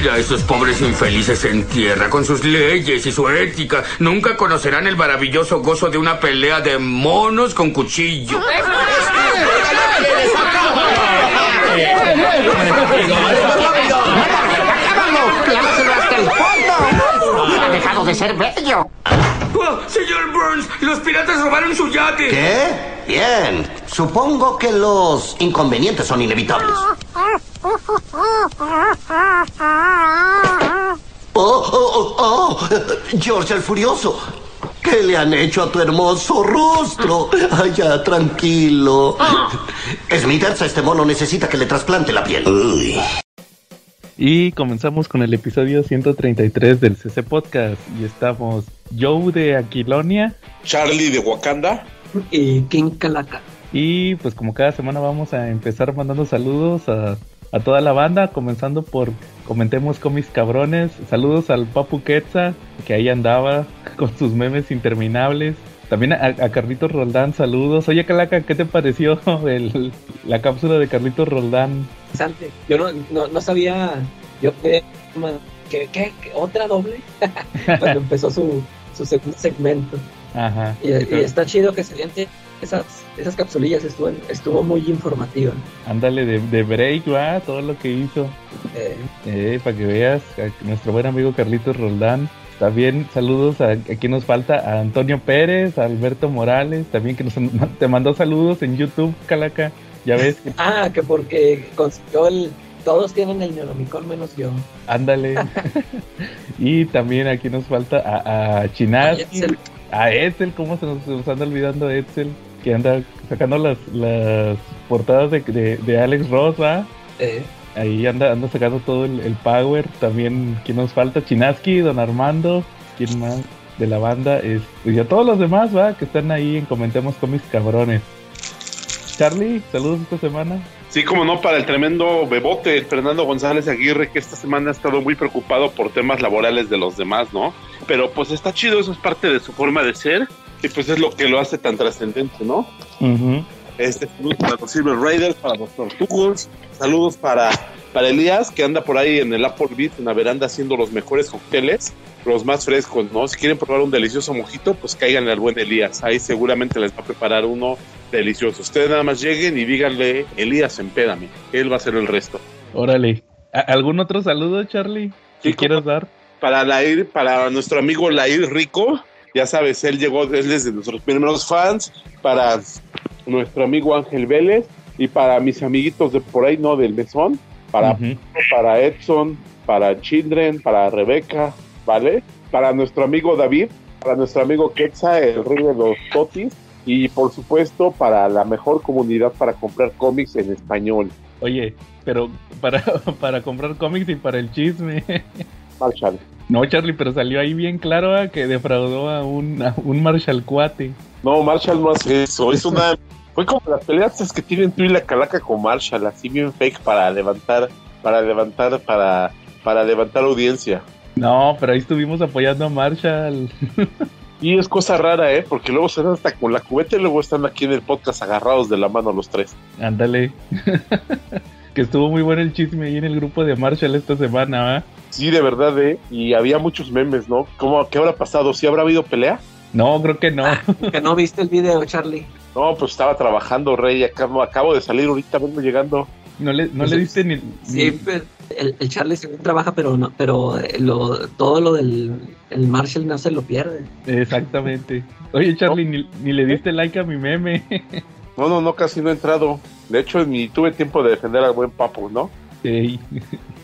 Mira a esos pobres infelices en tierra, con sus leyes y su ética. Nunca conocerán el maravilloso gozo de una pelea de monos con cuchillo. hasta el fondo! ¡Ha dejado de ser bello! Oh, señor Burns, los piratas robaron su yate. ¿Qué? Bien. Supongo que los inconvenientes son inevitables. Oh, oh, oh, oh. George el Furioso. ¿Qué le han hecho a tu hermoso rostro? Ya, tranquilo. Smithers, este mono necesita que le trasplante la piel. Uy. Y comenzamos con el episodio 133 del CC Podcast. Y estamos Joe de Aquilonia. Charlie de Wakanda. Y King Calaca. Y pues como cada semana vamos a empezar mandando saludos a, a toda la banda, comenzando por Comentemos cómics cabrones. Saludos al Papu Quetza, que ahí andaba con sus memes interminables. También a, a Carlitos Roldán, saludos. Oye, Calaca, ¿qué te pareció el, la cápsula de Carlitos Roldán? Yo no, no, no sabía. Yo que, que otra doble. Cuando empezó su, su segundo segmento. Ajá. Y, y está chido que se liente esas, esas capsulillas. Estuvo, estuvo muy informativa. Ándale, de, de break, va, todo lo que hizo. Eh, Eh, para que veas, a nuestro buen amigo Carlitos Roldán. También saludos a, a quien nos falta, a Antonio Pérez, a Alberto Morales, también que nos te mandó saludos en YouTube, Calaca. Ya ves, que- ah, que porque consiguió el. Todos tienen el Neonomicon menos yo. ándale. y también aquí nos falta a, a Chinaski. A Edsel, ¿cómo se nos, nos anda olvidando Edsel? Que anda sacando las, las portadas de, de, de Alex Ross, ¿va? Eh, Ahí anda, anda sacando todo el, el power. También, ¿quién nos falta? Chinaski, Don Armando. ¿Quién más de la banda? Es, y a todos los demás, ¿va? Que están ahí en Comentemos Cómics Cabrones. Charlie, saludos esta semana. Sí, como no, para el tremendo bebote, Fernando González Aguirre, que esta semana ha estado muy preocupado por temas laborales de los demás, ¿no? Pero pues está chido, eso es parte de su forma de ser, y pues es lo que lo hace tan trascendente, ¿no? Ujú. Este, saludos para los Silver Raiders, para los Tortugos, saludos para, para Elías, que anda por ahí en el Applebee's, en la veranda, haciendo los mejores cócteles, los más frescos, ¿no? Si quieren probar un delicioso mojito, pues caigan al buen Elías, ahí seguramente les va a preparar uno delicioso. Ustedes nada más lleguen y díganle, Elías, empédame, él va a hacer el resto. Órale. ¿A- ¿Algún otro saludo, Charlie? ¿Qué quieres dar? Para Lair, para nuestro amigo Lair Rico, ya sabes, él llegó, él es de nuestros primeros fans, para nuestro amigo Ángel Vélez y para mis amiguitos de por ahí, no, del mesón, para, para Edson, para Children, para Rebeca, ¿vale? Para nuestro amigo David, para nuestro amigo Quetza, el rey de los totis, y por supuesto para la mejor comunidad para comprar cómics en español, Oye, pero para, para comprar cómics y para el chisme. Marshall. No, Charlie, pero salió ahí bien claro ¿ah? que defraudó a un, a un Marshall Cuate. No, Marshall no hace eso. Es una. Fue como las peleas que tienen tú y la calaca con Marshall, así bien fake para levantar, para levantar, para, para levantar audiencia. No, pero ahí estuvimos apoyando a Marshall. Y es cosa rara, ¿eh? Porque luego se dan hasta con la cubeta y luego están aquí en el podcast agarrados de la mano los tres. Ándale. que estuvo muy bueno el chisme ahí en el grupo de Marshall esta semana, ¿va? Sí, de verdad, ¿eh? Y había muchos memes, ¿no? ¿Cómo, ¿Qué habrá pasado? ¿Sí habrá habido pelea? No, creo que no. que no viste el video, Charlie. No, pues estaba trabajando, Rey. Acabo, acabo de salir ahorita, vengo llegando. No le, no le diste ni. Sí, pero el, el Charlie sí trabaja, pero no, pero eh, lo, todo lo del el Marshall no se lo pierde. Exactamente. Oye, Charlie, ni, ni le diste like a mi meme. No, no, no, casi no he entrado. De hecho, ni tuve tiempo de defender al buen papo, ¿no? Ey.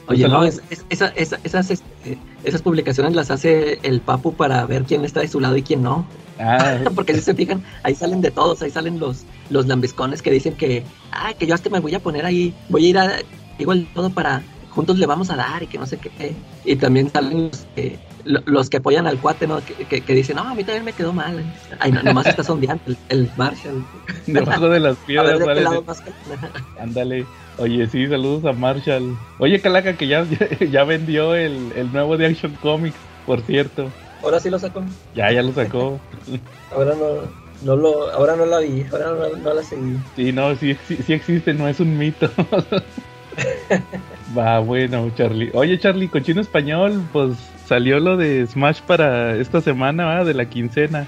Oye, no, es- es- esa- esa- esas, este, esas publicaciones las hace el Papu para ver quién está de su lado y quién no. Ah, Porque si se fijan, ahí salen de todos, ahí salen los, los lambiscones que dicen que, ah, que yo hasta me voy a poner ahí, voy a ir a, igual todo para, juntos le vamos a dar y que no sé qué. Y también salen los que, los que apoyan al cuate, ¿no? Que, que, que dicen, no, a mí también me quedó mal. Ay, no, nomás está sondeando el, el Marshall. debajo de las piedras, de ¿vale? que- Ándale. Oye, sí, saludos a Marshall. Oye, Calaca, que ya, ya, ya vendió el, el nuevo de Action Comics, por cierto. Ahora sí lo sacó. Ya, ya lo sacó. Ahora no, no lo, ahora no la vi, ahora no, no la seguí. Sí, no, sí, sí, sí existe, no es un mito. Va, bueno, Charlie. Oye, Charlie, cochino español, pues salió lo de Smash para esta semana, ¿va? De la quincena.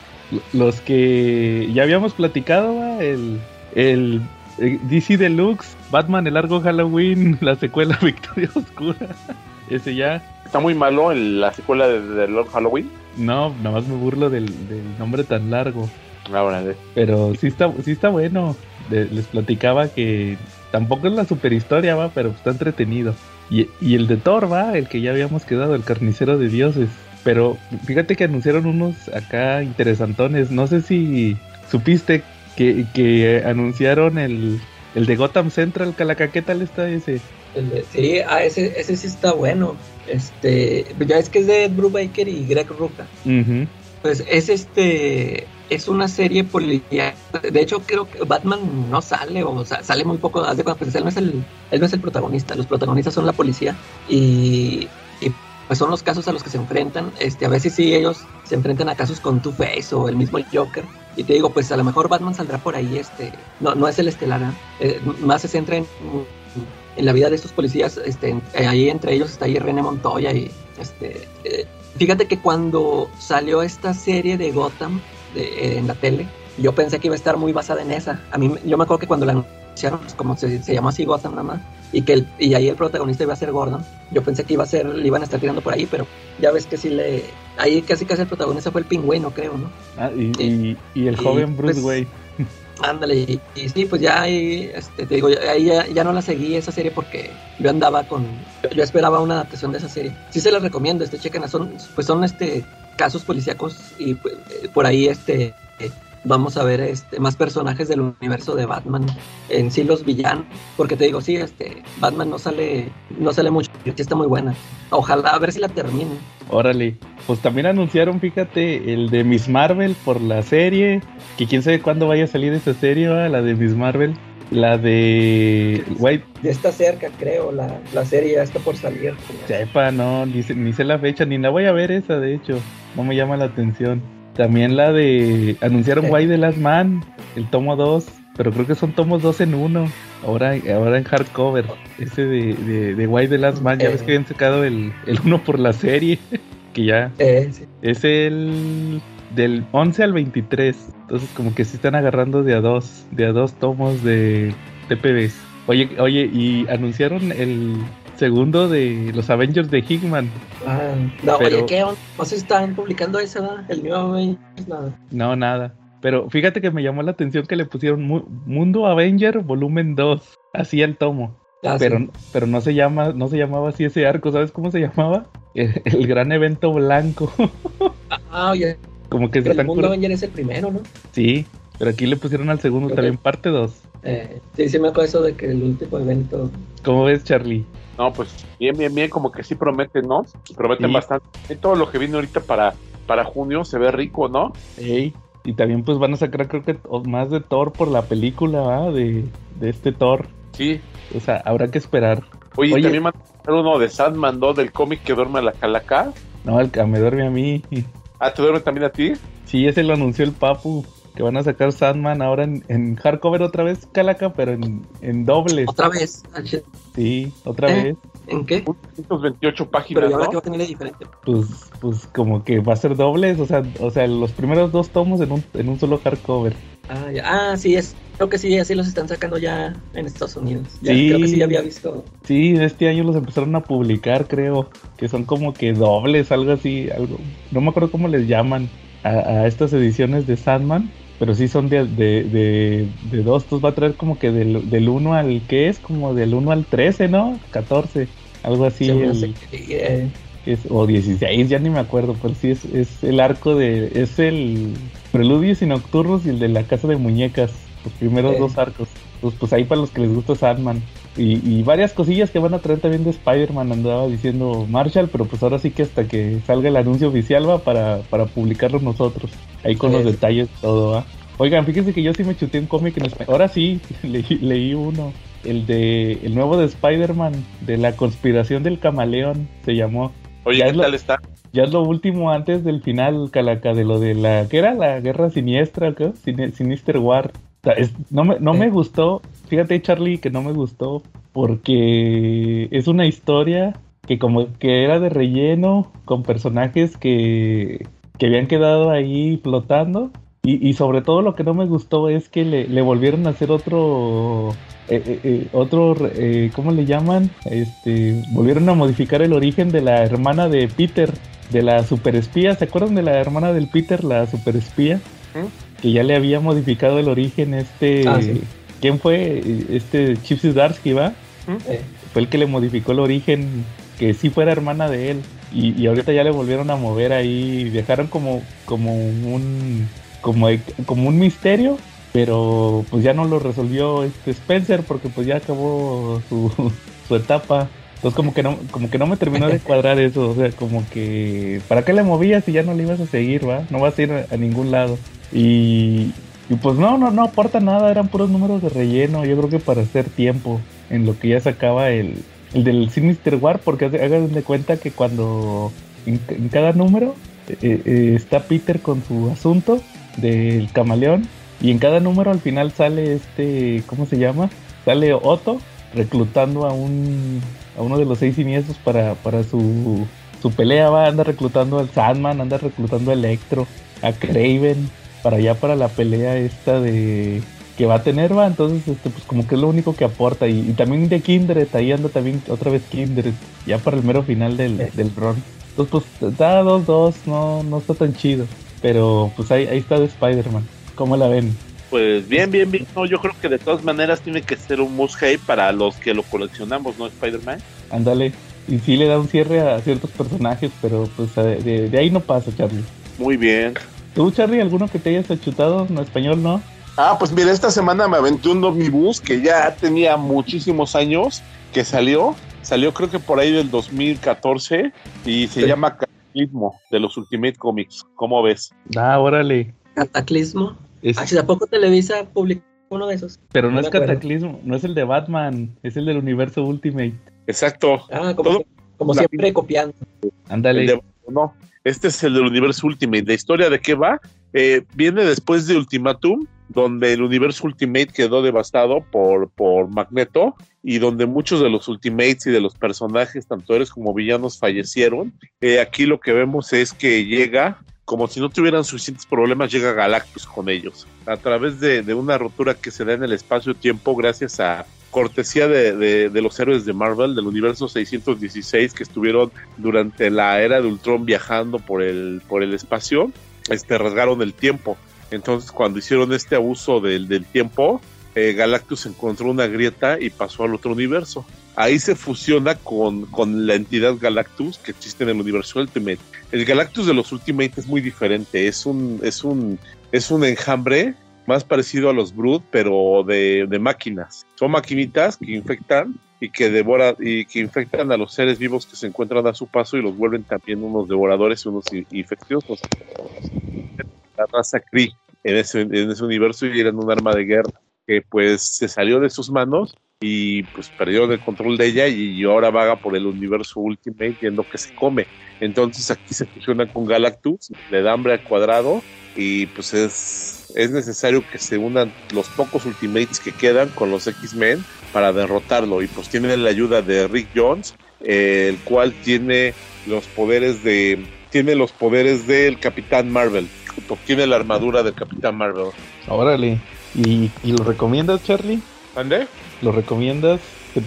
Los que ya habíamos platicado, ¿va? El, el eh, DC Deluxe, Batman, el largo Halloween, la secuela Victoria Oscura. Ese ya. Está muy malo el- la secuela de, de Lord Halloween. No, nada más me burlo del, del nombre tan largo. Ahora, de- Pero sí está, sí está bueno. De- les platicaba que tampoco es la super historia, va, pero está entretenido. Y, y el de Thor, va, el que ya habíamos quedado, el carnicero de dioses. Pero fíjate que anunciaron unos acá interesantones. No sé si supiste que, que anunciaron el, el de Gotham Central, Calaca. ¿Qué tal está ese? El de- Sí, ah, ese, ese sí está bueno. Este, ya es que es de Brubaker y Greg Rucka. Pues es este, es una serie policial. De hecho, creo que Batman no sale o sa- sale muy poco. De pues él no es el, no es el protagonista. Los protagonistas son la policía y, pues son los casos a los que se enfrentan. Este, a veces sí ellos se enfrentan a casos con Two Face o el mismo Joker. Y te digo, pues a lo mejor Batman saldrá por ahí. Este, no, no es el estelar. ¿eh? Eh, más se centra en la vida de estos policías, este, eh, ahí entre ellos está ahí René Montoya y este, fíjate que cuando salió esta serie de Gotham eh, en la tele, yo pensé que iba a estar muy basada en esa. A mí, yo me acuerdo que cuando la anunciaron, pues, como se, se llamó así Gotham nada más, y que el- y ahí el protagonista iba a ser Gordon, yo pensé que iba a ser, le iban a estar tirando por ahí, pero ya ves que sí le, ahí casi casi el protagonista fue el pingüino, creo, ¿no? Ah, y, y- y el joven Bruce pues, Wayne. Ándale, y, y sí, pues ya ahí, este, te digo, ahí ya, ya no la seguí esa serie porque yo andaba con, yo esperaba una adaptación de esa serie. Sí se las recomiendo, este, chequen, son, pues son este casos policíacos y eh, por ahí este vamos a ver este más personajes del universo de Batman, en sí los villanos, porque te digo, sí, este, Batman no sale, no sale mucho, está muy buena. Ojalá a ver si la terminen. Órale, pues también anunciaron, fíjate, el de Miss Marvel por la serie, que quién sabe cuándo vaya a salir esa serie, la de Miss Marvel, la de White, Ya está cerca, creo, la, la serie ya está por salir. sepa, no, ni sé, ni sé la fecha, ni la voy a ver esa, de hecho, no me llama la atención. También la de, anunciaron Eh. White the Last Man, el tomo 2, pero creo que son tomos dos en uno, ahora, ahora en hardcover, ese de, de, de White the Last Man, ya Eh. ves que habían sacado el, el uno por la serie, que ya Eh, sí. Es el del 11 al 23. Entonces como que sí están agarrando de a dos, de a dos tomos de TPBs. Oye, oye, y anunciaron el segundo de los Avengers de Hickman. Ah, no, Pero- oye, ¿qué? No se están publicando esa, ¿verdad? El nuevo Avengers, nada. No, nada. Pero fíjate que me llamó la atención que le pusieron Mu- Mundo Avenger volumen 2. Así el tomo. Ah, Pero, sí. pero no se llama, no se llamaba así ese arco, ¿sabes cómo se llamaba? El, el gran evento blanco. Ah, oye, como que se pero el están mundo Avenger es el primero, ¿no? Sí, pero aquí le pusieron al segundo también parte 2. Eh, sí, sí me acuerdo eso de que el último evento... ¿Cómo ves, Charlie? No, pues bien, bien, bien, como que sí prometen, ¿no? Prometen Sí. bastante. Y todo lo que viene ahorita para, para junio se ve rico, ¿no? Ey, Y también pues van a sacar creo que más de Thor por la película, ¿va? De, de este Thor. Sí. O sea, habrá que esperar. Oye, Oye. también mandaron uno de Sandman, ¿no? Del cómic que duerme a la calaca. No, el que me duerme a mí. Ah, ¿te duerme también a ti? Sí, ese lo anunció el Papu. Que van a sacar Sandman ahora en, en hardcover otra vez, Calaca, pero en, en doble. Otra vez. Sí, otra ¿Eh? vez. ¿En qué? 128 páginas, Pero ¿y ahora ¿no? qué va a tener de diferente? Pues, pues como que va a ser dobles. O sea, o sea, los primeros dos tomos en un, en un solo hardcover. Ah, ya. ah, sí, es, creo que sí, así los están sacando ya en Estados Unidos. Ya, Sí. Creo que sí, ya había visto. Sí, este año los empezaron a publicar, creo. Que son como que dobles, algo así. algo No me acuerdo cómo les llaman a, a estas ediciones de Sandman. Pero sí son de, de, de, de dos. Entonces va a traer como que del, del 1 al. ¿Qué es? Como del 1 al 13, ¿no? 14. Algo así. el- eh, es, o 16, ya ni me acuerdo, pero sí es, es el arco de. Es el Preludios y Nocturnos y el de la Casa de Muñecas. Los primeros Sí. dos arcos. Pues, pues ahí para los que les gusta Sandman. Y, y varias cosillas que van a traer también de Spider-Man, andaba diciendo Marshall, pero pues ahora sí que hasta que salga el anuncio oficial va para, para publicarlo nosotros. Ahí con Sí. los detalles todo, ¿va? Oigan, fíjense que yo sí me chuté un cómic en español. Ahora sí, leí, leí uno. El de el nuevo de Spider-Man, de la conspiración del camaleón, se llamó. Oye, Ya ¿qué es lo- tal está? Ya es lo último antes del final, Calaca, de lo de la... ¿Qué era? La guerra siniestra, ¿qué? Sin- Sinister War. O sea, es- no me, no me gustó, fíjate Charlie que no me gustó porque es una historia que como que era de relleno con personajes que, que habían quedado ahí flotando y, y, sobre todo lo que no me gustó es que le, le volvieron a hacer otro eh, eh, eh, otro, eh, ¿cómo le llaman? Este, volvieron a modificar el origen de la hermana de Peter, de la superespía. ¿Se acuerdan de la hermana del Peter, la superespía? ¿Mm? Que ya le había modificado el origen este... Ah, sí. ¿Quién fue? Este Chipsy Darsky, ¿va? ¿Mm? Fue el que le modificó el origen, que sí fuera hermana de él. Y, y, ahorita ya le volvieron a mover ahí, dejaron como, como un como, como un misterio pero pues ya no lo resolvió este Spencer porque pues ya acabó su, su etapa. Entonces como que no como que no me terminó de cuadrar eso, o sea, como que ¿para qué le movías si ya no le ibas a seguir, va? No vas a ir a, ningún lado. Y, pues no, no, no aporta nada, eran puros números de relleno, yo creo que para hacer tiempo en lo que ya sacaba el, el del Sinister War, porque hagan de cuenta que cuando en, en cada número eh, eh, está Peter con su asunto del camaleón y en cada número al final sale este, ¿cómo se llama? Sale Otto reclutando a un a uno de los seis siniestros para, para su, su pelea, va, anda reclutando al Sandman, anda reclutando a Electro, a Craven, para allá para la pelea esta de que va a tener, va, entonces este, pues como que es lo único que aporta, y, también de Kindred, ahí anda también otra vez Kindred, ya para el mero final del, del run. Entonces pues está 2-2, no, no está tan chido, pero pues ahí, ahí está de Spider-Man. ¿Cómo la ven? Pues bien, bien, bien. No, yo creo que de todas maneras tiene que ser un must para los que lo coleccionamos, ¿no? Spider-Man. Ándale. Y sí le da un cierre a ciertos personajes, pero pues de, de, ahí no pasa, Charlie. Muy bien. ¿Tú, Charlie, alguno que te hayas achutado en español, no? Ah, pues mira, esta semana me aventé un omnibus que ya tenía muchísimos años que salió. Salió creo que por ahí del 2014 y se llama Cataclismo de los Ultimate Comics. ¿Cómo ves? Ah, órale. Cataclismo. Es... Ah, ¿A poco Televisa publicó uno de esos? Pero no, no es Cataclismo, no es el de Batman, es el del universo Ultimate. Exacto. Ah, como, Todo, como siempre copiando. Ándale. No, este es el del universo Ultimate. ¿La historia de qué va? Eh, viene después de Ultimatum, donde el universo Ultimate quedó devastado por, por Magneto y donde muchos de los Ultimates y de los personajes, tanto héroes como villanos, fallecieron. Eh, aquí lo que vemos es que llega como si no tuvieran suficientes problemas, llega Galactus con ellos. A través de, de una rotura que se da en el espacio-tiempo gracias a cortesía de, los héroes de Marvel, del universo 616 que estuvieron durante la era de Ultron viajando por el, por el espacio, este, rasgaron el tiempo. Entonces cuando hicieron este abuso del, del tiempo, eh, Galactus encontró una grieta y pasó al otro universo. Ahí se fusiona con, con la entidad Galactus que existe en el universo Ultimate. El Galactus de los Ultimate es muy diferente, es un, es un, es un enjambre más parecido a los Brood, pero de, de máquinas. Son maquinitas que infectan y que devoran y que infectan a los seres vivos que se encuentran a su paso y los vuelven también unos devoradores y unos infecciosos. La raza Kree en ese, en ese universo y eran un arma de guerra que pues se salió de sus manos y pues perdió el control de ella y ahora vaga por el universo Ultimate viendo que se come. Entonces aquí se fusiona con Galactus, le da hambre al cuadrado y pues es, es necesario que se unan los pocos Ultimates que quedan con los X-Men para derrotarlo y pues tiene la ayuda de Rick Jones, eh, el cual tiene los poderes de tiene los poderes del Capitán Marvel, tiene la armadura del Capitán Marvel. Órale. ¿Y, y lo recomiendas, Charlie? ¿Ande? ¿Lo recomiendas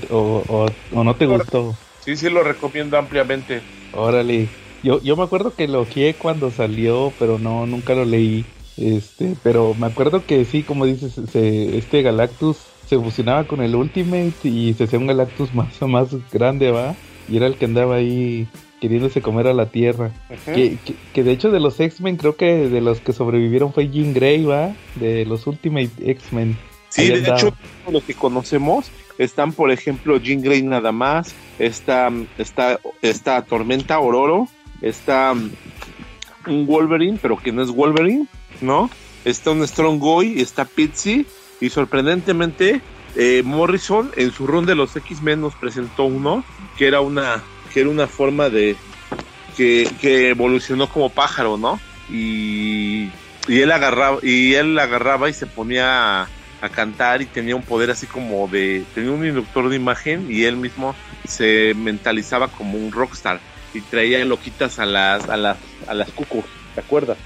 o, o, o no te gustó? Sí, sí, lo recomiendo ampliamente. Órale. Yo, yo me acuerdo que lo quié cuando salió, pero no, nunca lo leí. Este, pero me acuerdo que sí, como dices, se, este Galactus se fusionaba con el Ultimate y se hacía un Galactus más, más grande, ¿va? Y era el que andaba ahí queriéndose comer a la Tierra. Que, que, que, de hecho de los X-Men creo que de los que sobrevivieron fue Jean Grey, ¿va? De los Ultimate X-Men. Sí, Ahí de andaba. hecho los que conocemos están por ejemplo Jean Grey nada más, está, está, está Tormenta Ororo, está un Wolverine, pero que no es Wolverine, ¿no? Está un Strong Boy, está Pitsy y sorprendentemente eh, Morrison en su run de los X-Men nos presentó uno que era una que era una forma de que, que evolucionó como pájaro, ¿no? Y, y él agarraba y él agarraba y se ponía a cantar y tenía un poder así como de, tenía un inductor de imagen y él mismo se mentalizaba como un rockstar y traía loquitas a las, a las, a las cucos, ¿te acuerdas?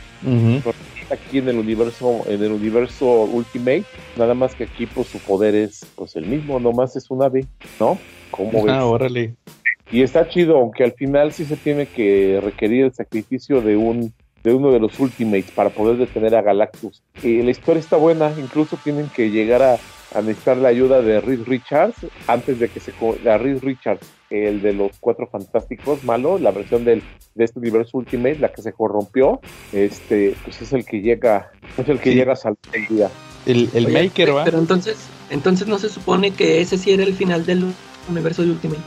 Aquí en el universo, en el universo Ultimate, nada más que aquí pues su poder es pues el mismo, nomás es un ave, ¿no? ¿Cómo ves? Ah, órale. Y está chido, aunque al final sí se tiene que requerir el sacrificio de un de uno de los Ultimates para poder detener a Galactus. Y la historia está buena, incluso tienen que llegar a, necesitar la ayuda de Reed Richards antes de que se... A Reed Richards, el de los Cuatro Fantásticos, malo, la versión del, de este universo Ultimate, la que se corrompió, este, pues es el que llega, es el que llega a salvar el día. El, el Maker, ¿va? Pero entonces, entonces no se supone que ese sí era el final del universo de Ultimate.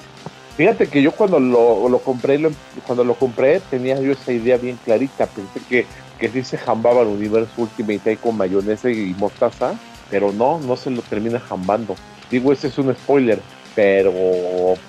Fíjate que yo cuando lo, lo compré, cuando lo compré, tenía yo esa idea bien clarita. Pensé que, que sí se jambaba el universo Ultimate ahí con mayonesa y mostaza, pero no, no se lo termina jambando. Digo, ese es un spoiler, pero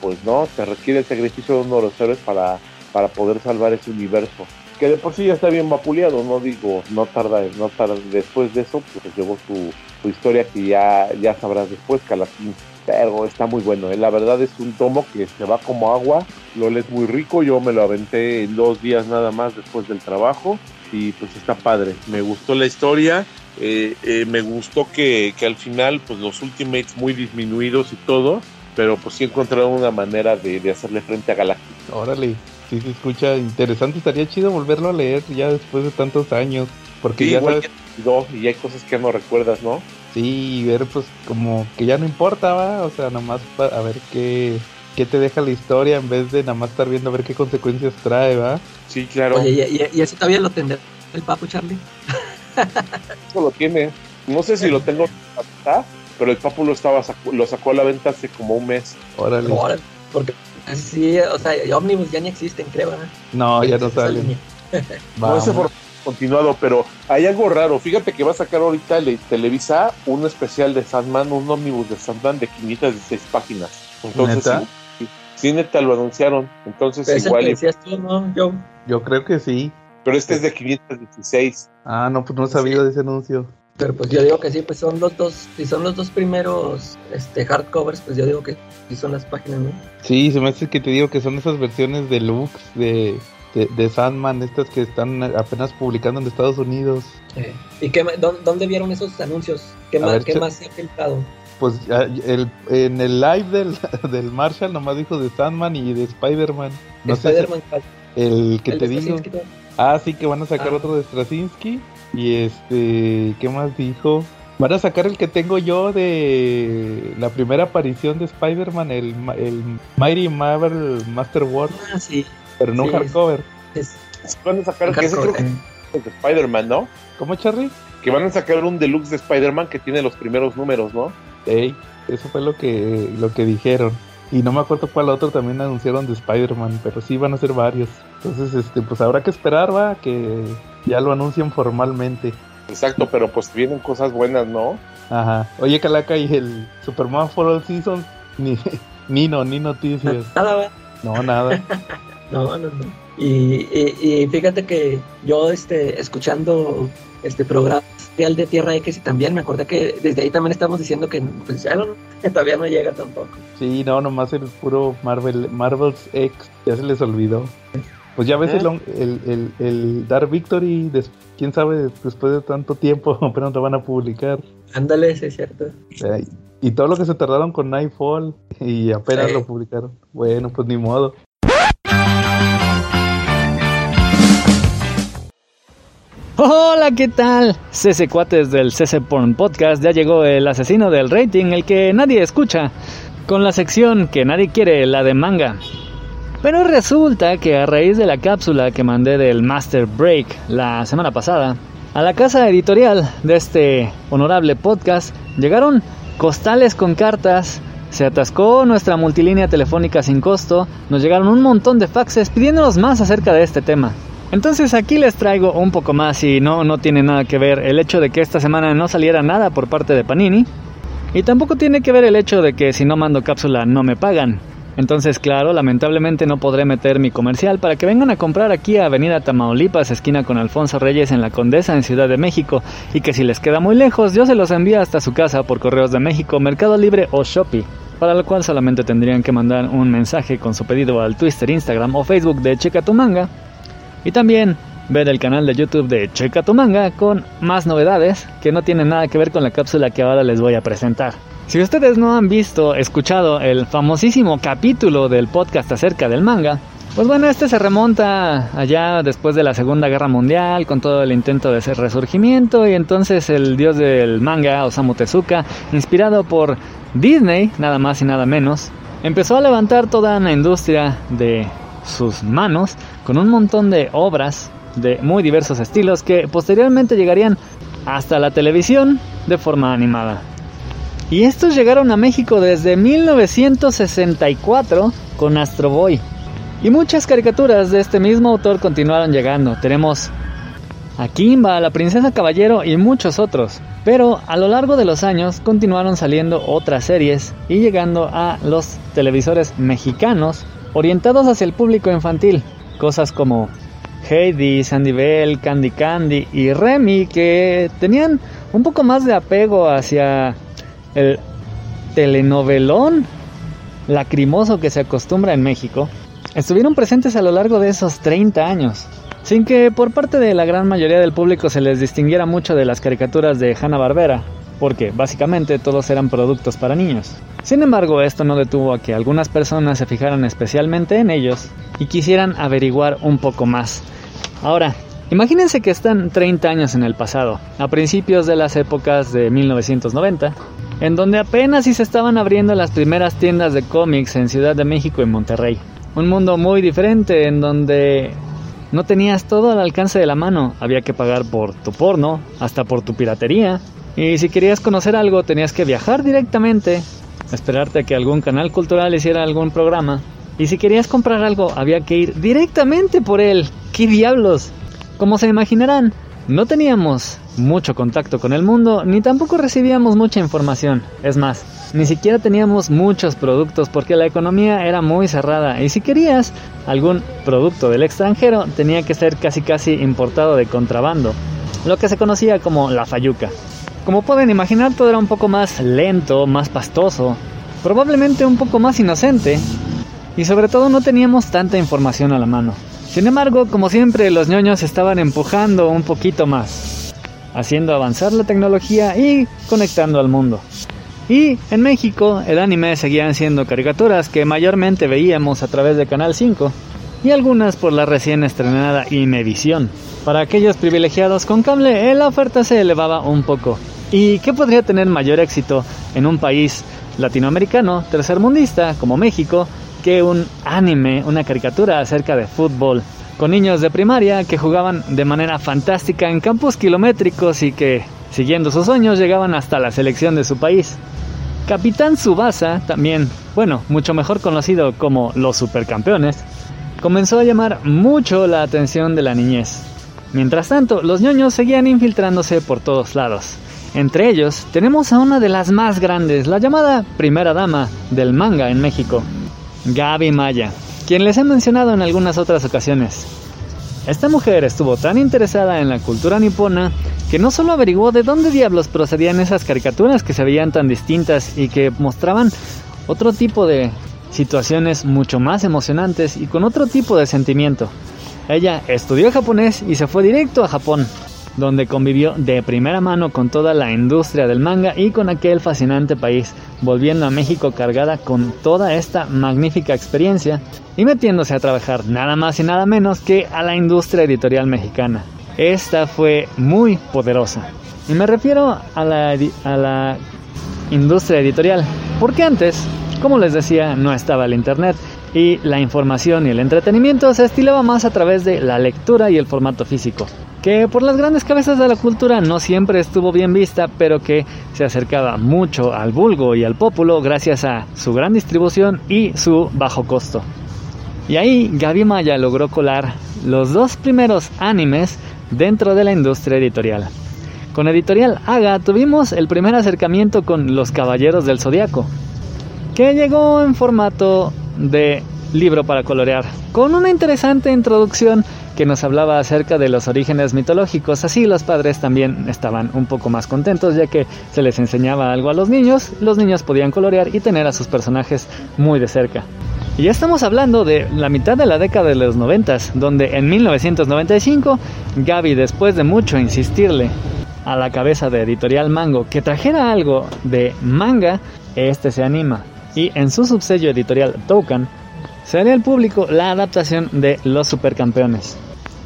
pues no, se requiere el sacrificio de uno de los héroes para, para poder salvar ese universo. Que de por sí ya está bien vapuleado, no digo, no tarda, no tarda después de eso, pues llevó su, su historia que ya, ya sabrás después, Calatín pero está muy bueno. ¿eh? La verdad es un tomo que se va como agua, lo lees muy rico, yo me lo aventé en dos días nada más después del trabajo y pues está padre. Me gustó la historia, eh, eh, me gustó que, que, al final pues los Ultimates muy disminuidos y todo, pero pues sí encontraron una manera de, de hacerle frente a Galactus. Órale, sí se escucha interesante, estaría chido volverlo a leer ya después de tantos años, porque ya sabes... y hay cosas que no recuerdas, ¿no? Sí, ver pues como que ya no importa, ¿va? O sea, nomás para a ver qué, qué te deja la historia en vez de nada más estar viendo a ver qué consecuencias trae, ¿va? Sí, claro. Oye, ¿y, y, ese todavía lo tendrá el papu, Charlie? Eso lo tiene. No sé si lo tengo pero el papu lo, estaba lo sacó a la venta hace como un mes. Órale. porque sí, o sea, Omnibus ya ni existen, creo, ¿verdad? No, ya no salen. no, ese por continuado, pero hay algo raro. Fíjate que va a sacar ahorita Televisa un especial de Sandman, un ómnibus de Sandman de 516 páginas. Entonces, Sí, neta, lo anunciaron. Entonces, igual. Yo. Yo creo que sí. Pero este es de 516. Ah, no, pues no sabía de ese anuncio. Pero pues yo digo que sí, pues son los dos, si son los dos primeros este, hardcovers, pues yo digo que sí son las páginas, ¿no? Sí, se me hace que te digo que son esas versiones deluxe de, de, Sandman, estas que están apenas publicando en Estados Unidos. ¿Y qué, dónde, vieron esos anuncios? ¿Qué, más, ¿qué más se ha filtrado? Pues el, en el live del, del Marshall nomás dijo de Sandman y de Spider-Man. No spider el que te digo. Ah, sí, que van a sacar ah. otro de Straczynski. Y este, ¿qué más dijo? Van a sacar el que tengo yo de la primera aparición de Spider-Man, el, el Mighty Marvel Master War. Ah, sí. Pero no hardcover. van a sacar que de Spider-Man, ¿no? ¿Cómo, Charlie? Que van a sacar un deluxe de Spider-Man que tiene los primeros números, ¿no? Ey, eso fue lo que, lo que dijeron. Y no me acuerdo cuál otro también anunciaron de Spider-Man, pero sí van a ser varios. Entonces, este, pues habrá que esperar, va, que ya lo anuncien formalmente. Exacto, pero pues vienen cosas buenas, ¿no? Ajá. Oye, Calaca, y el Superman for All Seasons, ni, ni no, ni noticias. Nada, No, nada. No, no, no. Y, y, fíjate que yo, este, escuchando este programa de Tierra X y también me acordé que desde ahí también estamos diciendo que, pues, ya no, todavía no llega tampoco. Sí, no, nomás el puro Marvel, Marvel's X, ya se les olvidó. Pues ya ves el, el, el, Dark Victory, quién sabe, después de tanto tiempo, pero no van a publicar. Ándale, sí es cierto. y todo lo que se tardaron con Nightfall y apenas lo publicaron. Bueno, pues ni modo. Hola, ¿qué tal? CC Cuates del CC Porn Podcast. Ya llegó el asesino del rating, el que nadie escucha, con la sección que nadie quiere, la de manga. Pero resulta que a raíz de la cápsula que mandé del Master Break la semana pasada, a la casa editorial de este honorable podcast llegaron costales con cartas, se atascó nuestra multilínea telefónica sin costo, nos llegaron un montón de faxes pidiéndonos más acerca de este tema. Entonces aquí les traigo un poco más y no, no tiene nada que ver el hecho de que esta semana no saliera nada por parte de Panini. Y tampoco tiene que ver el hecho de que si no mando cápsula no me pagan. Entonces, claro, lamentablemente no podré meter mi comercial para que vengan a comprar aquí a Avenida Tamaulipas, esquina con Alfonso Reyes en la Condesa en Ciudad de México, y que si les queda muy lejos, yo se los envío hasta su casa por Correos de México, Mercado Libre o Shopee, para lo cual solamente tendrían que mandar un mensaje con su pedido al Twitter, Instagram o Facebook de Checa tu Manga, y también ver el canal de YouTube de Checa tu Manga con más novedades que no tienen nada que ver con la cápsula que ahora les voy a presentar. Si ustedes no han visto, escuchado el famosísimo capítulo del podcast acerca del manga, pues bueno, este se remonta allá después de la Segunda Guerra Mundial con todo el intento de ese resurgimiento y entonces el dios del manga, Osamu Tezuka, inspirado por Disney, nada más y nada menos, empezó a levantar toda una industria de sus manos con un montón de obras de muy diversos estilos que posteriormente llegarían hasta la televisión de forma animada. Y estos llegaron a México desde 1964 con Astro Boy. Y muchas caricaturas de este mismo autor continuaron llegando. Tenemos a Kimba, la princesa caballero y muchos otros. Pero a lo largo de los años continuaron saliendo otras series y llegando a los televisores mexicanos orientados hacia el público infantil. Cosas como Heidi, Sandy Bell, Candy Candy y Remy que tenían un poco más de apego hacia el telenovelón lacrimoso que se acostumbra en México, estuvieron presentes a lo largo de esos 30 años, sin que por parte de la gran mayoría del público se les distinguiera mucho de las caricaturas de Hanna-Barbera, porque básicamente todos eran productos para niños. Sin embargo, esto no detuvo a que algunas personas se fijaran especialmente en ellos y quisieran averiguar un poco más. Ahora, imagínense que están 30 años en el pasado, a principios de las épocas de 1990, en donde apenas si se estaban abriendo las primeras tiendas de cómics en Ciudad de México y Monterrey. Un mundo muy diferente en donde no tenías todo al alcance de la mano, había que pagar por tu porno, hasta por tu piratería, y si querías conocer algo tenías que viajar directamente, esperarte a que algún canal cultural hiciera algún programa, y si querías comprar algo había que ir directamente por él. ¡Qué diablos! Como se imaginarán, no teníamos mucho contacto con el mundo, ni tampoco recibíamos mucha información. Es más, ni siquiera teníamos muchos productos porque la economía era muy cerrada y si querías algún producto del extranjero tenía que ser casi casi importado de contrabando, lo que se conocía como la fayuca. Como pueden imaginar todo era un poco más lento, más pastoso, probablemente un poco más inocente y sobre todo no teníamos tanta información a la mano. Sin embargo, como siempre, los ñoños estaban empujando un poquito más, haciendo avanzar la tecnología y conectando al mundo. Y en México, el anime seguían siendo caricaturas que mayormente veíamos a través de Canal 5 y algunas por la recién estrenada Imevisión. Para aquellos privilegiados con cable, la oferta se elevaba un poco. ¿Y qué podría tener mayor éxito en un país latinoamericano, tercermundista como México, un anime, una caricatura acerca de fútbol, con niños de primaria que jugaban de manera fantástica en campos kilométricos y que, siguiendo sus sueños, llegaban hasta la selección de su país. Capitán Subasa, también, bueno, mucho mejor conocido como los supercampeones, comenzó a llamar mucho la atención de la niñez. Mientras tanto, los ñoños seguían infiltrándose por todos lados. Entre ellos, tenemos a una de las más grandes, la llamada primera dama del manga en México, Gaby Maya, quien les he mencionado en algunas otras ocasiones. Esta mujer estuvo tan interesada en la cultura nipona que no solo averiguó de dónde diablos procedían esas caricaturas que se veían tan distintas y que mostraban otro tipo de situaciones mucho más emocionantes y con otro tipo de sentimiento. Ella estudió japonés y se fue directo a Japón, donde convivió de primera mano con toda la industria del manga y con aquel fascinante país, volviendo a México cargada con toda esta magnífica experiencia y metiéndose a trabajar nada más y nada menos que a la industria editorial mexicana. Esta fue muy poderosa. Y me refiero a la, a la industria editorial, porque antes, como les decía, no estaba el Internet y la información y el entretenimiento se estilaba más a través de la lectura y el formato físico que por las grandes cabezas de la cultura no siempre estuvo bien vista, pero que se acercaba mucho al vulgo y al pópulo gracias a su gran distribución y su bajo costo. Y ahí Gaby Maya logró colar los dos primeros animes dentro de la industria editorial. Con Editorial Haga tuvimos el primer acercamiento con Los Caballeros del Zodiaco, que llegó en formato de libro para colorear, con una interesante introducción que nos hablaba acerca de los orígenes mitológicos. Así los padres también estaban un poco más contentos ya que se les enseñaba algo a los niños, los niños podían colorear y tener a sus personajes muy de cerca. Y ya estamos hablando de la mitad de la década de los 90, donde en 1995 Gaby, después de mucho insistirle a la cabeza de Editorial Mango que trajera algo de manga, este se anima. Y en su subsello editorial Token se haría al público la adaptación de Los Supercampeones.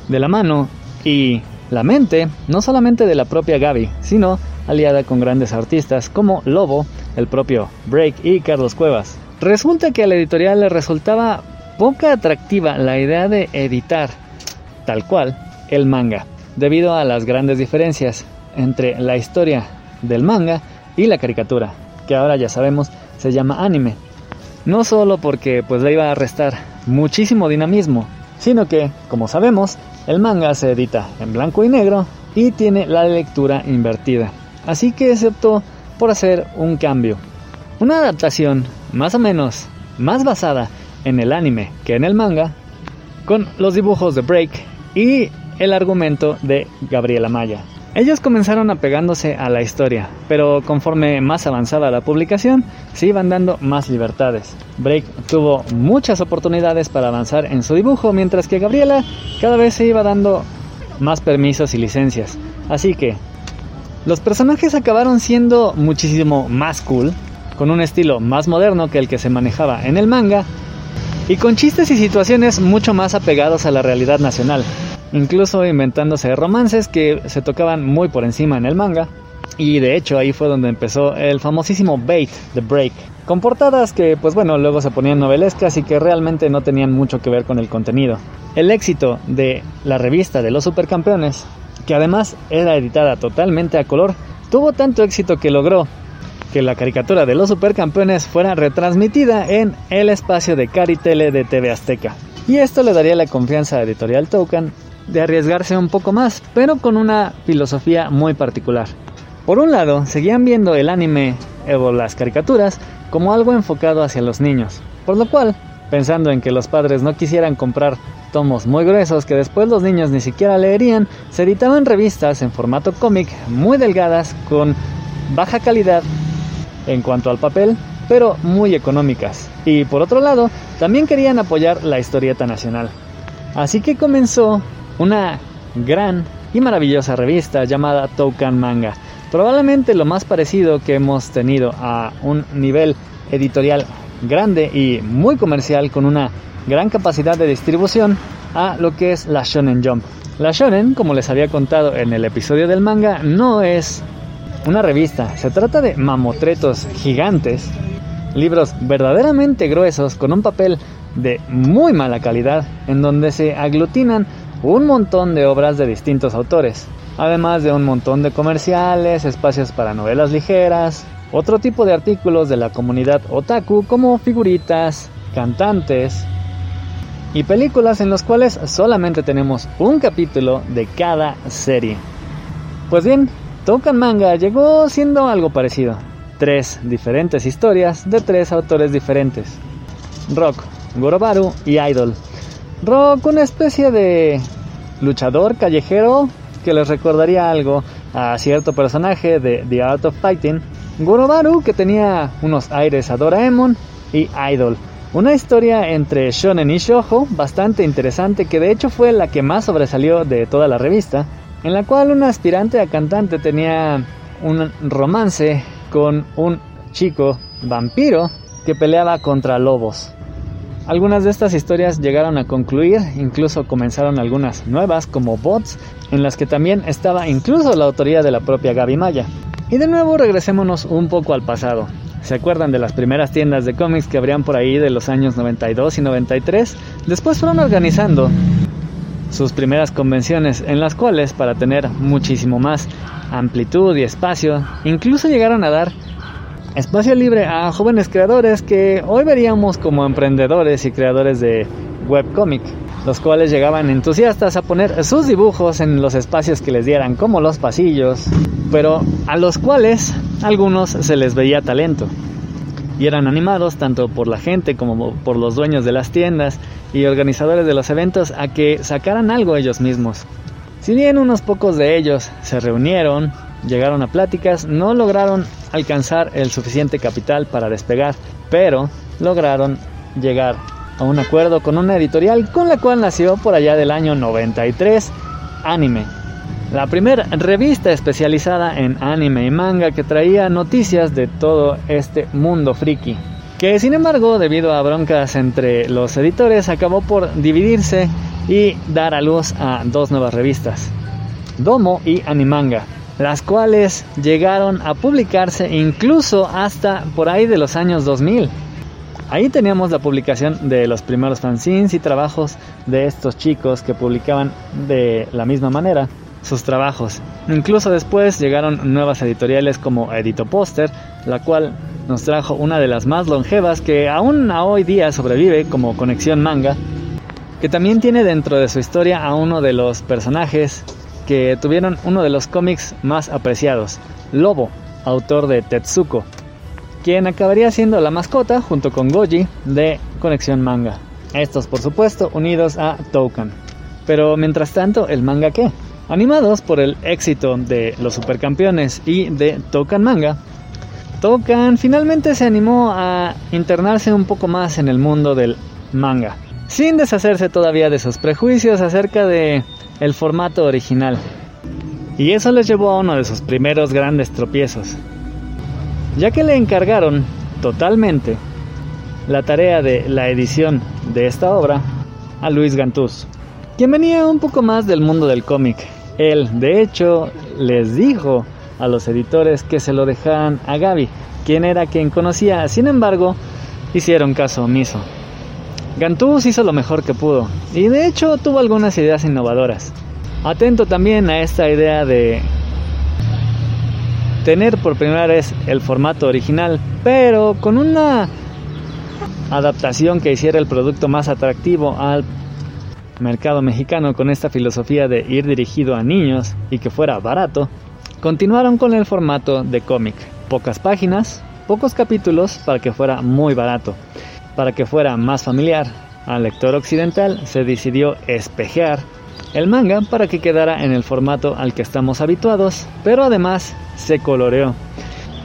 De la mano y la mente, no solamente de la propia Gaby, sino aliada con grandes artistas como Lobo, el propio Break y Carlos Cuevas. Resulta que a la editorial le resultaba poca atractiva la idea de editar, tal cual, el manga, debido a las grandes diferencias entre la historia del manga y la caricatura, que ahora ya sabemos se llama anime. No solo porque pues le iba a restar muchísimo dinamismo, sino que, como sabemos, el manga se edita en blanco y negro y tiene la lectura invertida. Así que se optó por hacer un cambio. Una adaptación más o menos más basada en el anime que en el manga, con los dibujos de Break y el argumento de Gabriela Maya. Ellos comenzaron apegándose a la historia, pero conforme más avanzaba la publicación, se iban dando más libertades. Break tuvo muchas oportunidades para avanzar en su dibujo, mientras que Gabriela cada vez se iba dando más permisos y licencias. Así que los personajes acabaron siendo muchísimo más cool, con un estilo más moderno que el que se manejaba en el manga y con chistes y situaciones mucho más apegados a la realidad nacional, incluso inventándose romances que se tocaban muy por encima en el manga. Y de hecho ahí fue donde empezó el famosísimo Bait, The Break, con portadas que pues bueno luego se ponían novelescas y que realmente no tenían mucho que ver con el contenido. El éxito de la revista de los supercampeones, que además era editada totalmente a color, tuvo tanto éxito que logró que la caricatura de los supercampeones fuera retransmitida en el espacio de Caritele de TV Azteca. Y esto le daría la confianza a Editorial Token de arriesgarse un poco más, pero con una filosofía muy particular. Por un lado, seguían viendo el anime o las caricaturas como algo enfocado hacia los niños, por lo cual, pensando en que los padres no quisieran comprar tomos muy gruesos que después los niños ni siquiera leerían, se editaban revistas en formato cómic muy delgadas con baja calidad en cuanto al papel, pero muy económicas. Y por otro lado, también querían apoyar la historieta nacional. Así que comenzó una gran y maravillosa revista llamada Toucan Manga. Probablemente lo más parecido que hemos tenido a un nivel editorial grande y muy comercial con una gran capacidad de distribución a lo que es la Shonen Jump. La Shonen, como les había contado en el episodio del manga, no es una revista. Se trata de mamotretos gigantes, libros verdaderamente gruesos con un papel de muy mala calidad, en donde se aglutinan un montón de obras de distintos autores, además de un montón de comerciales, espacios para novelas ligeras, otro tipo de artículos de la comunidad otaku como figuritas, cantantes y películas en los cuales solamente tenemos un capítulo de cada serie. Pues bien, Toucan Manga llegó siendo algo parecido. Tres diferentes historias de tres autores diferentes. Rock, Gorobaru y Idol. Rock, una especie de luchador callejero que les recordaría algo a cierto personaje de The Art of Fighting. Gorobaru, que tenía unos aires a Doraemon. Y Idol, una historia entre shonen y shoujo bastante interesante que de hecho fue la que más sobresalió de toda la revista en la cual una aspirante a cantante tenía un romance con un chico vampiro que peleaba contra lobos. Algunas de estas historias llegaron a concluir, incluso comenzaron algunas nuevas como bots, en las que también estaba incluso la autoría de la propia Gaby Maya. Y de nuevo regresémonos un poco al pasado. ¿Se acuerdan de las primeras tiendas de cómics que habrían por ahí de los años 92 y 93? Después fueron organizando sus primeras convenciones en las cuales para tener muchísimo más amplitud y espacio, incluso llegaron a dar espacio libre a jóvenes creadores que hoy veríamos como emprendedores y creadores de webcomic, los cuales llegaban entusiastas a poner sus dibujos en los espacios que les dieran, como los pasillos, pero a los cuales algunos se les veía talento. y eran animados tanto por la gente como por los dueños de las tiendas y organizadores de los eventos a que sacaran algo ellos mismos. Si bien unos pocos de ellos se reunieron, llegaron a pláticas, no lograron alcanzar el suficiente capital para despegar, pero lograron llegar a un acuerdo con una editorial con la cual nació por allá del año 93 Anime, la primera revista especializada en anime y manga que traía noticias de todo este mundo friki. Que sin embargo, debido a broncas entre los editores, acabó por dividirse y dar a luz a dos nuevas revistas, Domo y Animanga, las cuales llegaron a publicarse incluso hasta por ahí de los años 2000. Ahí teníamos la publicación de los primeros fanzines y trabajos de estos chicos que publicaban de la misma manera sus trabajos. Incluso después llegaron nuevas editoriales como Edito Poster, la cual nos trajo una de las más longevas que aún a hoy día sobrevive como Conexión Manga, que también tiene dentro de su historia a uno de los personajes que tuvieron uno de los cómics más apreciados, Lobo, autor de Tetsuko, quien acabaría siendo la mascota junto con Goji de Conexión Manga. Estos, por supuesto, unidos a Toukan. Pero mientras tanto, ¿el manga qué? Animados por el éxito de los supercampeones y de Toukan Manga, Toukan finalmente se animó a internarse un poco más en el mundo del manga, sin deshacerse todavía de sus prejuicios acerca de el formato original. Y eso les llevó a uno de sus primeros grandes tropiezos, ya que le encargaron totalmente la tarea de la edición de esta obra a Luis Gantús, quien venía un poco más del mundo del cómic. Él, de hecho, les dijo a los editores que se lo dejaran a Gaby, quien era quien conocía, sin embargo, hicieron caso omiso. Gantús hizo lo mejor que pudo y de hecho tuvo algunas ideas innovadoras. Atento también a esta idea de tener por primera vez el formato original, pero con una adaptación que hiciera el producto más atractivo al mercado mexicano con esta filosofía de ir dirigido a niños y que fuera barato, continuaron con el formato de cómic. Pocas páginas, pocos capítulos para que fuera muy barato. Para que fuera más familiar al lector occidental se decidió espejear el manga para que quedara en el formato al que estamos habituados, pero además se coloreó.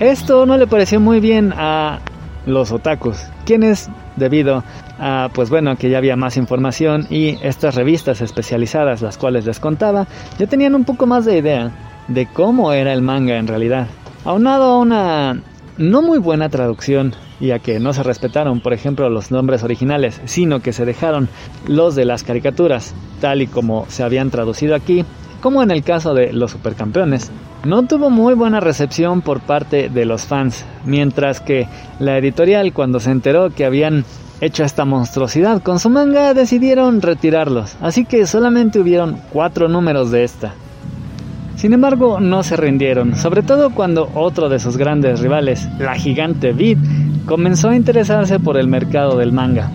Esto no le pareció muy bien a los otakus, quienes debido a pues bueno que ya había más información y estas revistas especializadas las cuales les contaba ya tenían un poco más de idea de cómo era el manga en realidad. Aunado a una no muy buena traducción y a que no se respetaron, por ejemplo, los nombres originales, sino que se dejaron los de las caricaturas, tal y como se habían traducido aquí, como en el caso de Los Supercampeones. No tuvo muy buena recepción por parte de los fans, mientras que la editorial cuando se enteró que habían hecho esta monstruosidad con su manga decidieron retirarlos, así que solamente hubieron cuatro números de esta. Sin embargo, no se rindieron, sobre todo cuando otro de sus grandes rivales, la gigante Vid, comenzó a interesarse por el mercado del manga.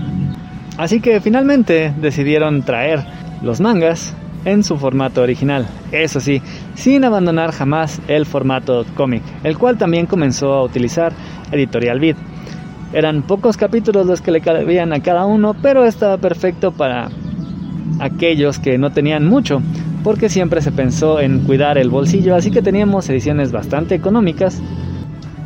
Así que finalmente decidieron traer los mangas en su formato original, eso sí, sin abandonar jamás el formato cómic, el cual también comenzó a utilizar Editorial Vid. Eran pocos capítulos los que le cabían a cada uno, pero estaba perfecto para aquellos que no tenían mucho, porque siempre se pensó en cuidar el bolsillo, así que teníamos ediciones bastante económicas.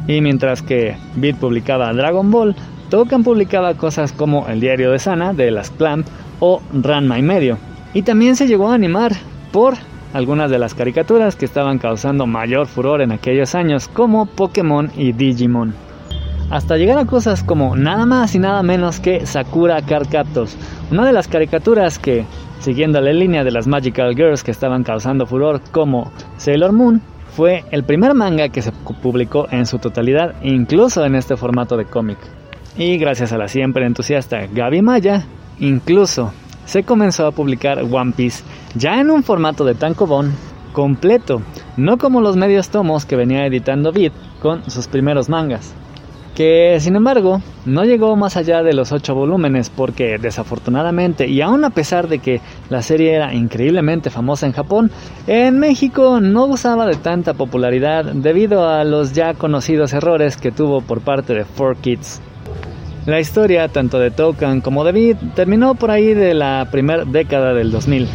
Y mientras que Vid publicaba Dragon Ball, Tokan publicaba cosas como El Diario de Sana de las Clamp o Ranma y medio. Y también se llegó a animar por algunas de las caricaturas que estaban causando mayor furor en aquellos años, como Pokémon y Digimon. Hasta llegar a cosas como nada más y nada menos que Sakura Card Captors, una de las caricaturas que, siguiendo la línea de las Magical Girls que estaban causando furor como Sailor Moon, fue el primer manga que se publicó en su totalidad, incluso en este formato de cómic. Y gracias a la siempre entusiasta Gaby Maya, incluso se comenzó a publicar One Piece ya en un formato de tankobon completo, no como los medios tomos que venía editando Beat con sus primeros mangas. Que sin embargo no llegó más allá de los 8 volúmenes porque desafortunadamente y aún a pesar de que la serie era increíblemente famosa en Japón, en México no gozaba de tanta popularidad debido a los ya conocidos errores que tuvo por parte de 4Kids La historia, tanto de Toucan como de Vid, terminó por ahí de la primera década del 2000,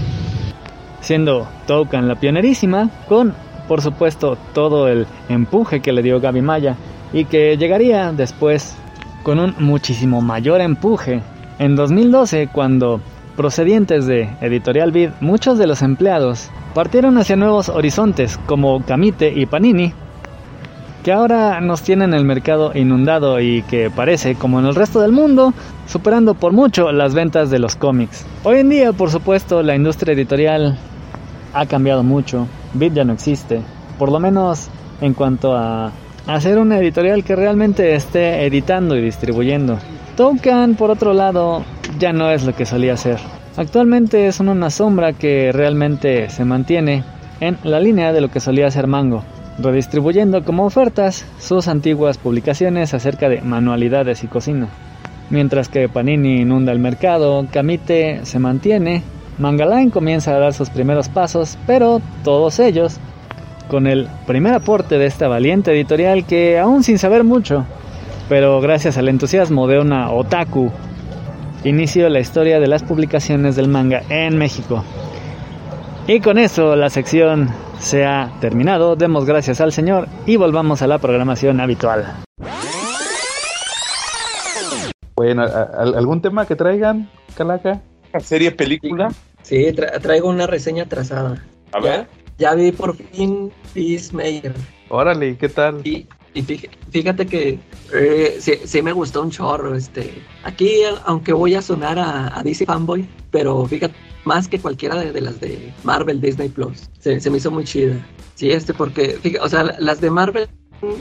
siendo Toucan la pionerísima, con, por supuesto, todo el empuje que le dio Gaby Maya, y que llegaría después con un muchísimo mayor empuje en 2012 cuando, procedientes de Editorial Vid, muchos de los empleados partieron hacia nuevos horizontes como Camite y Panini, que ahora nos tienen el mercado inundado y que parece, como en el resto del mundo, superando por mucho las ventas de los cómics. Hoy en día, por supuesto, la industria editorial ha cambiado mucho, Vid ya no existe, por lo menos en cuanto a hacer una editorial que realmente esté editando y distribuyendo. Toucan, por otro lado, ya no es lo que solía ser. Actualmente es una sombra que realmente se mantiene en la línea de lo que solía ser Mango, redistribuyendo como ofertas sus antiguas publicaciones acerca de manualidades y cocina. Mientras que Panini inunda el mercado, Kamite se mantiene, Mangaline comienza a dar sus primeros pasos, pero todos ellos con el primer aporte de esta valiente editorial que aún sin saber mucho, pero gracias al entusiasmo de una otaku, inició la historia de las publicaciones del manga en México. Y con eso la sección se ha terminado, demos gracias al Señor y volvamos a la programación habitual. Bueno, ¿algún tema que traigan, Calaca? ¿Serie, película? Sí, traigo una reseña trazada. A ver. Ya vi por fin Peacemaker. Órale, ¿qué tal? Y, y fíjate que eh, sí, me gustó un chorro. Este. Aquí, aunque voy a sonar a, DC Fanboy, pero fíjate, más que cualquiera de, las de Marvel, Disney Plus, se, se, me hizo muy chida. Sí, este, porque, fíjate, o sea, las de Marvel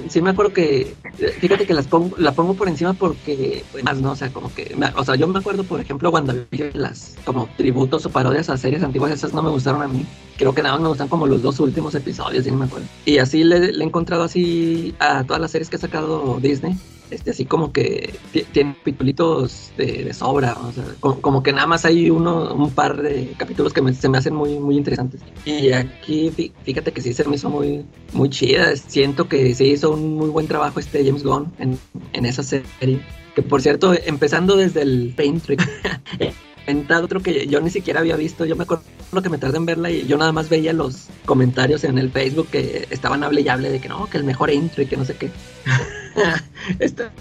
sí me acuerdo que, fíjate que las pongo, la pongo por encima porque, pues, más no, o sea, como que, o sea, yo me acuerdo, por ejemplo, cuando vi las como tributos o parodias a series antiguas, esas no me gustaron a mí. Creo que nada más me gustan como los dos últimos episodios, sí me acuerdo. Y así le, le he encontrado así a todas las series que ha sacado Disney este, así como que tiene capítulos de, sobra, o sea, como, que nada más hay uno, un par de capítulos que se me hacen muy, muy interesantes. Y aquí, fíjate que sí se me hizo muy, muy chida, siento que se hizo un muy buen trabajo este James Gunn en, en esa serie. Que por cierto, empezando desde el Paint Trick, otro que yo ni siquiera había visto. Yo me acuerdo que me tardé en verla y yo nada más veía los comentarios en el Facebook que estaban hable y hable de que no, que el mejor intro y que no sé qué. Está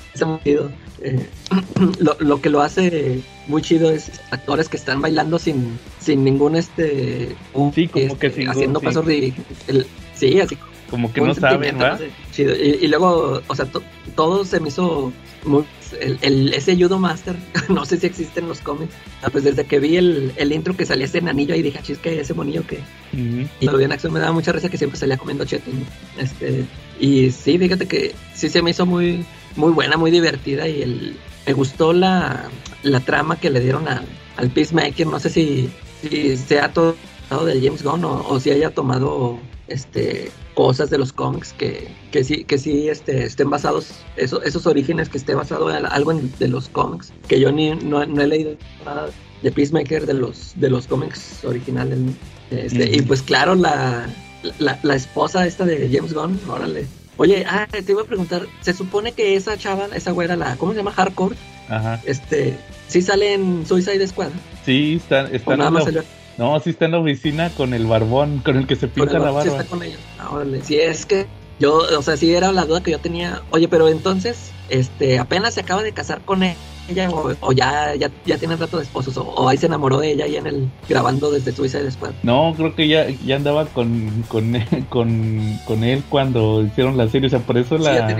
chido. Eh, lo, que lo hace muy chido es actores que están bailando sin, sin ningún este. Sí, como que este, haciendo pasos de. sí, así. Como que no saben. Chido. Y, luego, o sea, todo se me hizo muy el, ese Judo Master, no sé si existe en los cómics. Ah, pues desde que vi el, el intro que salía ese anillo ahí dije, chis, que ese monillo que. Y lo vi en acción me daba mucha risa que siempre salía comiendo cheto. Este, y sí, fíjate que sí se me hizo muy, muy buena, muy divertida y el, me gustó la, la trama que le dieron a, al Peacemaker. No sé si, si sea todo de James Gunn o, o si haya tomado este cosas de los cómics que, que sí, que sí este, estén basados, eso, esos orígenes que esté basado en algo de los cómics, que yo ni no, he leído nada de Peacemaker de los, de los cómics originales. Este, Y pues claro, la, la, esposa esta de James Gunn, órale. Oye, ah, te iba a preguntar, se supone que esa chava, esa güera, la, ¿cómo se llama? Hardcore. Ajá. Este, ¿sí sale en Suicide Squad? Sí, está, está en la, no, sí está en la oficina con el barbón, con el que se pinta la barba. Sí está con ellos. Ah, sí, es que yo, o sea, sí era la duda que yo tenía. Oye, pero entonces, este, apenas se acaba de casar con ella o, ya, ya, ya tiene rato de esposos o, ahí se enamoró de ella ahí en el grabando desde Suiza después. No, creo que ya, ya andaba con, con, con, con él cuando hicieron la serie, o sea, por eso la,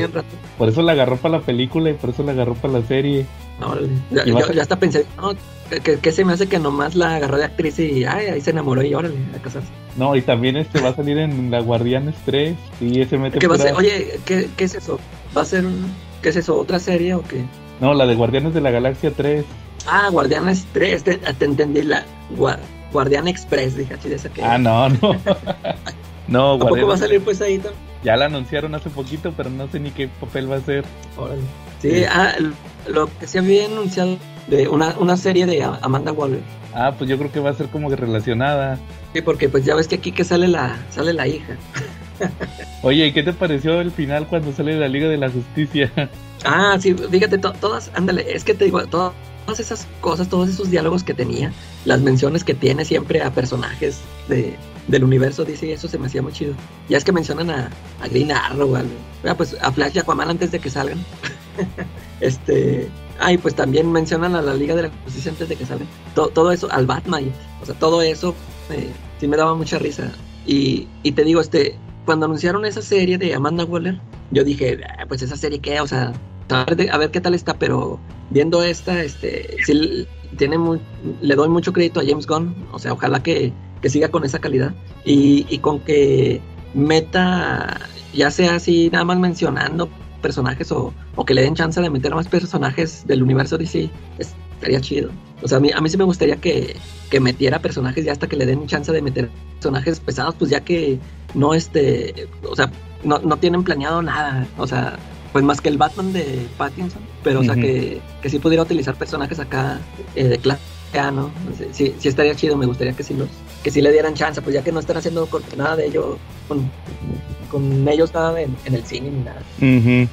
por eso la agarró para la película y por eso la agarró para la serie. No, ya, yo, ya hasta pensé, no, que, se me hace que nomás la agarró de actriz y ay, ahí se enamoró y órale, a casarse. No, y también este va a salir en La Guardianes 3 y ese mete ¿Qué va a ser? Oye, ¿qué, ¿qué, es eso? ¿Va a ser, qué es eso, otra serie o qué? No, la de Guardianes de la Galaxia 3. Ah, Guardianes 3, te, entendí la Guardian Express, dije, de esa que... Ah, no, no. no, ¿A poco va a salir pues ahí también? Ya la anunciaron hace poquito, pero no sé ni qué papel va a ser. Órale. Sí, ah, lo que se había anunciado de una, una serie de Amanda Waller. Ah, pues yo creo que va a ser como que relacionada. Sí, porque pues ya ves que aquí que sale la, sale la hija. Oye, ¿y qué te pareció el final cuando sale de la Liga de la Justicia? Ah, sí, fíjate, to- todas, ándale, es que te digo, to- todas esas cosas, todos esos diálogos que tenía, las menciones que tiene siempre a personajes de, del universo DC, eso se me hacía muy chido. Ya es que mencionan a, a Green Arrow, al- ah, pues a Flash y Aquaman antes de que salgan. este, ay, pues también mencionan a la Liga de la Justicia antes de que salgan. To- todo eso, al Batman, o sea, todo eso eh, sí me daba mucha risa. Y, y te digo, este, cuando anunciaron esa serie de Amanda Waller, yo dije, "Ah, pues esa serie qué, o sea, a ver, a ver qué tal está, pero viendo esta, este, sí tiene mu- le doy mucho crédito a James Gunn, o sea, ojalá que, que siga con esa calidad y, y con que meta, ya sea así, nada más mencionando personajes o, o que le den chance de meter más personajes del universo DC, estaría chido. O sea, a mí, a mí sí me gustaría que, que metiera personajes ya hasta que le den chance de meter personajes pesados, pues ya que no este, o sea, no, no tienen planeado nada, o sea, pues más que el Batman de Pattinson, pero o sea que, que sí pudiera utilizar personajes acá eh, de clase A, ¿no? Sí, sí, sí estaría chido, me gustaría que sí los, que sí le dieran chance, pues ya que no están haciendo nada de ello, con, con ellos nada en, en el cine ni nada,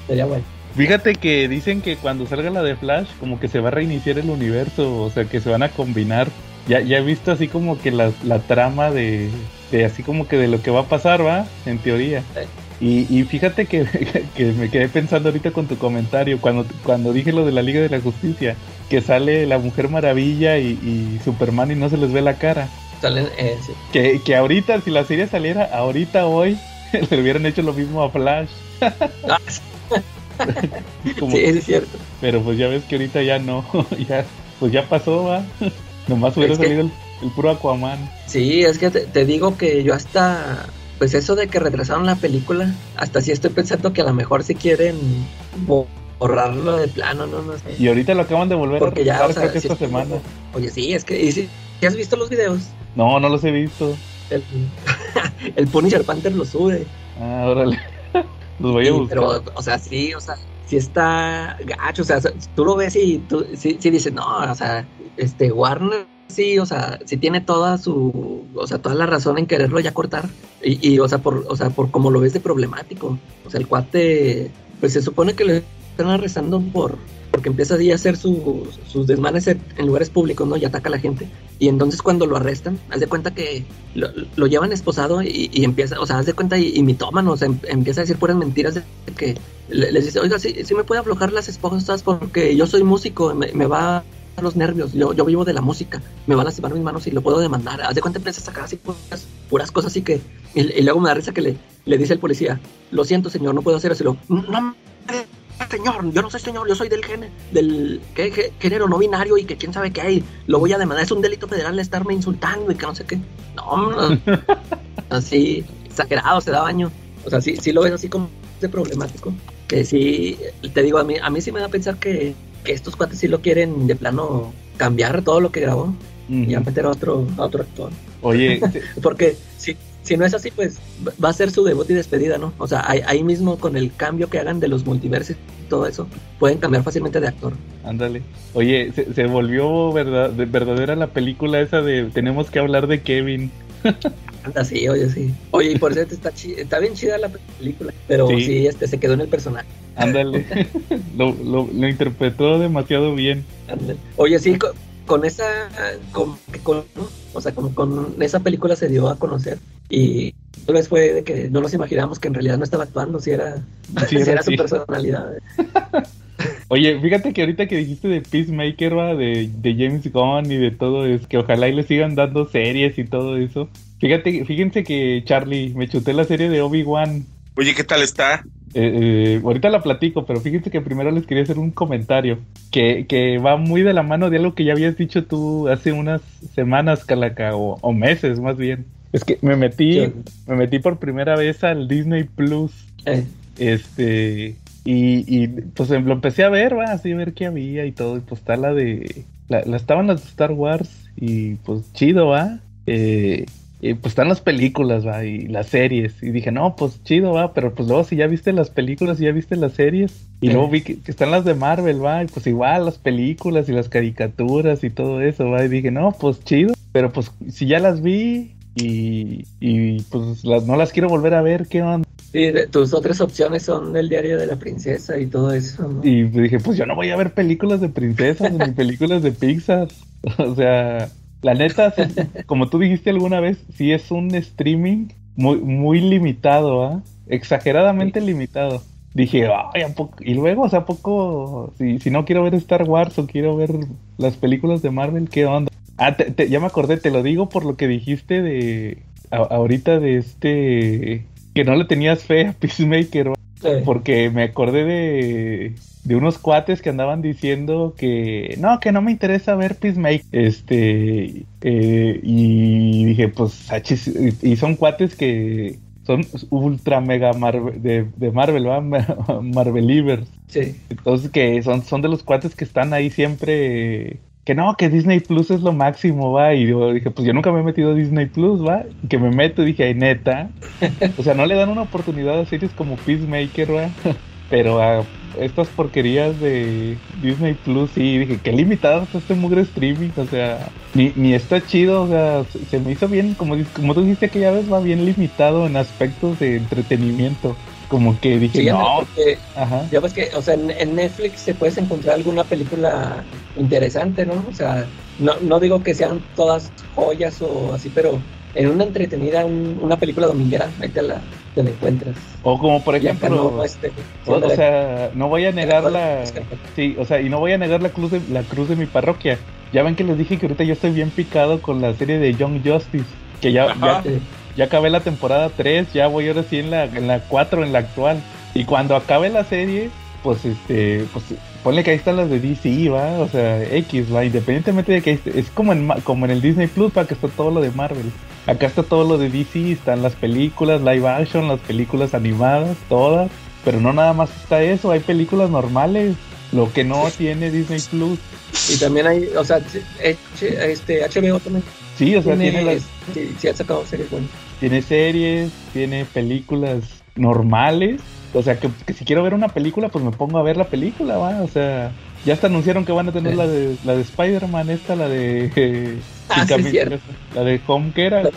sería bueno. Fíjate que dicen que cuando salga la de Flash, como que se va a reiniciar el universo, o sea, que se van a combinar. Ya, ya he visto así como que la, la trama de, así como que de lo que va a pasar, ¿va? En teoría. Y, y fíjate que, que me quedé pensando ahorita con tu comentario, cuando, cuando dije lo de la Liga de la Justicia, que sale la Mujer Maravilla y, y Superman y no se les ve la cara. Salen, eh, sí. Que, que ahorita, si la serie saliera, ahorita hoy, le hubieran hecho lo mismo a Flash. Ah, Como- sí, es cierto. Pero pues ya ves que ahorita ya no, ya, pues ya pasó, va. Nomás hubiera Es que- salido el, el puro Aquaman. Sí, es que te, te digo que yo hasta, pues eso de que retrasaron la película, hasta sí estoy pensando que a lo mejor si quieren bo- borrarlo de plano, no, no sé. Y ahorita lo acaban de volver Porque a ya, retrasar, o sea, creo que esta es semana. Oye, sí, es que, y si, ¿sí has visto los videos? No, no los he visto. El, el Punisher Panther lo sube. Ah, órale. los voy a buscar. pero, o sea, sí, o sea, sí está gacho, o sea, tú lo ves y tú sí, sí dices, no, o sea, este Warner sí, o sea, sí tiene toda su, o sea, toda la razón en quererlo ya cortar. Y, y, o sea, por, o sea, por como lo ves de problemático. O sea, el cuate, pues se supone que le están arrestando por porque empieza a hacer su- sus desmanes en lugares públicos, ¿no? Y ataca a la gente. Y entonces cuando lo arrestan, haz de cuenta que lo, lo llevan esposado y, y empieza, o sea, haz de cuenta y, y mitómano, o sea, em- empieza a decir puras mentiras de que le- les dice, oiga, sí, sí me puede aflojar las esposas porque yo soy músico, me, me va los nervios, yo, yo vivo de la música, me va a lastimar mis manos y lo puedo demandar. Haz de cuenta empieza a sacar así puras, puras cosas así que, y, y luego me da risa que le, le dice el policía, lo siento señor, no puedo hacer eso. No, señor, yo no soy señor, yo soy del género, del ¿qué, qué- género no binario y que quién sabe qué hay. Lo voy a demandar, es un delito federal estarme insultando y que no sé qué. No, no, así, exagerado, se da baño. O sea, sí, sí lo ves así como de problemático. Que sí, te digo, a mí, a mí sí me da a pensar que, que estos cuates sí lo quieren de plano cambiar todo lo que grabó y a meter a otro, a otro actor. Oye, Porque si, si no es así, pues va a ser su debut y despedida, ¿no? O sea, ahí, ahí mismo con el cambio que hagan de los multiversos y todo eso, pueden cambiar fácilmente de actor. ándale. Oye, se, se volvió verdad, de- verdadera la película esa de tenemos que hablar de Kevin. Anda, sí, oye, sí. Oye, y por cierto, está, chi- está bien chida la película, pero Sí. sí, este, se quedó en el personaje. Ándale. lo, lo, lo interpretó demasiado bien. Ándale. Oye, sí, con, con esa, con, con- o sea, con, con esa película se dio a conocer y tal vez fue de que no nos imaginábamos que en realidad no estaba actuando, si era, Sí, si era su personalidad. Oye, fíjate que ahorita que dijiste de Peacemaker, va, de, de James Gunn y de todo eso, que ojalá y le sigan dando series y todo eso. Fíjate, fíjense que Charlie, me chuté la serie de Obi-Wan. Oye, ¿qué tal está? Eh, eh, ahorita la platico, pero fíjense que primero les quería hacer un comentario que, que va muy de la mano de algo que ya habías dicho tú hace unas semanas, Calaca, o, o meses más bien. Es que me metí, me metí por primera vez al Disney Plus. Eh, Este, y, y pues lo empecé a ver, va, así a ver qué había y todo. Y pues está la de. La, la estaban las de Star Wars y pues chido, va. Eh, y pues están las películas, va, y las series. Y dije, no, pues chido, va, pero pues luego si ya viste las películas y ya viste las series. Y Sí. luego vi que, que están las de Marvel, va, y pues igual las películas y las caricaturas y todo eso, va. Y dije, no, pues chido, pero pues si ya las vi, y, y pues las, no las quiero volver a ver, ¿qué onda? Sí, de- tus otras opciones son el diario de la princesa y todo eso. ¿no? Y dije, pues yo no voy a ver películas de princesas ni películas de Pixar. O sea, la neta, como tú dijiste alguna vez, sí es un streaming muy, muy limitado, ¿ah? Exageradamente limitado. Dije, ay, ¿a poco? Y luego, o sea, ¿a poco? Si, si no quiero ver Star Wars o quiero ver las películas de Marvel, ¿qué onda? Ah, te- te- ya me acordé, te lo digo por lo que dijiste de a- ahorita de este que no le tenías fe a Peacemaker. Sí. porque me acordé de, de unos cuates que andaban diciendo que no, que no me interesa ver Peacemaker. Este, eh, y dije, pues, y y son cuates que son ultra mega Marvel, de, de Marvel, ¿va? Marvelivers. Sí. Entonces, que son, son de los cuates que están ahí siempre. Que no, que Disney Plus es lo máximo, va. Y yo dije, pues yo nunca me he metido a Disney Plus, va. Y que me meto y dije, ay, neta. O sea, no le dan una oportunidad a series como Peacemaker, va. Pero a estas porquerías de Disney Plus, sí, dije, qué limitado está este mugre streaming. O sea, ni, ni está chido, o sea, se, se me hizo bien, como, como tú dijiste aquella vez, va bien limitado en aspectos de entretenimiento. Como que dije, Sí, no, porque ajá. ya ves que, o sea, en, en Netflix se puedes encontrar alguna película interesante, ¿no? O sea, no, no digo que sean todas joyas o así, pero en una entretenida, un- una película dominguera, ahí te la, te la encuentras. O como por ejemplo, no, este, o, o sea, no voy a negar la, sí, o sea, y no voy a negar la cruz de la cruz de mi parroquia. Ya ven que les dije que ahorita yo estoy bien picado con la serie de Young Justice, que ya, ya, ya acabé la temporada 3, ya voy ahora sí en la en la 4 en la actual. Y cuando acabe la serie, pues este, pues ponle que ahí están las de DC, va, o sea, X, va, independientemente de que ahí esté- es como en como en el Disney Plus, para que está todo lo de Marvel. Acá está todo lo de DC, están las películas live action, las películas animadas, todas, pero no nada más está eso, hay películas normales, lo que no tiene Disney Plus. Y también hay, o sea, H- este, HBO también Sí, o sea, tiene, tiene, las, sí, sí ha sacado series buenas. tiene series, tiene películas normales. O sea, que, que si quiero ver una película, pues me pongo a ver la película, va. O sea, ya hasta anunciaron que van a tener Sí. la de la de Spider-Man, esta, la de. eh, Ah, sí, cierto. La de Home, que era? La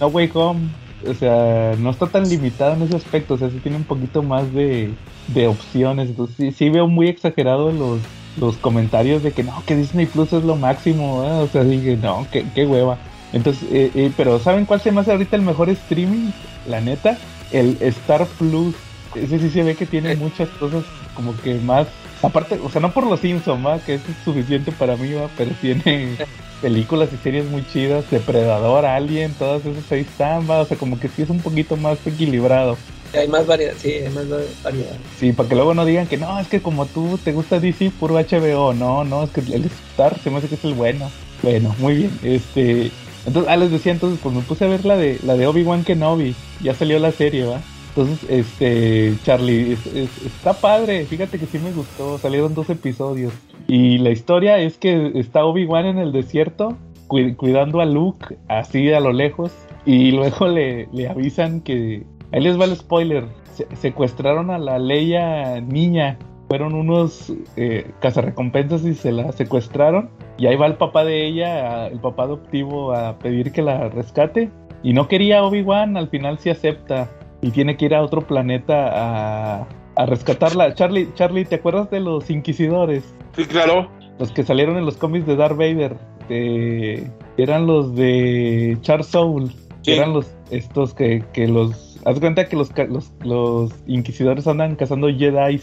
No Way Home. O sea, no está tan limitado en ese aspecto. O sea, sí tiene un poquito más de, de opciones. Entonces, sí, sí veo muy exagerado los, los comentarios de que no, que Disney Plus es lo máximo. ¿eh? O sea, dije, no, qué, qué hueva. Entonces, eh, eh, pero ¿saben cuál se me hace ahorita el mejor streaming? La neta, el Star Plus. Ese sí se ve que tiene Eh. muchas cosas como que más. Aparte, o sea, no por los Simpsons, ¿va? que es suficiente para mí, ¿va? pero tiene películas y series muy chidas, Depredador, Alien, todas esas ahí están, ¿va? o sea, como que sí es un poquito más equilibrado. hay más variedad, sí, hay más variedad. Sí, para que luego no digan que no, es que como tú te gusta DC, puro HBO, no, no, es que el Star se me hace que es el bueno. Bueno, muy bien, este... Entonces, ah, les decía, entonces, pues me puse a ver la de la de Obi-Wan Kenobi, ya salió la serie, ¿va? Entonces, este, Charlie, es- es- está padre, fíjate que sí me gustó, salieron dos episodios. Y la historia es que está Obi-Wan en el desierto, cu- cuidando a Luke, así a lo lejos, y luego le, le avisan que, ahí les va el spoiler, se- secuestraron a la Leia niña, fueron unos eh, cazarrecompensas y se la secuestraron, y ahí va el papá de ella, a- el papá adoptivo, a pedir que la rescate, y no quería Obi-Wan, al final sí acepta y tiene que ir a otro planeta a, a rescatarla. Charlie, Charlie, ¿te acuerdas de los inquisidores? Sí, claro. Los que salieron en los cómics de Darth Vader. De- eran los de Charles Soule. Sí. Eran los estos que, que los... Haz cuenta que los, los, los inquisidores andan cazando Jedi.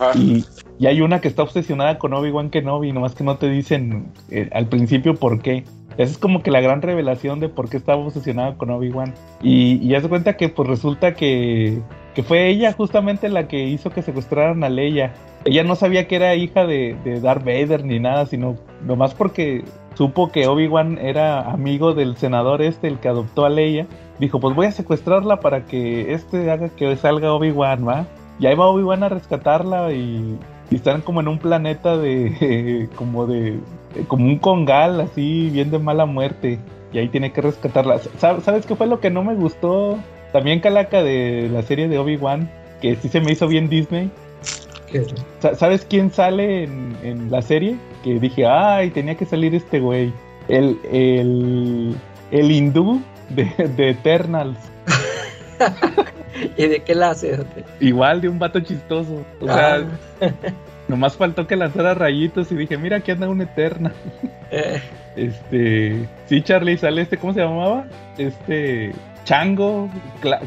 Ajá. Y, y hay una que está obsesionada con Obi-Wan Kenobi, nomás que no te dicen eh, al principio por qué. Esa es como que la gran revelación de por qué estaba obsesionada con Obi-Wan. Y, y haz de cuenta que pues resulta que, que fue ella justamente la que hizo que secuestraran a Leia. Ella no sabía que era hija de, de Darth Vader ni nada, sino nomás porque supo que Obi-Wan era amigo del senador este, el que adoptó a Leia. Dijo, pues voy a secuestrarla para que este haga que salga Obi-Wan, ¿va? Y ahí va Obi-Wan a rescatarla y, y están como en un planeta de como de como un congal así bien de mala muerte y ahí tiene que rescatarla. Sa- ¿Sabes qué fue lo que no me gustó? También Calaca de la serie de Obi-Wan, que sí se me hizo bien Disney. ¿Sabes quién sale en, en la serie? Que dije, ay, tenía que salir este güey. El, el, el hindú de, de Eternals. ¿Y de qué la hace? Igual de un vato chistoso. O sea, Ah, nomás faltó que lanzara rayitos y dije, mira, aquí anda un Eternal. eh, Este, sí, Charlie, sale este, ¿cómo se llamaba? Este, Chango, Cla-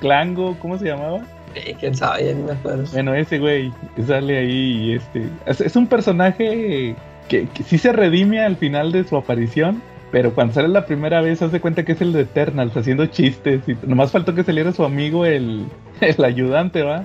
Clango, ¿cómo se llamaba? eh, quién sabe, ya ni me acuerdo. Bueno, ese güey sale ahí y este, es, es un personaje que, que sí se redime al final de su aparición, pero cuando sale la primera vez se hace cuenta que es el de Eternals haciendo chistes y nomás faltó que saliera su amigo el, el ayudante, ¿va?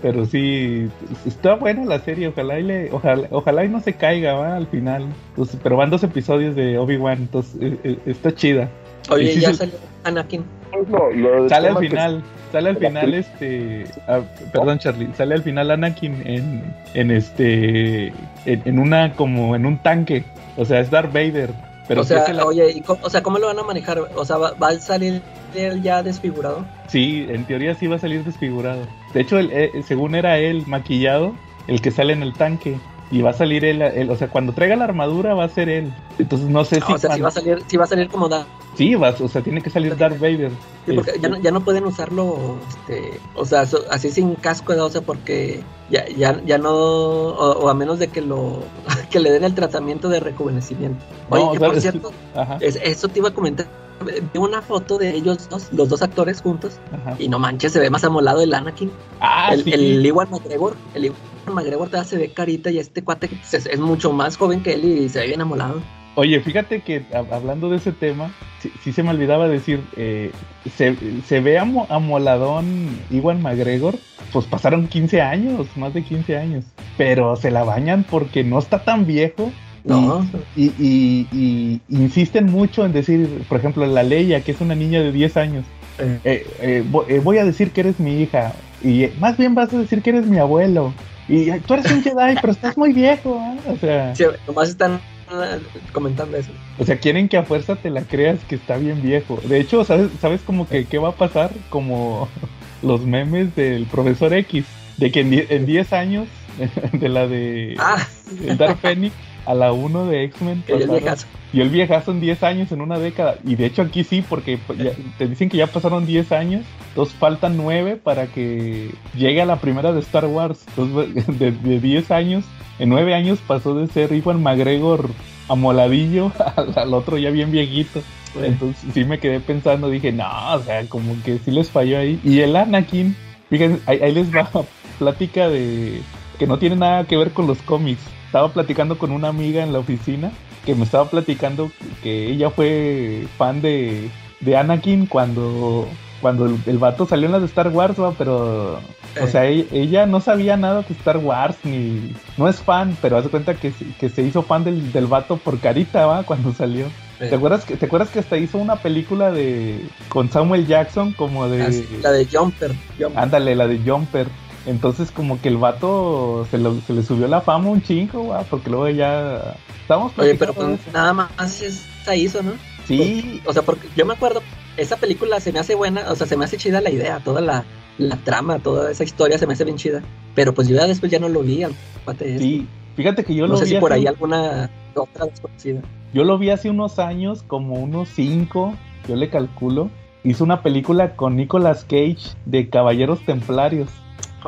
pero sí, está buena la serie, ojalá y le, ojalá, ojalá y no se caiga, ¿va? Al final, Entonces, pero van dos episodios de Obi-Wan, entonces eh, eh, está chida. Oye, Y sí ya se- salió Anakin. Pues lo- lo del Sale al que- final, sale al final este, ah, perdón Charlie, sale al final Anakin en, en este, en, en una como en un tanque, o sea es Darth Vader, pero o sea, el- oye, ¿y cómo, o sea, ¿cómo lo van a manejar? O sea, ¿va, va a salir él ya desfigurado? sí, en teoría sí va a salir desfigurado. De hecho, él, eh, según era él maquillado, el que sale en el tanque. Y va a salir él, él, o sea, cuando traiga la armadura va a ser él. Entonces no sé si... o sea, si va a salir, si va a salir como da. Sí, va, o sea, tiene que salir Darth Vader. Sí, porque Este, ya no, ya no pueden usarlo, este, o sea, so- así sin casco, ¿no? o sea, porque ya, ya, ya no, o, o a menos de que lo, que le den el tratamiento de rejuvenecimiento. Oye, No, que por cierto, Ajá, es- eso te iba a comentar, vi una foto de ellos dos, los dos actores juntos, ajá. y no manches, se ve más amolado el Anakin, Ah, el, sí. el Iwan McGregor, el Iwan McGregor te se ve carita y este cuate es, es mucho más joven que él y se ve bien amolado. Oye, fíjate que hab- hablando de ese tema, sí, sí se me olvidaba decir, eh, se, se ve amo- amoladón Iwan McGregor, pues pasaron 15 años, más de 15 años, pero se la bañan porque no está tan viejo No, y, y- y insisten mucho en decir, por ejemplo, la Leia, que es una niña de 10 años, Eh. eh, eh, vo- voy a decir que eres mi hija, y más bien vas a decir que eres mi abuelo, y tú eres un Jedi, pero estás muy viejo, o sea... sí, nomás están ah, comentando eso. O sea, quieren que a fuerza te la creas que está bien viejo. De hecho, ¿sabes, sabes como que qué va a pasar? Como los memes del profesor X. De que en die- en 10 años, de la de Ah, Dark Phoenix a la 1 de X-Men. que yo el pasaron- viejazo. Y el viejazo en 10 años, en una década. Y de hecho aquí sí, porque pues, ya- te dicen que ya pasaron 10 años. Entonces faltan 9 para que llegue a la primera de Star Wars. Entonces de, de 10 años, en 9 años pasó de ser Iwan McGregor amoladillo al, al otro ya bien viejito. Entonces sí me quedé pensando, dije, no, o sea, como que sí les falló ahí. Y el Anakin, fíjense, ahí, ahí les va plática de que no tiene nada que ver con los cómics. Estaba platicando con una amiga en la oficina que me estaba platicando que ella fue fan de, de Anakin cuando, cuando el, el vato salió en las de Star Wars, ¿va? pero o Eh. sea, e- ella, no sabía nada de Star Wars, ni no es fan, pero hace cuenta que, se- que se hizo fan del, del vato por carita, ¿va? Cuando salió. Eh. ¿Te acuerdas, que, ¿Te acuerdas que hasta hizo una película de con Samuel Jackson como de... La de Jumper. Jumper. Ándale, la de Jumper. Entonces como que el vato se, lo- se le subió la fama un chingo, porque luego ya... Estamos Oye, pero pues nada más esa hizo, ¿no? Sí, O sea, porque yo me acuerdo, esa película se me hace buena, o sea, se me hace chida la idea, toda la, la trama, toda esa historia se me hace bien chida. Pero pues yo ya después ya no lo vi al cuate este. sí. Fíjate que yo no lo sé vi si por ahí alguna otra desconocida. Yo lo vi hace unos años, como unos cinco, yo le calculo. Hizo una película con Nicolas Cage de Caballeros Templarios.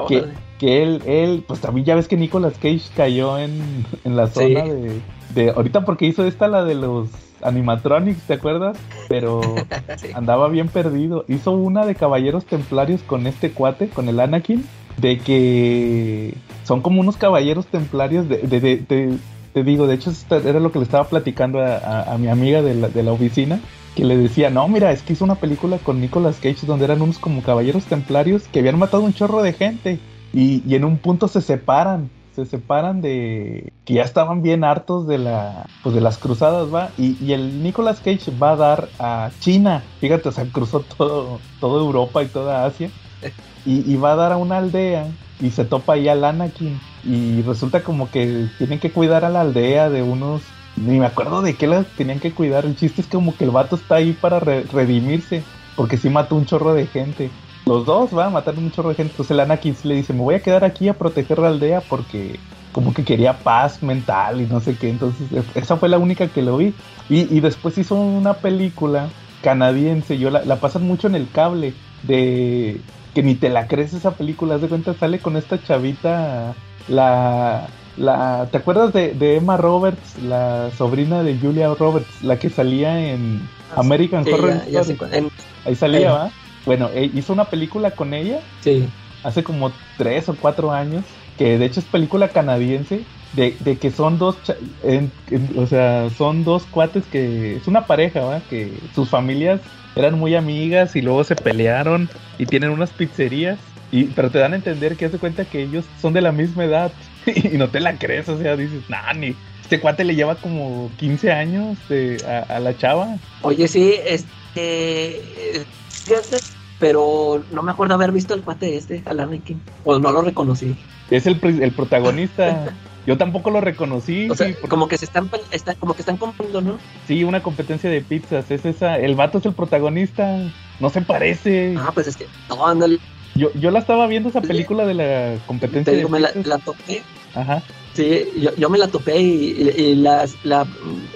Que, que él, él, pues también ya ves que Nicolas Cage cayó en, en la Sí. zona de, de. Ahorita porque hizo esta la de los animatronics, ¿te acuerdas? Pero Sí. andaba bien perdido. Hizo una de Caballeros Templarios con este cuate, con el Anakin, de que son como unos caballeros templarios de, de- de- te digo, de hecho era lo que le estaba platicando a, a- a mi amiga de la, de la oficina, que le decía, no, mira, es que hizo una película con Nicolas Cage donde eran unos como caballeros templarios que habían matado un chorro de gente y, y en un punto se separan. Se separan de que ya estaban bien hartos de la pues de las cruzadas, va. Y, y el Nicolas Cage va a dar a China. Fíjate, o sea, cruzó todo, toda Europa y toda Asia. Y, y va a dar a una aldea y se topa ahí al Anakin. Y resulta como que tienen que cuidar a la aldea de unos. Ni me acuerdo de qué la tenían que cuidar. El chiste es como que el vato está ahí para re- redimirse. Porque sí mató un chorro de gente. Los dos va a matar un chorro de gente. Entonces el Anakin le dice: Me voy a quedar aquí a proteger la aldea porque como que quería paz mental y no sé qué. Entonces, e, esa fue la única que lo vi. Y, y después hizo una película canadiense, yo la, la pasan mucho en el cable, de que ni te la crees esa película, haz de cuenta, sale con esta chavita, la, la, ¿te acuerdas de, de Emma Roberts, la sobrina de Julia Roberts, la que salía en American Sí, Horror ya- Story? en- Ahí salía. ¿va? Bueno, eh, hizo una película con ella sí. hace como tres o cuatro años, que de hecho es película canadiense, de, de que son dos, en- o sea, son dos cuates que es una pareja, ¿va? Que sus familias eran muy amigas y luego se pelearon y tienen unas pizzerías, y, pero te dan a entender que hace cuenta que ellos son de la misma edad y no te la crees, o sea, dices, nah, ni... Este cuate le lleva como 15 años de- a, a la chava. Oye, sí, este. eh, fíjate, Pero no me acuerdo haber visto el cuate este, Alan Rickman. O no lo reconocí. Es el, el protagonista. Yo tampoco lo reconocí. O sea, sí, porque- como que se están, está- como que están comprando, ¿no? Sí, una competencia de pizzas, es esa, el vato es el protagonista, no se parece. Ah, pues es que, no, ándale, Yo, yo la estaba viendo esa película de la competencia te digo, de me la, la topé. Ajá. Sí, yo, yo me la topé y, y- y la, la,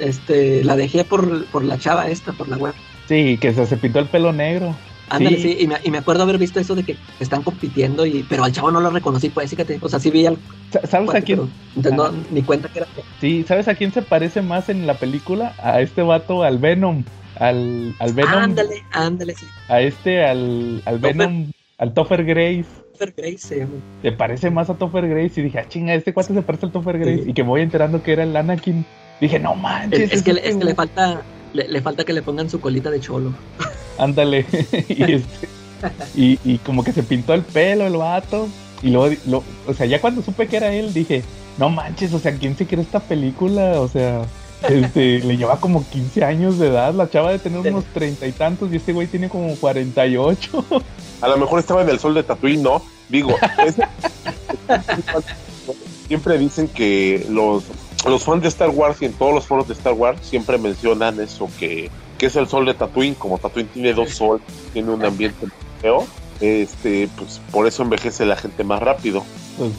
este, la dejé por, por la chava esta, por la web. Sí, que se, se pintó el pelo negro. Ándale, Sí. sí, y, me, y me acuerdo haber visto eso de que están compitiendo, y pero al chavo no lo reconocí, pues fíjate, o sea, sí vi al Sa- ¿Sabes cuate, a quién? pero no, ni cuenta que era. Sí, ¿sabes a quién se parece más en la película? A este vato, al Venom. Al, al Venom. Ándale, ándale, sí. A este, al, al. Venom, al Topher Grace. Super Grace se llama. Se parece más a Topher Grace. Y dije, ah, chinga, este cuate se parece al Topher Grace. Sí. Y que me voy enterando que era el Anakin. Dije, no manches. Es, es que, es que le güey". falta, le, le falta que le pongan su colita de cholo. Ándale. y, este, y, y como que se pintó el pelo el vato. Y luego, lo- o sea, ya cuando supe que era él, dije, no manches, o sea, ¿quién se cree esta película? O sea, este, le lleva como 15 años de edad, la chava de tener unos treinta y tantos y este güey tiene como 48. A lo mejor estaba en el sol de Tatooine, ¿no? Digo, es- siempre dicen que los, los fans de Star Wars y en todos los foros de Star Wars siempre mencionan eso, que, que es el sol de Tatooine, como Tatooine tiene dos sol, tiene un ambiente feo, este, pues por eso envejece la gente más rápido. Pues,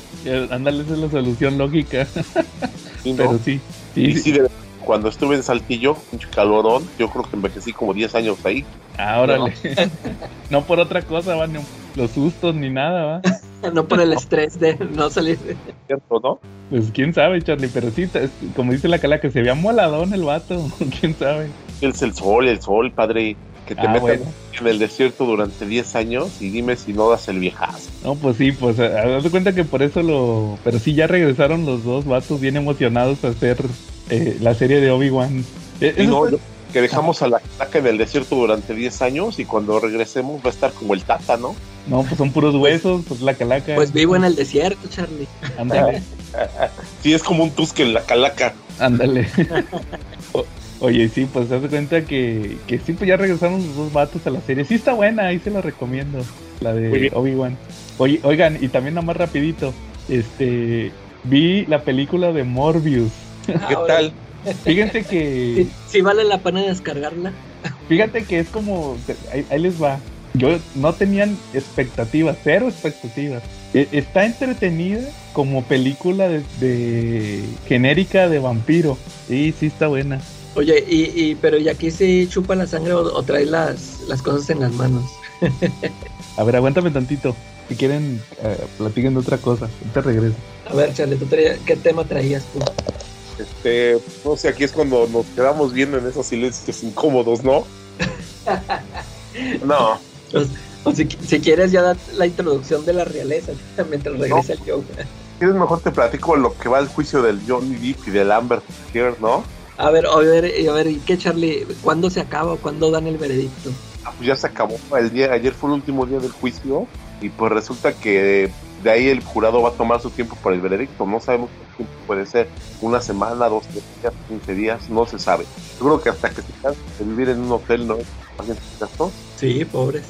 ándale, esa es la solución lógica. ¿sí, no? Pero sí, Y sí, sí, de- cuando estuve en Saltillo, calorón, yo creo que envejecí como 10 años ahí. Ah, órale. No por otra cosa, va, ni los sustos ni nada, va. No por el estrés de no salir. ¿Cierto, no? Pues quién sabe, Charlie, pero sí, como dice la cala, que se veía moladón el vato, quién sabe. Es el sol, el sol, padre, que te Ah, metan bueno. en el desierto durante 10 años y dime si no das el viejazo. No, pues sí, pues haz de cuenta que por eso lo... Pero sí, ya regresaron los dos vatos bien emocionados a hacer eh, la serie de Obi-Wan. Eh, no, fue- que dejamos a la caca en el desierto durante 10 años y cuando regresemos va a estar como el tata, ¿no? No, pues son puros huesos, pues la calaca. Pues vivo en el desierto, Charlie. Ándale, Sí, es como un tusque en la calaca. ándale. Oye, sí, pues haz de cuenta que, que sí, pues ya regresaron los dos vatos a la serie. Sí está buena, ahí se la recomiendo, la de. Obi-Wan. Oye, oigan, y también nada más rapidito, este, vi la película de Morbius. ¿Qué Ahora, tal? Fíjense que... Sí, sí vale la pena descargarla. Fíjate que es como. Ahí, ahí les va. Yo no tenían expectativas, cero expectativas. E- Está entretenida como película de, de- genérica de vampiro. Sí, sí está buena. Oye, y, y pero y aquí sí chupa la sangre o, o trae las, las cosas en las manos. A ver, aguántame tantito. Si quieren, eh, platiquen de otra cosa. Ahorita regreso. A ver, Charlie, ¿tú traías- ¿qué tema traías tú? Este, no sé, aquí es cuando nos quedamos viendo en esos silencios incómodos, ¿no? No, O si, si quieres ya da la introducción de la realeza mientras regresa el show. ¿quieres mejor te platico lo que va al juicio del Johnny Depp y del Amber Heard, ¿no? A ver, a ver, y a ver, ¿y qué Charlie? ¿Cuándo se acaba o cuándo dan el veredicto? Ah, pues ya se acabó. El día, ayer fue el último día del juicio y pues resulta que de ahí el jurado va a tomar su tiempo para el veredicto. No sabemos qué tiempo puede ser. Una semana, dos, tres días, quince días, no se sabe. Yo creo que hasta que se canse de vivir en un hotel, ¿no? ¿Alguien se gastó? Sí, pobres.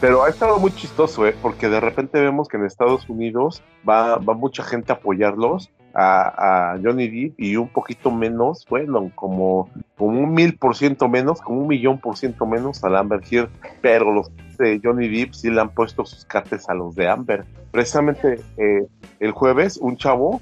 Pero ha estado muy chistoso, ¿eh? Porque de repente vemos que en Estados Unidos va, va mucha gente a apoyarlos, a, a Johnny Depp, y un poquito menos, bueno, como, como un mil por ciento menos, como un millón por ciento menos al Amber Heard. Pero los de Johnny Depp sí le han puesto sus cartas a los de Amber. Precisamente eh, el jueves, un chavo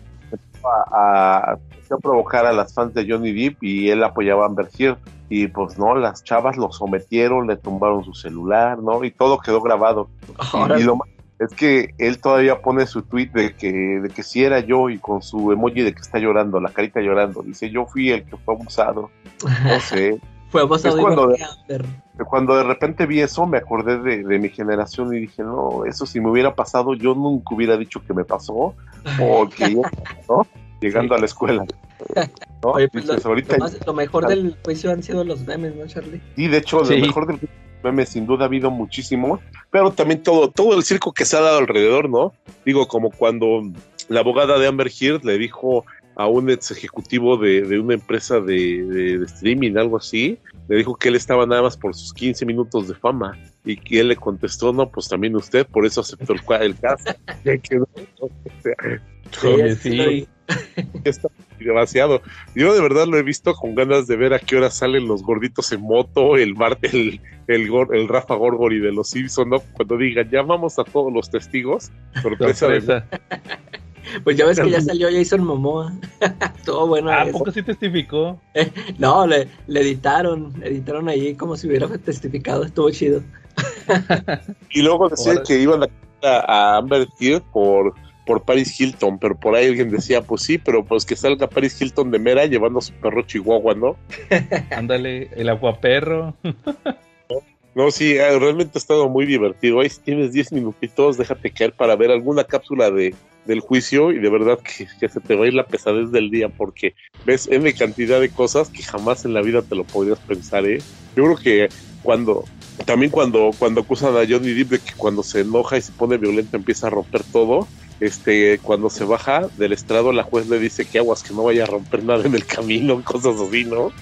a, a, a provocar a las fans de Johnny Depp y él apoyaba a Amber Heard y pues no, las chavas lo sometieron, le tumbaron su celular, ¿no? Y todo quedó grabado. Ahora- Y lo más es que él todavía pone su tweet de que, de que si era yo y con su emoji de que está llorando, la carita llorando. Dice, yo fui el que fue abusado. No sé. Fue abusado Es cuando- Amber. Cuando de repente vi eso, me acordé de, de mi generación y dije, no, eso si me hubiera pasado, yo nunca hubiera dicho que me pasó, porque yo, ¿no? Llegando a la escuela. ¿no? Oye, pues Dices, lo, ahorita, lo más- lo mejor del juicio han sido los memes, ¿no, Charlie? y de hecho, Sí. lo mejor del meme sin duda ha habido muchísimo, pero también todo, todo el circo que se ha dado alrededor, ¿no? Digo, como cuando la abogada de Amber Heard le dijo a un ex ejecutivo de, de una empresa de, de- de streaming, algo así, le dijo que él estaba nada más por sus 15 minutos de fama y que él le contestó, no, pues también usted, por eso aceptó el, caso. Ya quedó, o sea, sí, está demasiado. Yo de verdad lo he visto con ganas de ver a qué hora salen los gorditos en moto, el Bart, el, el, Gor- el Rafa Gorgori de los Simpson, ¿no? Cuando digan, llamamos a todos los testigos, sorpresa, de-. Pues ya ves que ya salió Jason Momoa. Todo bueno. ¿A poco sí testificó? No, le, le editaron, le editaron ahí como si hubiera testificado, estuvo chido. Y luego Ahora- que iban a, a Amber Heard por, por Paris Hilton, pero por ahí alguien decía, pues sí, pero pues que salga Paris Hilton de mera llevando a su perro chihuahua, ¿no? Ándale, el aguaperro. No, sí, eh, realmente ha estado muy divertido. Ahí si tienes 10 minutitos, déjate caer para ver alguna cápsula de, del juicio y de verdad que, que se te va a ir la pesadez del día porque ves N cantidad de cosas que jamás en la vida te lo podrías pensar, ¿eh? Yo creo que cuando, también cuando, cuando acusan a Johnny Depp de que cuando se enoja y se pone violento empieza a romper todo, este, cuando se baja del estrado la juez le dice que aguas, que no vaya a romper nada en el camino, cosas así, ¿no?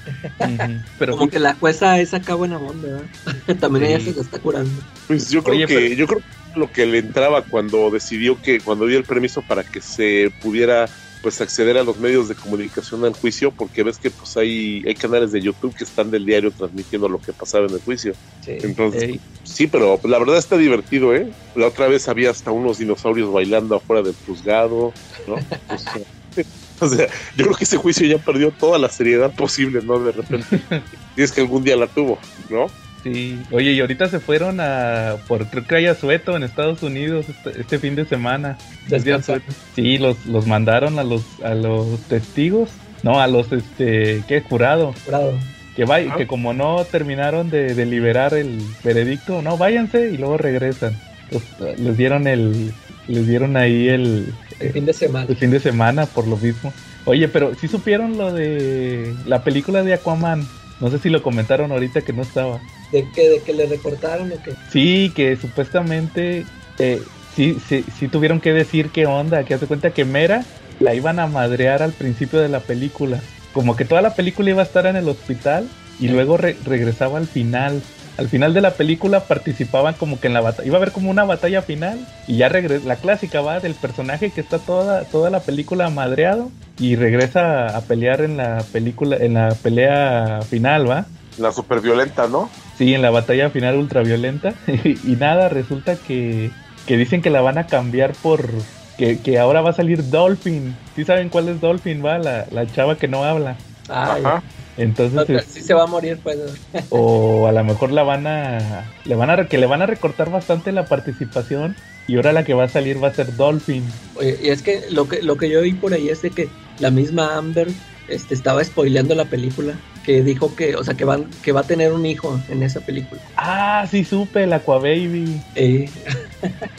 Pero Como que la jueza es acá buena onda, ¿verdad? También Sí. ella se lo está curando. Pues yo creo Oye, que pero- yo creo que lo que le entraba cuando decidió que cuando dio el permiso para que se pudiera pues acceder a los medios de comunicación al juicio porque ves que pues hay hay canales de YouTube que están del diario transmitiendo lo que pasaba en el juicio. Entonces, Ey. sí, pero pues, la verdad está divertido, ¿eh? La otra vez había hasta unos dinosaurios bailando afuera del juzgado, ¿no? O sea, o sea, yo creo que ese juicio ya perdió toda la seriedad posible, ¿no? De repente. Y es que algún día la tuvo, ¿no? Sí, oye, y ahorita se fueron a, por creo que hay Asueto en Estados Unidos este, este fin de semana. Descansar. Sí, los, los mandaron a los, a los testigos, no, a los, este, ¿qué? Jurado. Bravo. Que, vay, Ah. que como no terminaron de, de liberar el veredicto, no, váyanse y luego regresan. Pues, les dieron el, les dieron ahí el, El fin de semana. el fin de semana por lo mismo. Oye, pero sí supieron lo de la película de Aquaman. No sé si lo comentaron ahorita que no estaba. ¿De que, ¿De que le recortaron o qué? Sí, que supuestamente eh, sí, sí, sí tuvieron que decir qué onda, que hace cuenta que Mera la iban a madrear al principio de la película. Como que toda la película iba a estar en el hospital y luego re- regresaba al final. Al final de la película participaban como que en la batalla, iba a haber como una batalla final y ya regresa, la clásica va del personaje que está toda, toda la película madreado y regresa a pelear en la película, en la pelea final, va. La super violenta, ¿no? Sí, en la batalla final ultraviolenta. y nada, resulta que, que dicen que la van a cambiar por. Que, que ahora va a salir Dolphin. ¿Sí saben cuál es Dolphin? Va, la, la chava que no habla. Ay, Ajá. Entonces, no, es- sí se va a morir, pues. o a lo mejor la van a. Le van a que le van a recortar bastante la participación. Y ahora la que va a salir va a ser Dolphin. Oye, y es que lo que lo que yo oí por ahí es de que la misma Amber este, estaba spoileando la película. Que dijo que, o sea, que, van, que va a tener un hijo en esa película. Ah, sí supe, el Aquababy. Eh,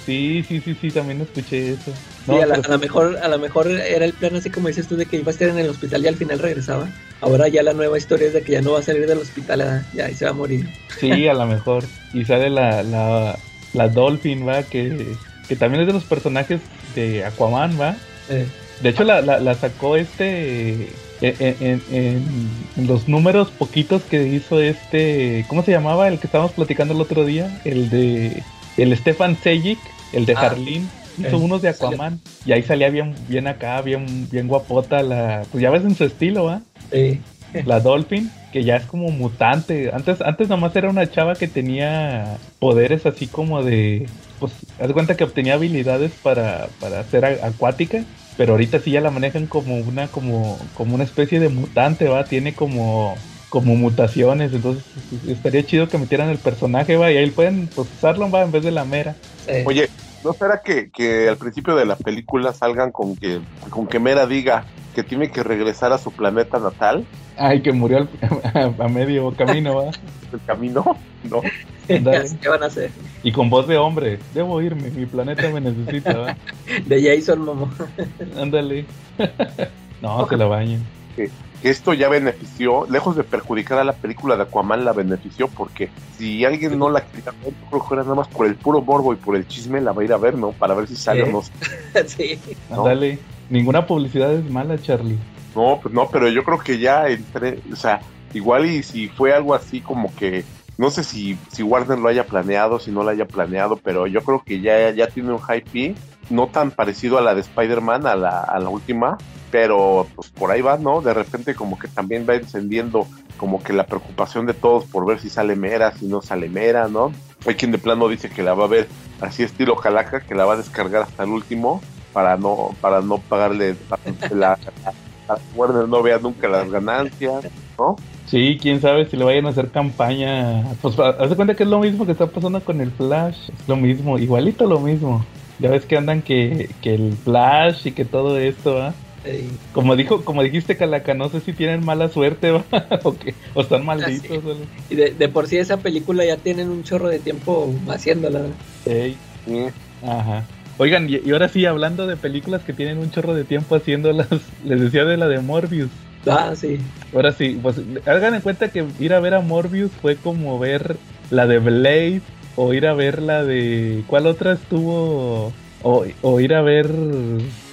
Sí, sí, sí, sí, también escuché eso. sí, a, la- a lo mejor, a lo mejor era el plan así como dices tú de que iba a estar en el hospital y al final regresaba. Ahora ya la nueva historia es de que ya no va a salir del hospital, ah, ya y se va a morir. Sí, a lo mejor. Y sale la, la, la Dolphin, ¿va? Que, que también es de los personajes de Aquaman, ¿va? Eh, De hecho, la, la, la sacó este. En, en- en- en los números poquitos que hizo este. ¿Cómo se llamaba? El que estábamos platicando el otro día. El de. El Stefan Sejic, el de Ah, Harleen. Hizo eh, unos de salió. Aquaman. Y ahí salía bien, bien acá, bien, bien guapota la. Pues ya ves en su estilo, ¿va? eh, La Dolphin, que ya es como mutante. Antes, antes nomás era una chava que tenía poderes así como de. Pues, haz cuenta que obtenía habilidades para, para ser acuática. pero ahorita sí ya la manejan como una, como, como una especie de mutante, va, tiene como como mutaciones, entonces estaría chido que metieran el personaje, va, y ahí pueden pues, usarlo, va, en vez de la mera. Sí. Oye, ¿no será que, que al principio de la película salgan con que, con que Mera diga que tiene que regresar a su planeta natal? Ay, que murió al- a, medio camino, va. ¿El camino? No. ¿Qué van a hacer? Y con voz de hombre, debo irme, mi planeta me necesita, va. De Jason Momo. Ándale. no, se la bañen. que esto ya benefició, lejos de perjudicar a la película de Aquaman, la benefició porque si alguien no la quería ver, yo creo que era nada más por el puro morbo y por el chisme, la va a ir a ver, ¿no? Para ver si sale o no. sí. ¿no? Ándale. Ninguna publicidad es mala, Charlie. No, pues no, pero yo creo que ya entré, o sea, igual y si fue algo así como que, no sé si, si Warner lo haya planeado, si no lo haya planeado, pero yo creo que ya, ya tiene un hype, no tan parecido a la de Spider-Man, a la, a la última, pero pues por ahí va, ¿no? De repente como que también va encendiendo como que la preocupación de todos por ver si sale Mera, si no sale Mera, ¿no? Hay quien de plano dice que la va a ver así estilo Calaca, que la va a descargar hasta el último para no para no pagarle para que la, la Warner no vea nunca las ganancias, ¿no? Sí, quién sabe si le vayan a hacer campaña. Pues haz de cuenta que es lo mismo que está pasando con el Flash. Es lo mismo, igualito lo mismo. Ya ves que andan que, que el Flash y que todo esto, ¿va? Sí. Como dijo, como dijiste Calaca, no sé si tienen mala suerte, ¿va? o, que, o están malditos. sí. ¿vale? Y de, de por sí esa película ya tienen un chorro de tiempo haciéndola. Sí. Ajá. Oigan, y, y ahora sí, hablando de películas que tienen un chorro de tiempo haciéndolas, les decía de la de Morbius. Ah, sí. Ahora sí, pues hagan en cuenta que ir a ver a Morbius fue como ver la de Blade o ir a ver la de... ¿Cuál otra estuvo? O, o ir a ver,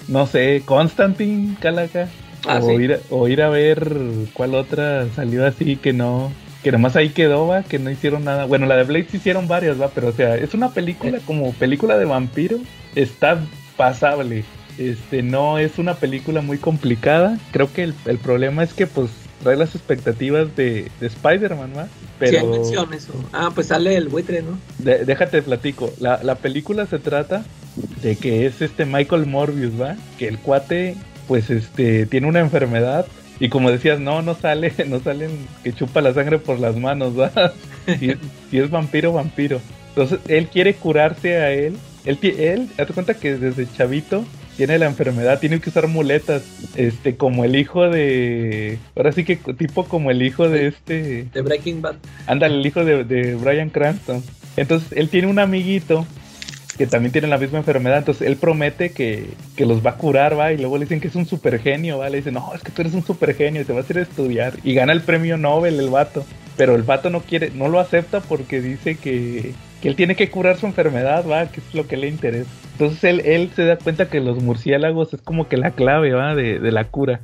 no sé, Constantine, Calaca. Ah, o, sí. ir, a- o ir a ver cuál otra salió así que no... Que nomás ahí quedó, va, que no hicieron nada. Bueno, la de Blade sí hicieron varias, va, pero o sea, es una película como película de vampiro. Está pasable. Este, no es una película muy complicada. Creo que el, el problema es que pues trae las expectativas de, de Spider-Man, ¿va? Sí, Pero hay mención eso. Ah, pues sale el buitre, ¿no? de- déjate platico. La, la película se trata de que es este Michael Morbius, ¿va? Que el cuate pues este tiene una enfermedad y como decías, no, no sale, no salen que chupa la sangre por las manos, ¿va? Si, es- si es vampiro, vampiro. Entonces él quiere curarse a él. Él, él, hazte cuenta que desde chavito tiene la enfermedad, tiene que usar muletas, este, como el hijo de, ahora sí que tipo como el hijo de este, De Breaking Bad. Ándale, el hijo de, de Brian Cranston. Entonces, él tiene un amiguito que también tiene la misma enfermedad. Entonces, él promete que, que los va a curar, va. Y luego le dicen que es un super genio, va. Le dicen, no, es que tú eres un super genio y te vas a ir a estudiar. Y gana el premio Nobel el vato. Pero el vato no quiere, no lo acepta porque dice que, que él tiene que curar su enfermedad, va. Que es lo que le interesa. Entonces, él, él se da cuenta que los murciélagos es como que la clave, va, de, de la cura.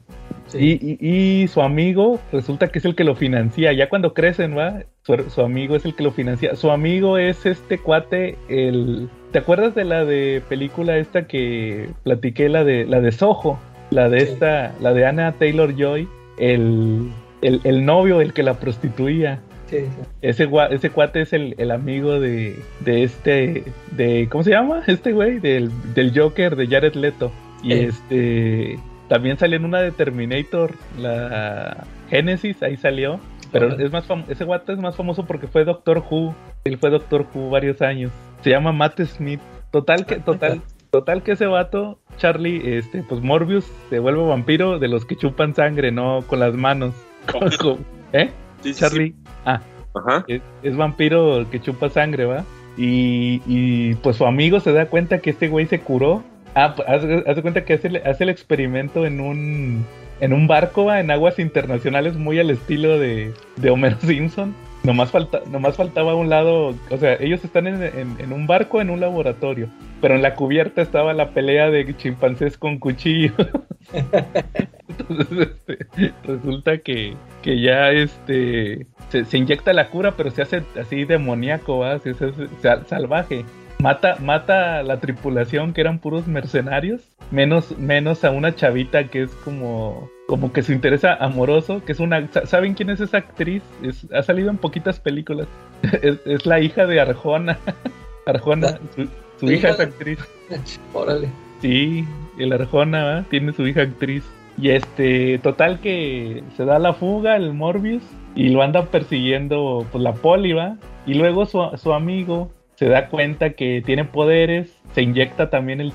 Sí. Y, y- y su amigo resulta que es el que lo financia. Ya cuando crecen, ¿va? Su, su amigo es el que lo financia. Su amigo es este cuate, el... ¿Te acuerdas de la de película esta que platiqué, la de la de Soho? La de Sí. esta, la de Anna Taylor Joy, el, el, el novio, el que la prostituía. Sí, sí. Ese, ese cuate es el, el amigo de, de este, de, ¿cómo se llama? Este güey, del, del Joker de Jared Leto. Y Eh. este, también salió en una de Terminator, la Genesis, ahí salió. Pero es más ese guate es más famoso porque fue Doctor Who. Él fue Doctor Who varios años. Se llama Matt Smith. Total que, total, total que ese vato, Charlie, este, pues Morbius se vuelve vampiro de los que chupan sangre, no con las manos. ¿Eh? Sí, sí, sí. Ah, Ajá. es, es vampiro que chupa sangre, ¿va? Y, y, pues su amigo se da cuenta que este güey se curó. Ah, pues, haz, haz de cuenta que hace, el- hace el experimento en un en un barco, ¿va? En aguas internacionales muy al estilo de, de Homero Simpson. Nomás, falta, nomás faltaba un lado, o sea, ellos están en, en- un barco en un laboratorio, pero en la cubierta estaba la pelea de chimpancés con cuchillos. Entonces, este, resulta que, que ya este se, se inyecta la cura, pero se hace así demoníaco, ¿va? Se salvaje. Mata, mata a la tripulación que eran puros mercenarios, menos, menos a una chavita que es como, como que su interés amoroso, que es una, sa- ¿saben quién es esa actriz? Es- ha salido en poquitas películas. Es, es la hija de Arjona. Arjona, su, su ¿La hija es actriz. Órale. Sí, el Arjona tiene su hija actriz. Y este, total que se da la fuga el Morbius y lo anda persiguiendo pues, la poli, ¿va? Y luego su, su amigo se da cuenta que tiene poderes, se inyecta también el,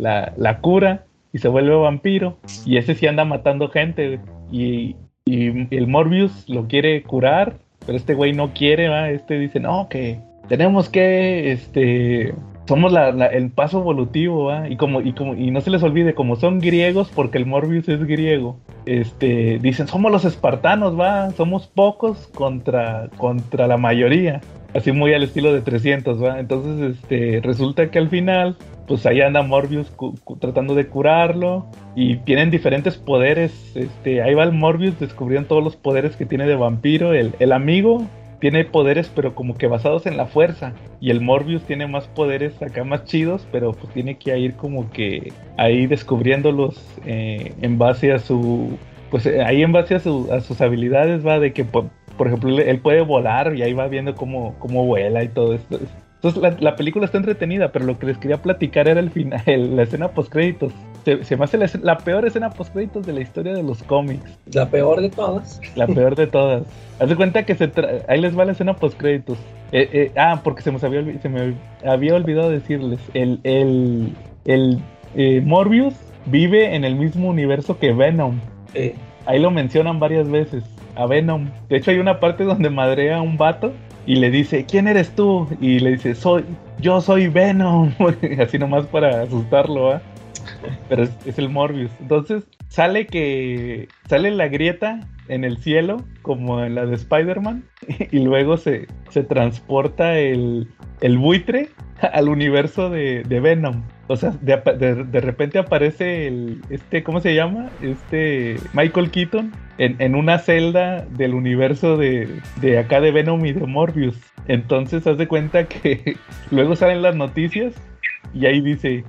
la cura y se vuelve vampiro. Y ese sí anda matando gente. Y, y el Morbius lo quiere curar, pero este güey no quiere, ¿va? Este dice, no, que tenemos que, este, somos el paso evolutivo, ¿va? Y como, no se les olvide, como son griegos, porque el Morbius es griego, este, dicen, somos los espartanos, va, somos pocos contra, la mayoría. Así muy al estilo de 300, ¿va? Entonces, este, resulta que al final, pues ahí anda Morbius tratando de curarlo y tienen diferentes poderes. Este, ahí va el Morbius descubriendo todos los poderes que tiene de vampiro. El amigo tiene poderes, pero como que basados en la fuerza. Y el Morbius tiene más poderes acá más chidos, pero pues tiene que ir como que ahí descubriéndolos eh, en base a su. Pues eh, ahí en base a, su- a sus habilidades va de que, por, por ejemplo, él- puede volar y ahí va viendo cómo, cómo vuela y todo esto. Entonces la, la película está entretenida, pero lo que les quería platicar era el final, el- la escena post créditos. Se, se me hace la, peor escena post créditos de la historia de los cómics. La peor de todas. La peor de todas. Haz de cuenta que se tra- ahí les va la escena post créditos. Eh, eh, ah, porque se me, había, olvi- se me había olvidado decirles. El, el, el eh, Morbius vive en el mismo universo que Venom. Ahí lo mencionan varias veces. A Venom. De hecho, hay una parte donde madrea a un vato y le dice, ¿quién eres tú? Y le dice, soy, yo soy Venom. Así nomás para asustarlo, ¿ah? Pero es, el Morbius. Entonces, sale que. Sale la grieta en el cielo, como en la de Spider-Man. Y luego se, se transporta el, el buitre al universo de, de Venom. O sea, de, de- de repente aparece el. Este, ¿cómo se llama? Este. Michael Keaton. En, en una celda del universo de, de acá de Venom y de Morbius. Entonces, haz de cuenta que luego salen las noticias y ahí dice.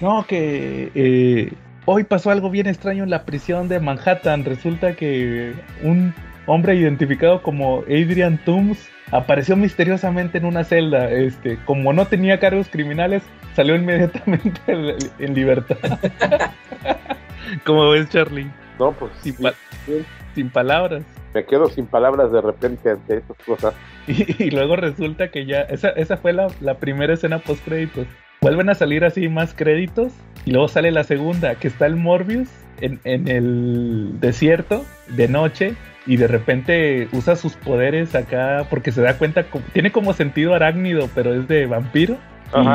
No, que eh, hoy pasó algo bien extraño en la prisión de Manhattan. Resulta que un hombre identificado como Adrian Toomes apareció misteriosamente en una celda. Este, como no tenía cargos criminales, salió inmediatamente en, libertad. como ves, Charlie, No, pues sin, sí, pa- sí. sin palabras. me quedo sin palabras de repente ante esas cosas. Y, y luego resulta que ya, esa, esa fue la, la primera escena post créditos. Vuelven a salir así más créditos y luego sale la segunda, que está el Morbius en, en el desierto de noche y de repente usa sus poderes acá porque se da cuenta, tiene como sentido arácnido, pero es de vampiro.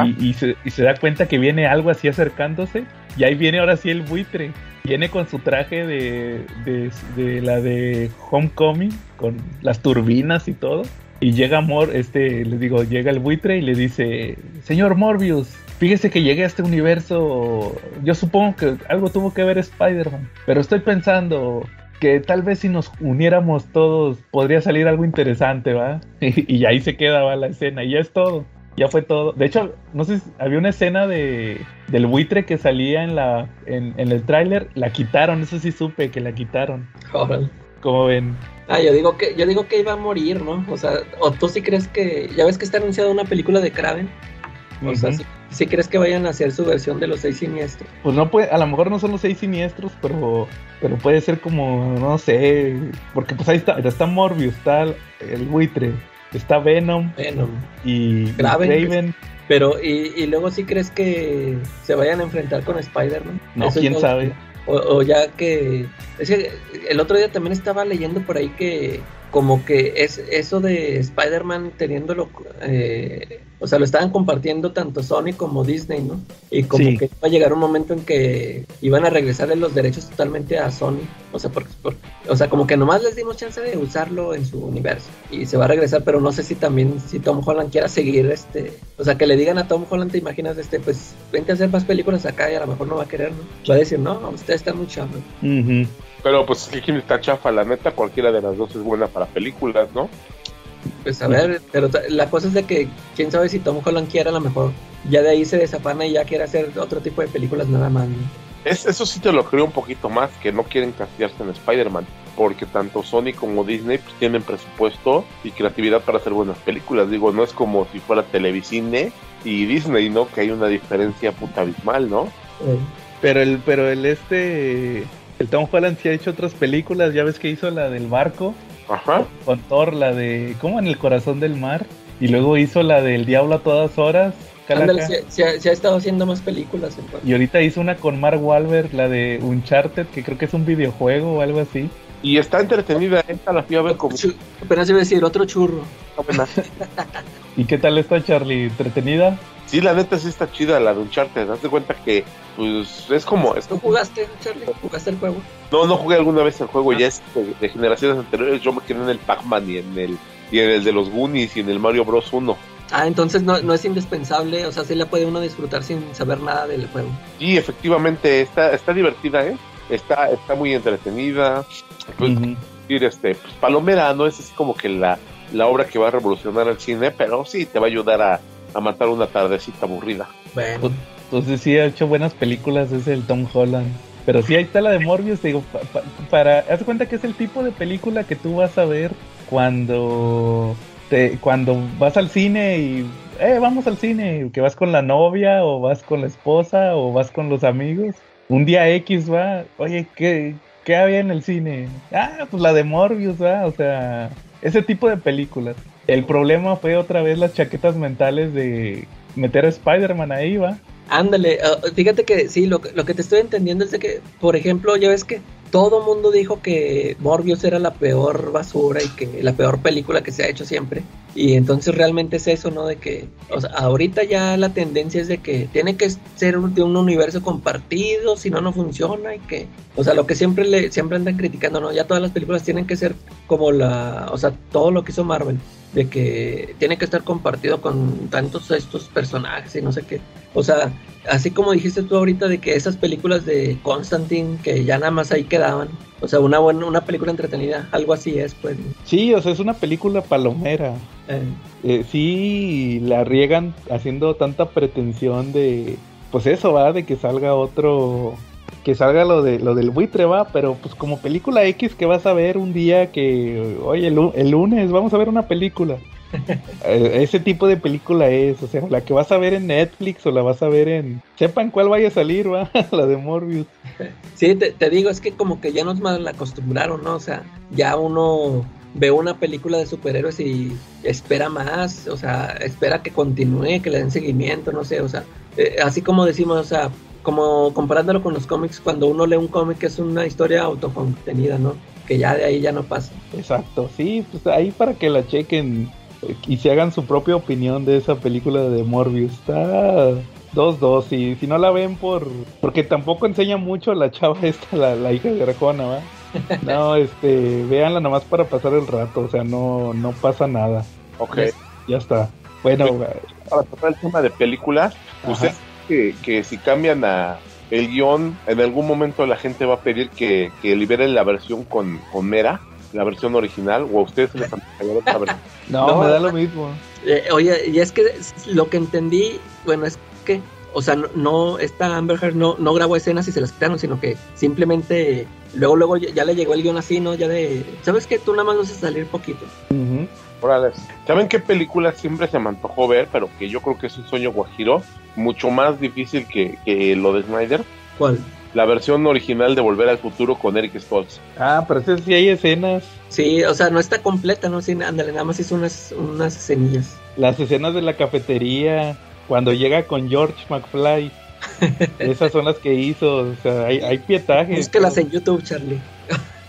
Y, y se, y se da cuenta que viene algo así acercándose. Y ahí viene ahora sí el buitre. Viene con su traje de, de, de la de Homecoming, con las turbinas y todo. Y llega Mor, este, les digo, llega el buitre y le dice, señor Morbius, fíjese que llegué a este universo. Yo supongo que algo tuvo que ver Spider-Man. Pero estoy pensando que tal vez si nos uniéramos todos podría salir algo interesante, ¿va? Y, ahí se queda ¿va? la escena y ya es todo. Ya fue todo. De hecho, no sé si había una escena de del buitre que salía en la en, en el tráiler, la quitaron, eso sí supe que la quitaron. Como ven, Ah, yo digo que yo digo que iba a morir, ¿no? O sea, o tú sí crees que ya ves que está anunciada una película de Kraven. O sea, sí, sí crees que vayan a hacer su versión de los seis siniestros. pues no puede, a lo mejor no son los seis siniestros, pero pero puede ser como no sé, porque pues ahí está, está Morbius, está el, el buitre, está Venom Bueno, y Kraven, Raven. pero y, y luego sí crees que se vayan a enfrentar con Spider-Man. No, Eso quién sabe. O, o ya que es que el otro día también estaba leyendo por ahí que como que es eso de Spider-Man teniéndolo, eh, o sea, lo estaban compartiendo tanto Sony como Disney, ¿no? Y como Sí. que iba a llegar un momento en que iban a regresarle los derechos totalmente a Sony, o sea, porque, por- o sea, como que nomás les dimos chance de usarlo en su universo y se va a regresar, pero no sé si también si Tom Holland quiera seguir este, o sea, que le digan a Tom Holland, te imaginas este, pues vente a hacer más películas acá y a lo mejor no va a querer, ¿no? Va a decir, no, usted está muy chavo. Ujú. Pero pues es que quien está chafa, la neta, cualquiera de las dos es buena para películas, ¿no? Pues a ver, pero la cosa es de que quién sabe si Tom Holland quiera a lo mejor ya de ahí se desapana y ya quiere hacer otro tipo de películas nada más. ¿no? Es, eso sí te lo creo un poquito más, que no quieren castigarse en Spider-Man, porque tanto Sony como Disney pues, tienen presupuesto y creatividad para hacer buenas películas. Digo, no es como si fuera televisine, y Disney, ¿no? Que hay una diferencia puta abismal, ¿no? Pero el, pero el este, el Tom Holland sí ha hecho otras películas, ya ves que hizo la del barco, Ajá. con Thor, la de, ¿cómo? En el corazón del mar, y luego hizo la del diablo a todas horas, ándale, se, se ha- se ha estado haciendo más películas. en y ahorita hizo una con Mark Wahlberg, la de Uncharted, que creo que es un videojuego o algo así. Y está entretenida, esta la fui a ver como Apenas iba a decir otro churro. ¿Y qué tal está Charlie? ¿Entretenida? Sí, la neta sí está chida la de Uncharted. Haz de cuenta que, pues, es como. Es ¿Tú jugaste, Charlie? ¿Jugaste el juego? No, no jugué alguna vez el juego, ya es de, de generaciones anteriores. Yo me quedé en el Pac-Man y en el, y en el de los Goonies y en el Mario Bros. 1. Ah, entonces no, no es indispensable, o sea, sí la puede uno disfrutar sin saber nada del juego. Y efectivamente está, está divertida, ¿eh? Está, está muy entretenida. Pues, decir, este, pues, Palomera no es así como que la, la obra que va a revolucionar el cine, pero sí te va a ayudar a, a matar una tardecita aburrida. Bueno, Entonces sí ha hecho buenas películas, es el Tom Holland. Pero sí, ahí está la de Morbius, te digo, pa- pa- para... Haz cuenta que es el tipo de película que tú vas a ver cuando... Te, cuando vas al cine y... Eh, vamos al cine, que vas con la novia o vas con la esposa o vas con los amigos. Un día X va, oye, ¿qué, qué había en el cine? Ah, pues la de Morbius, va, o sea, ese tipo de películas. El problema fue otra vez las chaquetas mentales de meter a Spider-Man ahí, va. ándale, ah, fíjate que sí, lo, lo que te estoy entendiendo es de que, por ejemplo, ya ves que todo mundo dijo que Morbius era la peor basura y que la peor película que se ha hecho siempre. Y entonces realmente es eso, ¿no? De que, o sea, ahorita ya la tendencia es de que tiene que ser de un universo compartido, si no, no funciona y que, o sea, lo que siempre le, siempre andan criticando, ¿no? Ya todas las películas tienen que ser como la, o sea, todo lo que hizo Marvel, de que tiene que estar compartido con tantos estos personajes y no sé qué. O sea, así como dijiste tú ahorita de que esas películas de Constantine que ya nada más ahí quedaban, o sea, una buena una película entretenida, algo así es, pues. Sí, o sea, es una película palomera. Eh, Eh, sí, la riegan haciendo tanta pretensión de, pues eso va, de que salga otro, que salga lo de lo del buitre va, pero pues como película X que vas a ver un día que, oye, el, lu- el lunes vamos a ver una película. Eh, ese tipo de película es, o sea, la que vas a ver en Netflix o la vas a ver en, sepan cuál vaya a salir, va, la de Morbius. Sí, te, te digo, es que como que ya nos mal acostumbraron, ¿no? O sea, ya uno ve una película de superhéroes y espera más, o sea, espera que continúe, que le den seguimiento, no sé, o sea, eh, así como decimos, o sea, como comparándolo con los cómics, cuando uno lee un cómic es una historia autocontenida, ¿no? Que ya de ahí ya no pasa. Exacto, sí, pues ahí para que la chequen eh, y se hagan su propia opinión de esa película de Morbius. Está 2-2 y si no la ven por... Porque tampoco enseña mucho a la chava esta, la, la hija de Arjona, ¿va? No, este, véanla nomás para pasar el rato, o sea, no, no pasa nada, Ok. ya está. Bueno, Para tratar el tema de películas, Ajá. ¿usted que, que si cambian a el guion, en algún momento la gente va a pedir que, que liberen la versión con, con Mera, la versión original, o a ustedes se les antojaría otra versión? no, No, me da lo mismo. Eh, oye, y es que lo que entendí, bueno, es que, o sea, no, no esta Amber Heard no, no grabó escenas y se las quitaron, sino que simplemente luego, luego ya ya le llegó el guion así, ¿no? Ya de, ¿sabes qué? Tú nada más vas a salir poquito. Ujú. ¿Saben qué película siempre se me antojó ver, pero que yo creo que es un sueño guajiro? Mucho más difícil que, que lo de Snyder. ¿Cuál? La versión original de Volver al Futuro con Eric Stoltz. Ah, pero ese sí hay escenas, Sí, o sea, no está completa, ¿no? Sí, ándale, nada más hizo unas, unas semillas. las escenas de la cafetería, cuando llega con George McFly. Esas son las que hizo, o sea, hay, hay pietaje. Búsquelas en YouTube, Charlie.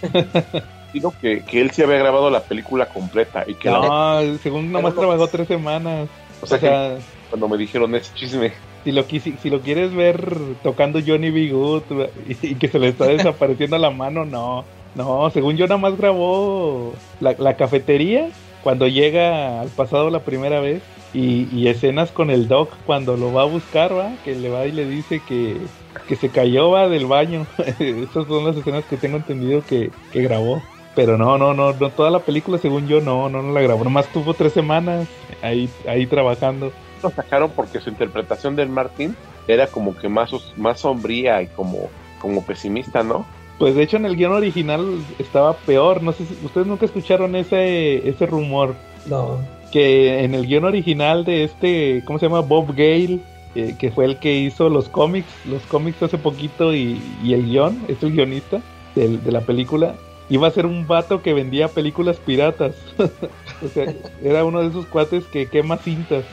Que, que él sí había grabado la película completa y que la- No, según nomás no- trabajó tres semanas. o O sea, que cuando me dijeron ese chisme. si lo, quisi- si lo quieres ver tocando Johnny B. Good y, y que se le está desapareciendo la mano, no. No, según yo nada más grabó la, la cafetería cuando llega al pasado la primera vez y, y escenas con el doc cuando lo va a buscar, va, que le va y le dice que, que se cayó, va, del baño. Esas son las escenas que tengo entendido que, que grabó. Pero no, no, no, no, toda la película según yo no, no, no la grabó. Nomás tuvo tres semanas ahí, ahí trabajando. Lo sacaron porque su interpretación del Martin era como que más, os- más sombría y como, como pesimista, ¿no? Pues de hecho en el guion original estaba peor. No sé si ustedes nunca escucharon ese, ese rumor. No. que en el guion original de este, ¿cómo se llama? Bob Gale, eh, que fue el que hizo los cómics, los cómics hace poquito y, y el guion, es el guionista del- de la película, iba a ser un vato que vendía películas piratas. o sea, era uno de esos cuates que quema cintas,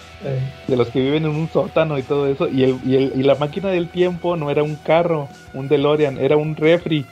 de los que viven en un sótano y todo eso. Y, el, y, el- y la máquina del tiempo no era un carro, un DeLorean, era un refri.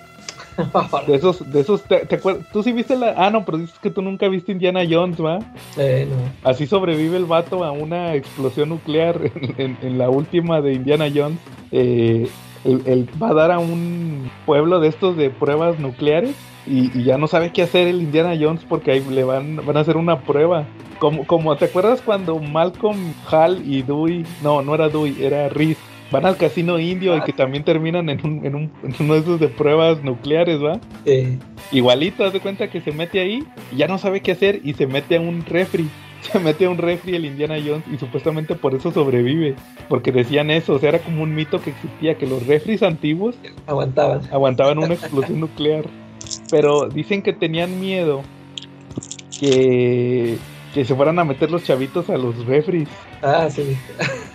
De esos, de esos, ¿te, te acuerdas? Tú sí viste la... Ah, no, pero dices que tú nunca viste Indiana Jones, ¿va? eh, no. Así sobrevive el vato a una explosión nuclear en, en- en la última de Indiana Jones. Eh, él va a dar a un pueblo de estos de pruebas nucleares y, y ya no sabe qué hacer el Indiana Jones porque ahí le van, van a hacer una prueba. Como, como te acuerdas cuando Malcolm, Hal y Dewey, no, no era Dewey, era Reese, van al casino indio y que también terminan en, un, en, un, en uno de esos de pruebas nucleares, ¿va? Eh, Igualito, haz de cuenta que se mete ahí y ya no sabe qué hacer y se mete a un refri. Se mete a un refri el Indiana Jones y supuestamente por eso sobrevive. Porque decían eso, o sea, era como un mito que existía, que los refris antiguos aguantaban. aguantaban una explosión nuclear. Pero dicen que tenían miedo que, que se fueran a meter los chavitos a los refris. Ah, sí.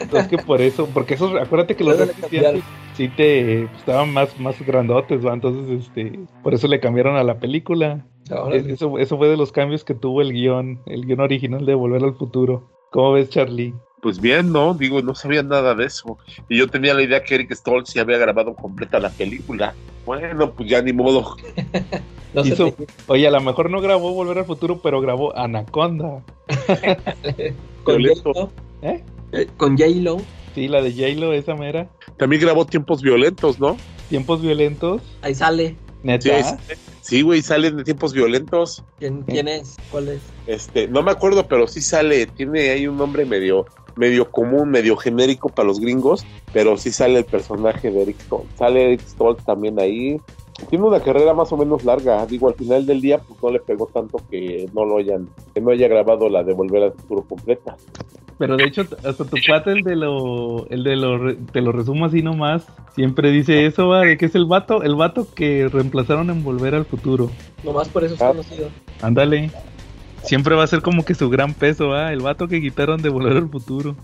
Entonces que por eso, porque esos, acuérdate que los antes sí te pues, estaban más, más grandotes, ¿va? Entonces, este, por eso le cambiaron a la película. Ahora Es- Eso, eso fue de los cambios que tuvo el guion, el guion original de Volver al Futuro. ¿Cómo ves, Charlie? Pues bien, ¿no? Digo, no sabía nada de eso. Y yo tenía la idea que Eric Stoltz ya había grabado completa la película. Bueno, pues ya ni modo. no hizo- te- Oye, a lo mejor no grabó Volver al Futuro, pero grabó Anaconda. con. J-Lo. ¿Eh? Eh, con J-Lo. Sí, la de J-Lo, esa mera. También grabó Tiempos Violentos, ¿no? Tiempos violentos. Ahí sale. Sí, Neta. es- sí, güey, salen de Tiempos Violentos. ¿Quién, quién es? ¿Cuál es? Este, no me acuerdo, pero sí sale. Tiene ahí un nombre medio, medio común, medio genérico para los gringos, pero sí sale el personaje de Eric Stoltz. Sale Eric Stoltz también ahí. Tiene una carrera más o menos larga. Digo, al final del día, pues no le pegó tanto que no lo hayan, que no haya grabado la de Volver al Futuro completa. Pero de hecho, hasta tu cuate, el de lo, el de lo, re- te lo resumo así nomás, siempre dice eso, va, de que es el vato, el vato que reemplazaron en Volver al Futuro. Nomás por eso es Ah. conocido. Ándale. Siempre va a ser como que su gran peso, va, el vato que quitaron de Volver al Futuro.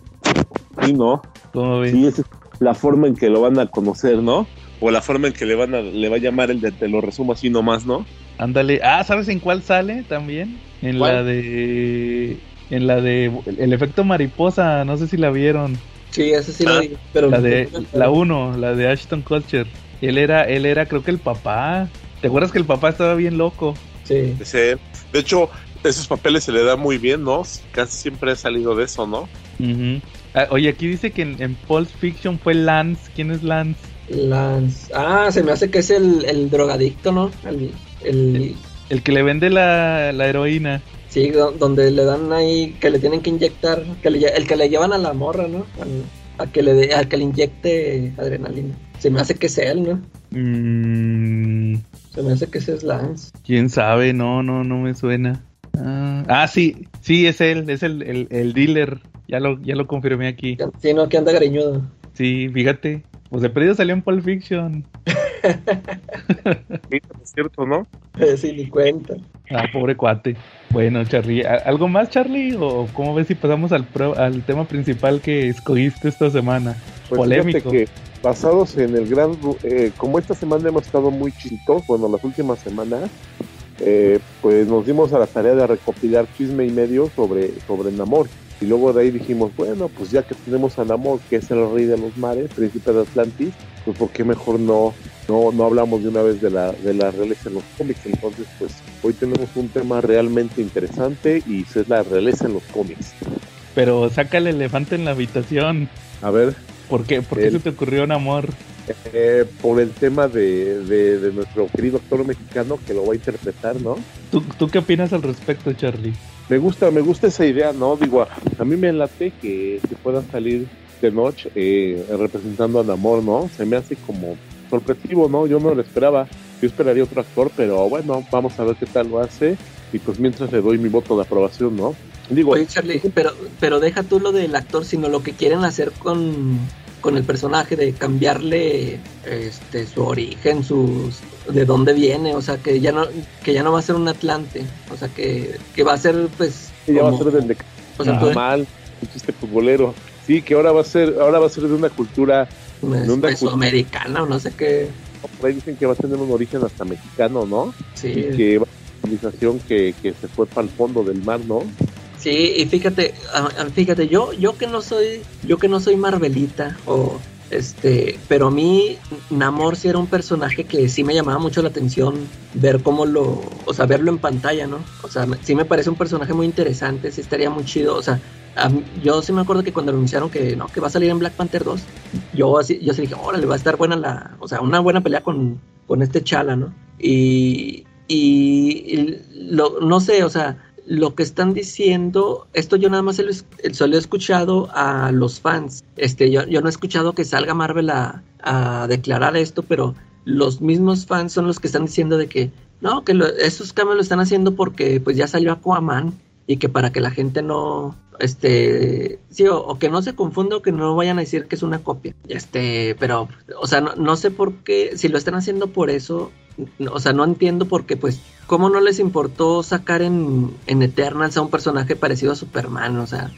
Sí, ¿no? ¿Cómo ves? Sí, esa es la forma en que lo van a conocer, ¿no? O la forma en que le van a, le va a llamar el de te lo resumo así nomás, ¿no? Ándale. Ah, ¿sabes en cuál sale también? En ¿Cuál? la de... En la de... El efecto mariposa, no sé si la vieron. Sí, ese sí lo Ah, digo. Pero La de... La 1, la de Ashton Kutcher. Él era, él era creo que el papá. ¿Te acuerdas que el papá estaba bien loco? Sí. De hecho, esos papeles se le da muy bien, ¿no? Casi siempre ha salido de eso, ¿no? Ah, oye, aquí dice que en, en Pulp Fiction fue Lance. ¿Quién es Lance? Lance. Ah, se me hace que es el, el drogadicto, ¿no? El, el- El que le vende la, la heroína. sí, do- donde le dan ahí, que le tienen que inyectar, que le el que le llevan a la morra, ¿no? Al- a que le de- a que le inyecte adrenalina. Se me hace que es él, ¿no? Mm, Se me hace que ese es Lance. ¿Quién sabe? No, no, no me suena. Ah, ah, sí, sí, es él, es el, el, el dealer. Ya lo, ya lo confirmé aquí. Sí, no, que anda greñudo. Sí, fíjate. Pues de perdido salió en Pulp Fiction. Sí, es cierto, ¿no? Sí, ni cuenta. Ah, pobre cuate. Bueno, Charlie, ¿a- ¿algo más, Charlie? ¿O cómo ves si pasamos al, pro- al tema principal que escogiste esta semana? Pues Polémico. fíjate que basados en el gran, eh, como esta semana hemos estado muy chiquitos, bueno, las últimas semanas, eh, pues nos dimos a la tarea de recopilar chisme y medio sobre, sobre Namor. Y luego de ahí dijimos, bueno, pues ya que tenemos a Namor, que es el rey de los mares, príncipe de Atlantis, pues por qué mejor no, no, no hablamos de una vez de la, de la realeza en los cómics. Entonces, pues hoy tenemos un tema realmente interesante y es la realeza en los cómics. Pero saca el elefante en la habitación. A ver, ¿Por qué? ¿Por qué El- se te ocurrió un amor? Eh, por el tema de, de- de nuestro querido actor mexicano que lo va a interpretar, ¿no? ¿Tú, ¿Tú qué opinas al respecto, Charlie? Me gusta, me gusta esa idea, ¿no? Digo, a, a mí me late que, que pueda salir de noche eh, representando a Namor, ¿no? Se me hace como sorpresivo, ¿no? Yo no lo esperaba. Yo esperaría otro actor, pero bueno, vamos a ver qué tal lo hace. Y pues mientras le doy mi voto de aprobación, ¿no? Digo, Oye, Charlie, pero, pero deja tú lo del actor, sino lo que quieren hacer con, con el personaje, de cambiarle este su origen, sus de dónde viene, o sea, que ya no, que ya no va a ser un Atlante, o sea, que, que va a ser, pues, ya va a ser del de O sea, tú mal, un chiste futbolero. Sí, que ahora va a ser, ahora va a ser de una cultura, pues, ¿dónde mesoamericana o no sé qué. por ahí dicen que va a tener un origen hasta mexicano, ¿no? Sí, Y que va a ser una civilización que, que se fue para el fondo del mar, ¿no? Sí, y fíjate, fíjate, yo, yo que no soy, yo que no soy Marvelita, o este, pero a mí Namor sí era un personaje que sí me llamaba mucho la atención ver cómo lo, o sea, verlo en pantalla, ¿no? O sea, sí me parece un personaje muy interesante, sí estaría muy chido, o sea, yo sí me acuerdo que cuando anunciaron que no, que va a salir en Black Panther 2, yo así, yo sí dije, órale, va a estar buena la, o sea, una buena pelea con, con este Chala, ¿no? Y, y lo, no sé, o sea, lo que están diciendo, esto yo nada más se lo, he escuchado a los fans. Este, yo, yo no he escuchado que salga Marvel a, a declarar esto, pero los mismos fans son los que están diciendo de que no, que lo- esos cambios lo están haciendo porque pues ya salió Aquaman y que para que la gente no, este, sí, o, o que no se confunda o que no vayan a decir que es una copia. Este, pero, o sea, no, no sé por qué, si lo están haciendo por eso, o sea, no entiendo por qué, pues, ¿cómo no les importó sacar en, en Eternals a un personaje parecido a Superman? O sea,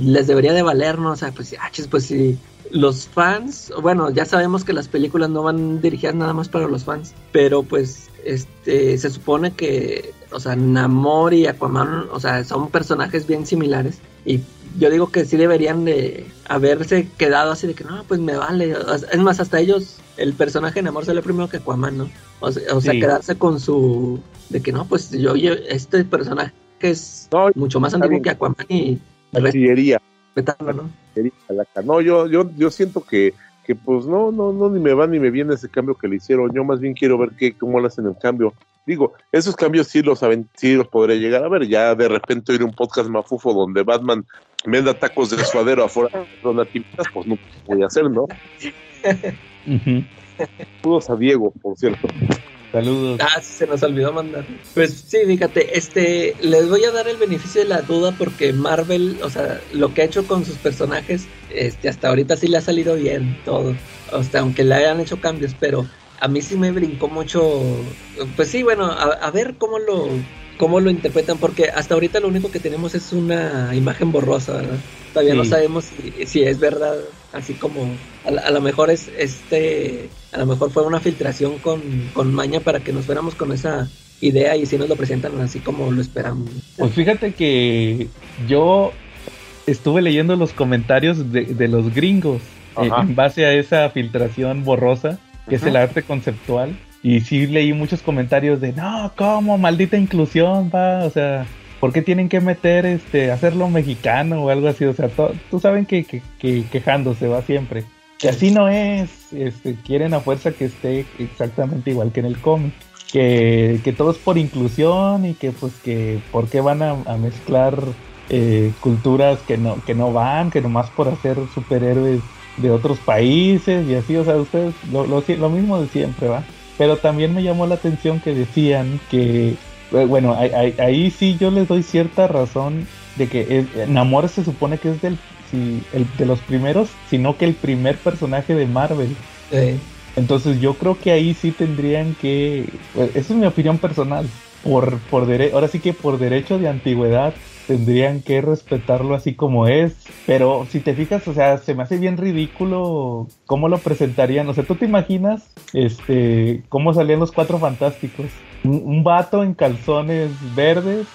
les debería de valer, ¿no? O sea, pues, ah, pues si los fans, bueno, ya sabemos que las películas no van dirigidas nada más para los fans, pero pues, este, se supone que, o sea, Namor y Aquaman, o sea, son personajes bien similares y yo digo que sí deberían de haberse quedado así de que no, pues me vale. Es más, hasta ellos, el personaje de Namor sale primero que Aquaman, ¿no? O sea, o sea, Sí. quedarse con su. de que no, pues yo, yo este personaje es No, mucho más antiguo que Aquaman y Artillería. respetarlo, ¿no? No, yo, yo, yo siento que, que pues no, no, no, ni me va ni me viene ese cambio que le hicieron. Yo más bien quiero ver qué, cómo le hacen el cambio. Digo, esos cambios sí los saben, sí los podré llegar a ver. Ya de repente oír un podcast mafufo donde Batman venda tacos de suadero afuera de pues no voy a hacer, ¿no? Saludos a Diego, por cierto. Saludos. Ah, sí, se nos olvidó mandar. Pues sí, fíjate, este, les voy a dar el beneficio de la duda porque Marvel, o sea, lo que ha hecho con sus personajes, este, hasta ahorita sí le ha salido bien todo. O sea, aunque le hayan hecho cambios, pero a mí sí me brincó mucho. Pues sí, bueno, a, a ver cómo lo, cómo lo interpretan, porque hasta ahorita lo único que tenemos es una imagen borrosa, ¿verdad? Todavía no sabemos si, si es verdad, así como a, lo mejor es este, a lo mejor fue una filtración con, con maña para que nos fuéramos con esa idea y si nos lo presentan así como lo esperamos. Pues fíjate que yo estuve leyendo los comentarios de, de los gringos eh, en base a esa filtración borrosa, que es el arte conceptual. Y sí leí muchos comentarios de, no, ¿cómo? Maldita inclusión, va. O sea, ¿por qué tienen que meter, este, hacerlo mexicano o algo así? O sea, tú saben que, que, que quejándose va siempre. Que así no es, este, quieren a fuerza que esté exactamente igual que en el cómic. Que, que todo es por inclusión y que pues que por qué van a, a mezclar eh, culturas que no, que no van, que nomás por hacer superhéroes de otros países y así, o sea, ustedes lo, lo, lo mismo de siempre, ¿va? Pero también me llamó la atención que decían que, eh, bueno, ahí, sí yo les doy cierta razón de que es, Namor se supone que es del, si, el, de los primeros, sino que el primer personaje de Marvel. Entonces yo creo que ahí sí tendrían que, pues, esa es mi opinión personal, por, por dere- ahora sí que por derecho de antigüedad tendrían que respetarlo así como es, pero si te fijas, o sea, se me hace bien ridículo cómo lo presentarían, o sea, tú te imaginas, este, cómo salían los cuatro fantásticos, un, un vato en calzones verdes,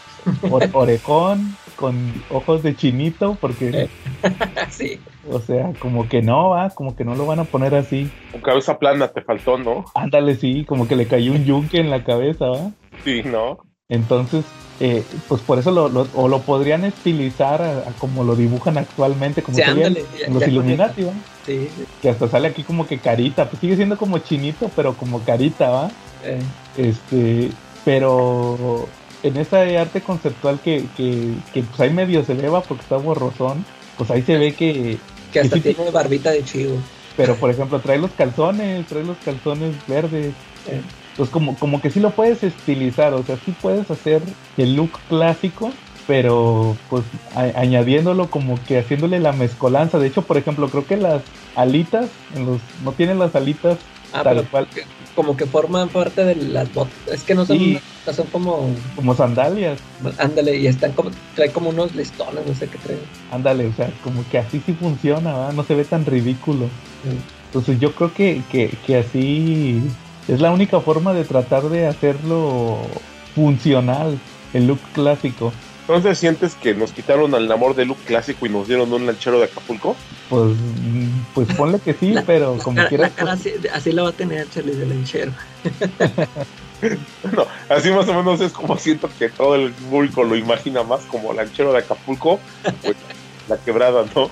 ore- orejón, con ojos de chinito, porque, sí, o sea, como que no va, como que no lo van a poner así. Con cabeza plana te faltó, ¿no? Ándale, sí, como que le cayó un yunque en la cabeza, ¿va? Sí, ¿no? Entonces, eh, pues por eso lo, lo- o lo podrían estilizar a, a como lo dibujan actualmente, como Sí, ándale, ya- los ya Illuminati, ¿va? sí, Que hasta sale aquí como que carita, pues sigue siendo como chinito, pero como carita, ¿va? eh, Este, pero en ese arte conceptual que, que, que pues ahí medio se ve, porque está borrosón, pues ahí se ve que, que hasta sí. tiene barbita de chivo. pero por ejemplo, trae los calzones, trae los calzones verdes. Eh, Pues como, como que sí lo puedes estilizar, o sea, sí puedes hacer el look clásico, pero pues a- añadiéndolo como que haciéndole la mezcolanza. De hecho, por ejemplo, creo que las alitas, en los, no tienen las alitas Ah, Tal pero cual. que- como que forman parte de las botas. Es que no son, Sí. botas, son como, Como sandalias. ándale, y están como, trae como unos listones, no sé qué trae. Ándale, o sea, como que así sí funciona, ¿verdad? No se ve tan ridículo. Entonces yo creo que, que, que así es la única forma de tratar de hacerlo funcional, el look clásico. Entonces, ¿sientes que nos quitaron al amor de look clásico y nos dieron un lanchero de Acapulco? Pues, pues ponle que sí, La- pero La como cara, quieras. la cara así, así la va a tener Charlie de lanchero. No, así más o menos es como siento que todo el público lo imagina más como lanchero de Acapulco, pues, la quebrada, ¿no?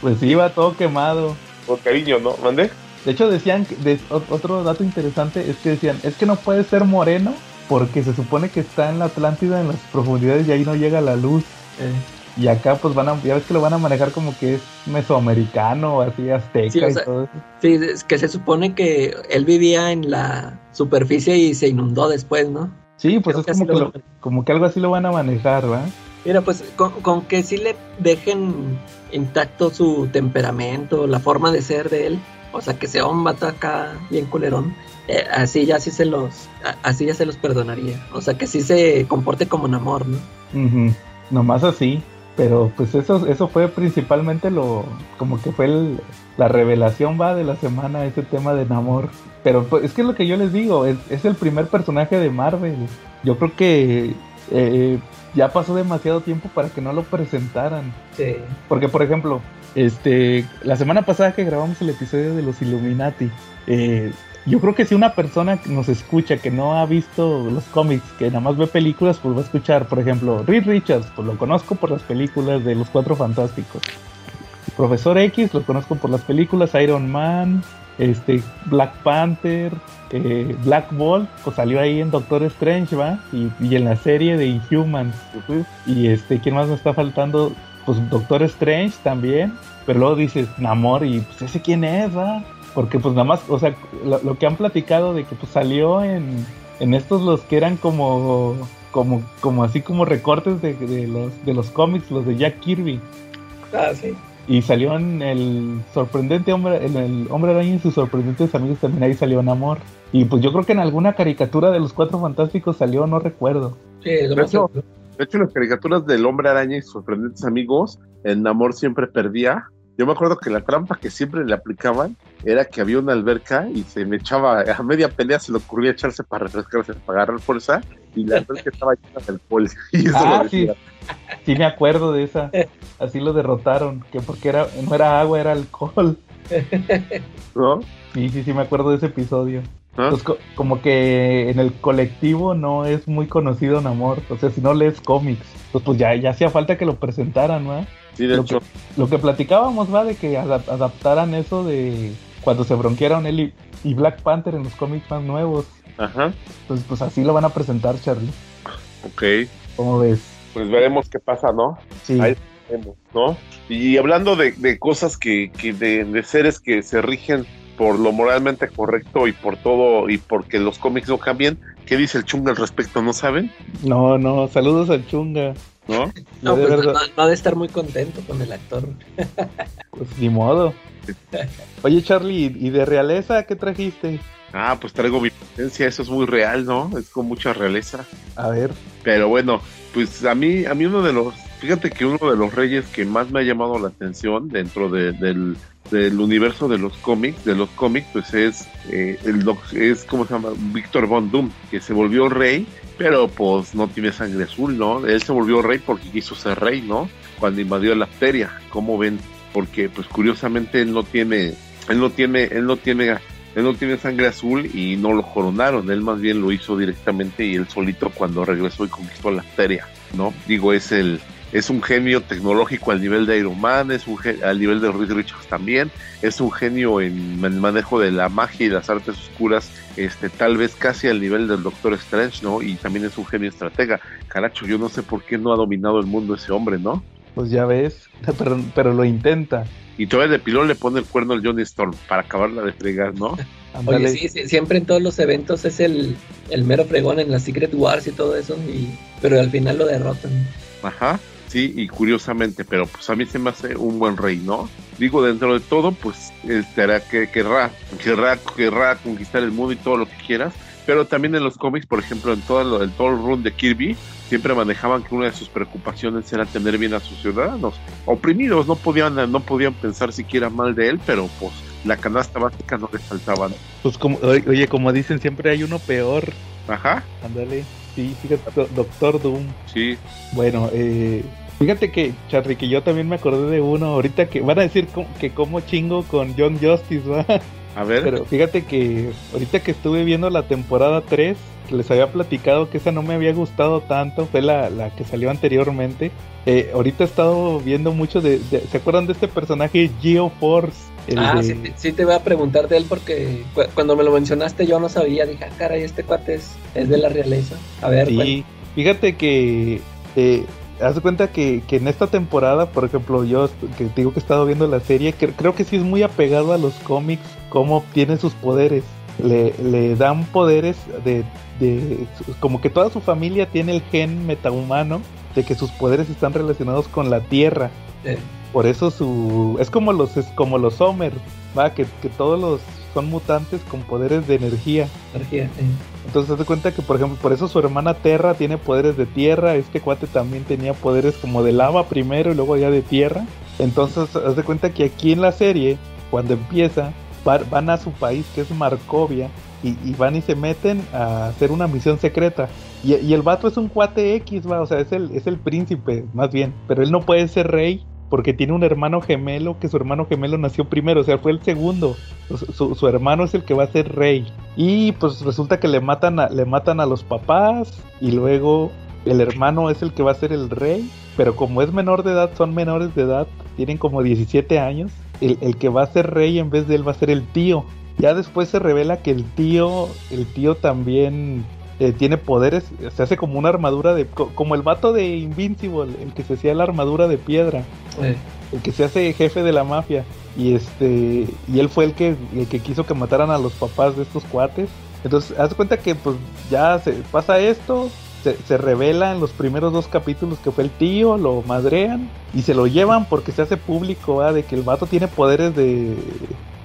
Pues sí, iba todo quemado. Con cariño, ¿no? ¿Mande? De hecho decían, que- de- ot- otro dato interesante es que decían, es que no puede ser moreno porque se supone que está en la Atlántida en las profundidades y ahí no llega la luz. Eh, Y acá pues van a, ya ves que lo van a manejar como que es mesoamericano, así azteca Sí, o y todo eso. Sí, es que se supone que él vivía en la superficie y se inundó después, ¿no? Sí, pues Creo es que como que, lo como que algo así lo van a manejar, ¿va? Mira, pues con, con que sí le dejen intacto su temperamento, la forma de ser de él, o sea, que sea un vato acá bien culerón, eh, así ya sí se los, así ya se los perdonaría. O sea, que sí se comporte como un amor, ¿no? Nomás así. Pero pues eso, eso fue principalmente lo, como que fue el- la revelación va de la semana, ese tema de Namor. Pero pues, es que es lo que yo les digo, es, es el primer personaje de Marvel. Yo creo que eh, ya pasó demasiado tiempo para que no lo presentaran. Sí. Porque, por ejemplo, este, la semana pasada que grabamos el episodio de los Illuminati, eh, yo creo que si una persona que nos escucha que no ha visto los cómics, que nada más ve películas, pues va a escuchar, por ejemplo, Reed Richards, pues lo conozco por las películas de los Cuatro Fantásticos. Profesor X, lo conozco por las películas Iron Man, este, Black Panther, eh, Black Bolt, pues salió ahí en Doctor Strange, ¿va? Y, y en la serie de Inhumans. Y este, ¿quién más me está faltando? Pues Doctor Strange también. Pero luego dices, Namor, y pues ese quién es, va? Porque pues nada más, o sea, lo, lo que han platicado de que pues salió en, en estos los que eran como, como, como así como recortes de, de los, de los cómics, los de Jack Kirby. Ah, sí. Y salió en el sorprendente hombre, en el hombre araña y sus sorprendentes amigos también ahí salió Namor. Y pues yo creo que en alguna caricatura de los cuatro fantásticos salió, no recuerdo. Sí, lo más. De hecho, las caricaturas del Hombre Araña y sus sorprendentes amigos, el Namor siempre perdía. Yo me acuerdo que la trampa que siempre le aplicaban era que había una alberca y se me echaba a media pelea, se le ocurría echarse para refrescarse, para agarrar fuerza, y la alberca estaba llena de alcohol. Y eso Ah, lo sí. Sí me acuerdo de esa. Así lo derrotaron, que porque era no era agua, era alcohol. ¿no? Sí, sí, sí me acuerdo de ese episodio. ¿Ah? Pues co- como que en el colectivo no es muy conocido Namor, o sea, si no lees cómics, pues, pues ya, ya hacía falta que lo presentaran, ¿no? Sí, de Lo hecho. Lo que platicábamos va de que adap- adaptaran eso de cuando se bronquearon él y, y Black Panther en los cómics más nuevos. Ajá, Pues, pues así lo van a presentar, Charlie. ok. ¿Cómo ves? Pues veremos qué pasa, ¿no? Sí. Ahí vemos, ¿no? Y hablando de, de cosas que, que de, de seres que se rigen por lo moralmente correcto y por todo y porque los cómics no cambian, ¿qué dice el chunga al respecto? ¿No saben? No, no, saludos al Chunga. ¿No? No, de pues verdad. no, no ha de estar muy contento con el actor. Pues ni modo. Oye, Charlie, ¿y de realeza qué trajiste? Ah, pues traigo mi presencia, eso es muy real, ¿no? Es con mucha realeza. A ver. Pero bueno, pues a mí, a mí uno de los, fíjate que uno de los reyes que más me ha llamado la atención dentro de- del, del universo de los cómics, de los cómics, pues es eh, el es como se llama Víctor Von Doom, que se volvió rey, pero pues no tiene sangre azul, ¿no? Él se volvió rey porque quiso ser rey, ¿no? Cuando invadió la Pteria, ¿cómo ven? Porque pues curiosamente él no tiene, él no tiene, él no tiene él no tiene sangre azul y no lo coronaron, él más bien lo hizo directamente y él solito cuando regresó y conquistó la Pteria, ¿no? Digo, es el es un genio tecnológico al nivel de Iron Man, es un al nivel de Reed Richards también, es un genio en el manejo de la magia y las artes oscuras, este tal vez casi al nivel del Doctor Strange, ¿no? Y también es un genio estratega. Caracho, yo no sé por qué no ha dominado el mundo ese hombre, ¿no? Pues ya ves, pero, pero lo intenta. Y todavía de pilón le pone el cuerno al Johnny Storm para acabarla de fregar, ¿no? Oye, sí, sí, siempre en todos los eventos es el, el mero fregón en las Secret Wars y todo eso, y, pero al final lo derrotan. Ajá. Sí, y curiosamente, pero pues a mí se me hace un buen rey, ¿no? Digo, dentro de todo, pues estará que querrá, querrá, querrá conquistar el mundo y todo lo que quieras, pero también en los cómics, por ejemplo, en todo el, en todo el run de Kirby, siempre manejaban que una de sus preocupaciones era tener bien a sus ciudadanos. Oprimidos, no podían, no podían pensar siquiera mal de él, pero pues la canasta básica no les faltaba. ¿no? Pues como, oye, como dicen, siempre hay uno peor. Ajá, Ándale. Sí, fíjate, Do- Doctor Doom. sí. Bueno, eh, fíjate que, Charly, que yo también me acordé de uno ahorita que van a decir que como chingo con John Justice, ¿va? A ver, Pero fíjate que ahorita que estuve viendo la temporada 3, que les había platicado que esa no me había gustado tanto, fue la, la que salió anteriormente. Eh, ahorita he estado viendo mucho de, de- ¿Se acuerdan de este personaje Geoforce? El Ah, de- sí, te- sí te voy a preguntar de él porque cu- cuando me lo mencionaste yo no sabía. Dije, ah, caray, este cuate es, es de la realeza. A ver, Sí, fíjate que eh, haz de cuenta que, que en esta temporada, por ejemplo, yo que digo que he estado viendo la serie, cre- creo que sí es muy apegado a los cómics, cómo obtiene sus poderes. Le, le dan poderes de, de- como que toda su familia tiene el gen metahumano de que sus poderes están relacionados con la tierra. eh, Por eso su es como los es como los Somers, va que, que todos los son mutantes con poderes de energía. energía, eh. Entonces, haz de cuenta que, por ejemplo, por eso su hermana Terra tiene poderes de tierra. Este cuate también tenía poderes como de lava primero y luego ya de tierra. Entonces, haz de cuenta que aquí en la serie, cuando empieza, va- van a su país que es Markovia y, y van y se meten a hacer una misión secreta. Y, y el vato es un cuate X, va, o sea, es el, es el príncipe, más bien. Pero él no puede ser rey porque tiene un hermano gemelo que su hermano gemelo nació primero, o sea, fue el segundo. Su, su- hermano es el que va a ser rey. Y pues resulta que le matan a, le matan a los papás y luego el hermano es el que va a ser el rey. Pero como es menor de edad, son menores de edad, tienen como 17 años. El, el que va a ser rey en vez de él va a ser el tío. Ya después se revela que el tío, el tío también eh, tiene poderes, se hace como una armadura de, co- como el vato de Invincible, el que se hacía la armadura de piedra. El que se hace jefe de la mafia. Y este y él fue el que el que quiso que mataran a los papás de estos cuates. Entonces haz cuenta que pues ya se pasa esto se, se revela en los primeros dos capítulos que fue el tío lo madrean y se lo llevan porque se hace público de que el vato tiene poderes de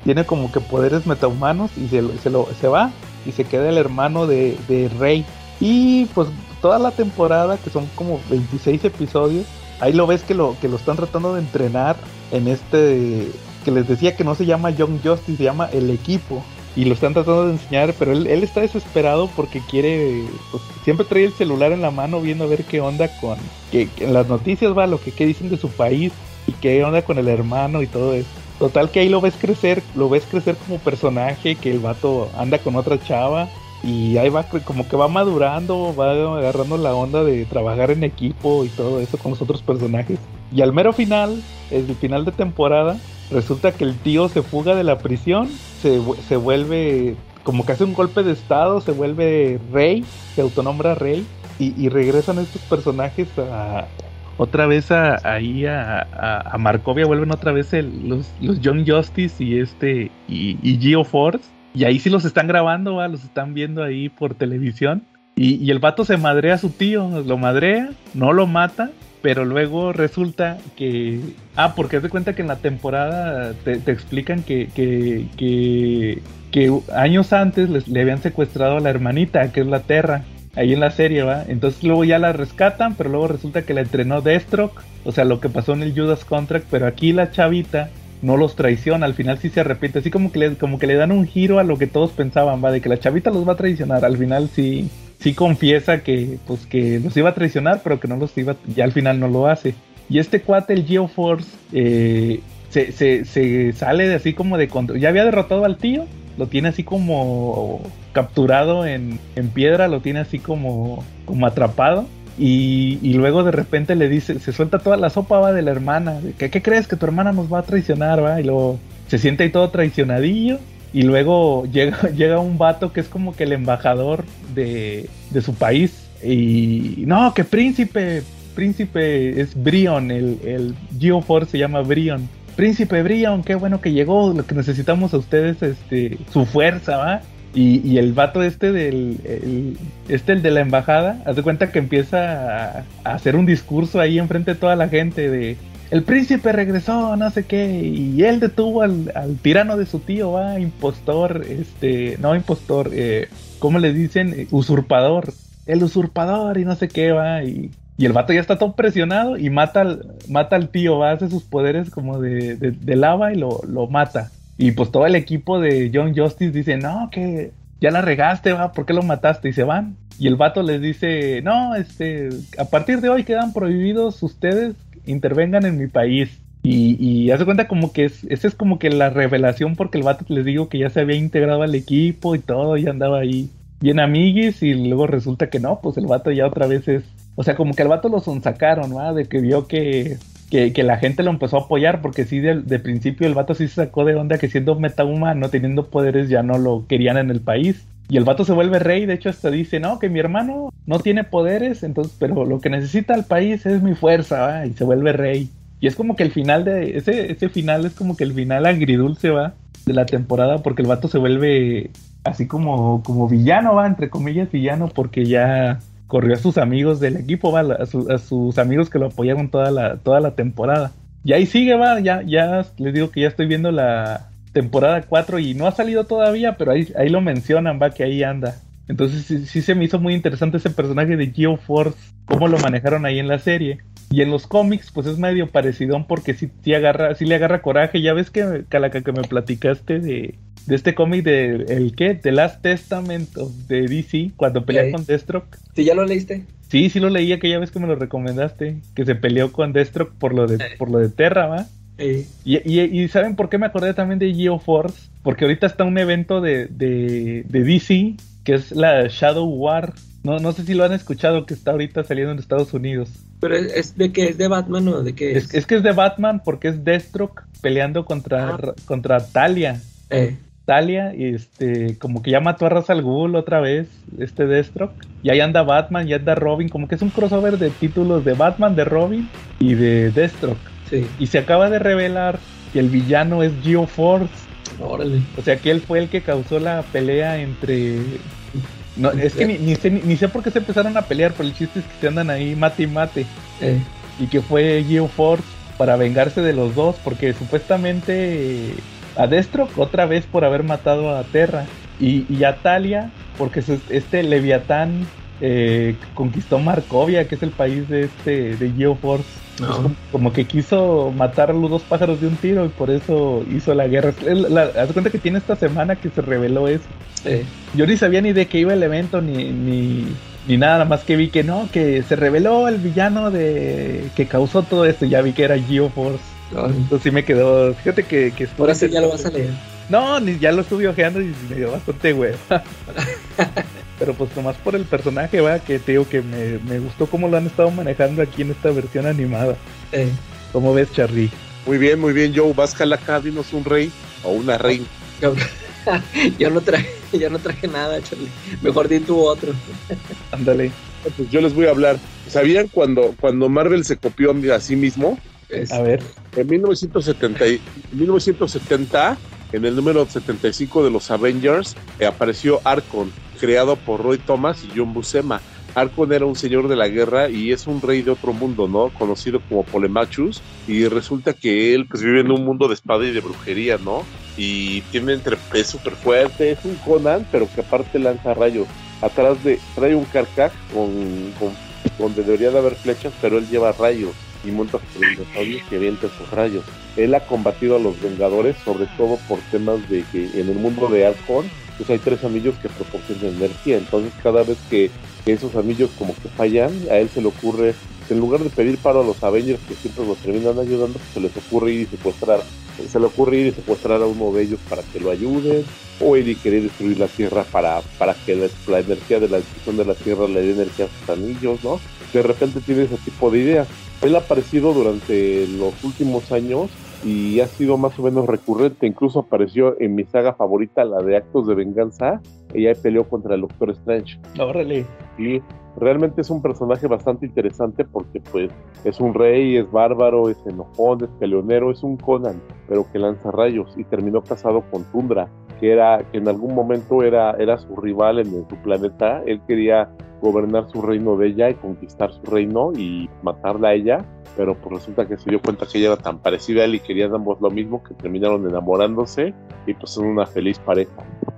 tiene como que poderes metahumanos y se, lo- se lo se va y se queda el hermano de, de Rey y pues toda la temporada que son como 26 episodios ahí lo ves que lo que lo están tratando de entrenar en este que les decía que no se llama Young Justice, se llama el equipo y lo están tratando de enseñar, pero él, él está desesperado porque quiere, pues siempre trae el celular en la mano viendo a ver qué onda con, que, que en las noticias va lo que, qué dicen de su país y qué onda con el hermano y todo eso. Total que ahí lo ves crecer, lo ves crecer como personaje, que el vato anda con otra chava y ahí va como que va madurando, va agarrando la onda de trabajar en equipo y todo eso con los otros personajes. Y al mero final, el final de temporada, resulta que el tío se fuga de la prisión, se, se vuelve como que hace un golpe de estado, se vuelve rey, se autonombra rey y, y regresan estos personajes a otra vez a, ahí a, a, Markovia, vuelven otra vez los, los Justice y este y, y Geoforce. Y ahí sí los están grabando, los están viendo ahí por televisión. Y, y el vato se madrea a su tío, lo madrea, no lo mata, pero luego resulta que. Ah, porque haz de cuenta que en la temporada te, te explican que, que, que, que años antes les, le habían secuestrado a la hermanita, que es la Terra, ahí en la serie, ¿va? Entonces luego ya la rescatan, pero luego resulta que la entrenó Deathstroke, o sea, lo que pasó en el Judas Contract, pero aquí la chavita no los traiciona, al final sí se arrepiente, así como que le, como que le dan un giro a lo que todos pensaban, va, de que la chavita los va a traicionar, al final sí, sí confiesa que, pues que los iba a traicionar, pero que no los iba, ya al final no lo hace. Y este cuate, el Geoforce, eh, se, se, se sale de así como de control, ya había derrotado al tío, lo tiene así como capturado en, en piedra, lo tiene así como, como atrapado. Y, y luego de repente le dice, se suelta toda la sopa va de la hermana. ¿Qué crees que tu hermana nos va a traicionar? va? Y luego se siente ahí todo traicionadillo. Y luego llega, llega un vato que es como que el embajador de, de su país. Y no, que príncipe, príncipe es Brion, el, el Geoforce se llama Brion. Príncipe Brion, qué bueno que llegó, lo que necesitamos a ustedes, este, su fuerza, ¿va? Y, y el vato este del el- este el de la embajada, haz de cuenta que empieza a, hacer un discurso ahí enfrente de toda la gente de el príncipe regresó, no sé qué, y él detuvo al, tirano de su tío, va, impostor, este, no impostor, eh, ¿cómo le dicen? Usurpador, el usurpador y no sé qué, va, y, y el vato ya está todo presionado y mata al, mata al tío, va, hace sus poderes como de, de, de lava y lo, lo mata. Y pues todo el equipo de John Justice dice, no, que ya la regaste, va, ¿por qué lo mataste? Y se van. Y el vato les dice, no, este, a partir de hoy quedan prohibidos ustedes intervengan en mi país. Y, y hace cuenta como que es, esa es como que la revelación porque el vato les digo que ya se había integrado al equipo y todo, y andaba ahí bien amiguis y luego resulta que no, pues el vato ya otra vez es, o sea, como que el vato lo sonsacaron, ¿va? De que vio que, que, que la gente lo empezó a apoyar porque sí, de, principio el vato sí se sacó de onda que siendo metahumano, teniendo poderes, ya no lo querían en el país. Y el vato se vuelve rey, de hecho hasta dice, no, que mi hermano no tiene poderes, entonces, pero lo que necesita el país es mi fuerza, ¿va? y se vuelve rey. Y es como que el final de, ese, ese final es como que el final agridulce, va, de la temporada, porque el vato se vuelve así como, como villano, va, entre comillas, villano, porque ya corrió a sus amigos del equipo, va, a, su- a sus amigos que lo apoyaron toda la, toda la temporada. Y ahí sigue, va, ya, ya les digo que ya estoy viendo la temporada 4 y no ha salido todavía, pero ahí, ahí lo mencionan, va, que ahí anda. Entonces sí, sí se me hizo muy interesante ese personaje de GeoForce, cómo lo manejaron ahí en la serie. Y en los cómics, pues es medio parecido porque sí, sí agarra, sí le agarra coraje. Ya ves que, Calaca, que me platicaste de, de este cómic de el qué, The Last Testament of the DC, cuando pelea con Deathstroke. ¿Sí ya lo leíste? Sí, sí lo leí aquella vez que me lo recomendaste, que se peleó con Deathstroke por lo de, por lo de Terra, ¿va? Sí. Y, y- y ¿saben por qué me acordé también de GeoForce? Porque ahorita está un evento de, de, de DC, que es la Shadow War. No, no sé si lo han escuchado, que está ahorita saliendo en Estados Unidos. Pero es, es de que es de Batman o de qué es. Es, es que es de Batman porque es Deathstroke peleando contra, Ah. contra Talia. Eh, Talia, y este, como que ya mató a Ra's al Ghul otra vez, este Deathstroke. Y ahí anda Batman, y anda Robin, como que es un crossover de títulos de Batman, de Robin y de Deathstroke. sí. Y se acaba de revelar que el villano es GeoForce. Órale. O sea que él fue el que causó la pelea entre. No, es que ni, ni sé, ni, ni sé por qué se empezaron a pelear, pero el chiste es que se andan ahí mate y mate. Eh, Y que fue GeoForce para vengarse de los dos, porque supuestamente a Deathstroke otra vez por haber matado a Terra. Y, y a Talia, porque su- este Leviatán eh, conquistó Markovia, que es el país de este de GeoForce. No. Es como, como que quiso matar a los dos pájaros de un tiro y por eso hizo la guerra. La- haz cuenta que tiene esta semana que se reveló eso. Yo ni sabía ni de qué iba el evento ni, ni, ni nada, nada más que vi que no, que se reveló el villano de que causó todo esto. Ya vi que era GeoForce. órale. Entonces sí me quedó. Fíjate que, que Ahora sí ya lo vas a leer. No, ni, ya lo estuve ojeando y me dio bastante hueva. Pero pues nomás por el personaje, va, que te digo que me, me gustó cómo lo han estado manejando aquí en esta versión animada. Eh, ¿Cómo ves, Charlie? Muy bien, muy bien, Joe. Vas acá, dinos un rey o una reina. yo no traje, yo no traje nada, Charlie. Mejor di tú otro. Ándale. Pues yo les voy a hablar. ¿Sabían cuando, cuando Marvel se copió a sí mismo? Es- A ver. En 1970, y- 1970 en el número 75 de los Avengers, eh, apareció Arcon, creado por Roy Thomas y John Buscema. Arcon era un señor de la guerra y es un rey de otro mundo, ¿no? Conocido como Polemachus. Y resulta que él pues vive en un mundo de espada y de brujería, ¿no? Y tiene entre es súper fuerte, es un Conan, pero que aparte lanza rayos. Atrás de trae un carcaj con, con donde debería de haber flechas, pero él lleva rayos y monta sobre dinosaurios que avienta esos rayos. Él ha combatido a los Vengadores, sobre todo por temas de que en el mundo de Arcon, pues hay tres anillos que proporcionan energía. Entonces, cada vez que, esos anillos como que fallan, a él se le ocurre, en lugar de pedir paro a los Avengers que siempre los terminan ayudando, pues se les ocurre ir y secuestrar. Se le ocurre ir y secuestrar a uno de ellos para que lo ayuden, o ir y querer destruir la Tierra para, para que la, la energía de la destrucción de la Tierra le dé energía a sus anillos, ¿no? De repente tiene ese tipo de ideas. Él ha aparecido durante los últimos años y ha sido más o menos recurrente. Incluso apareció en mi saga favorita, la de Actos de Venganza. Ella peleó contra el Doctor Strange. Órale. Y realmente es un personaje bastante interesante porque pues es un rey, es bárbaro, es enojón, es peleonero, es un Conan, pero que lanza rayos y terminó casado con Tundra. que era que en algún momento era, era su rival en, en su planeta. Él quería gobernar su reino de ella y conquistar su reino y matarla a ella, pero pues resulta que se dio cuenta que ella era tan parecida a él y querían ambos lo mismo que terminaron enamorándose y pues son una feliz pareja.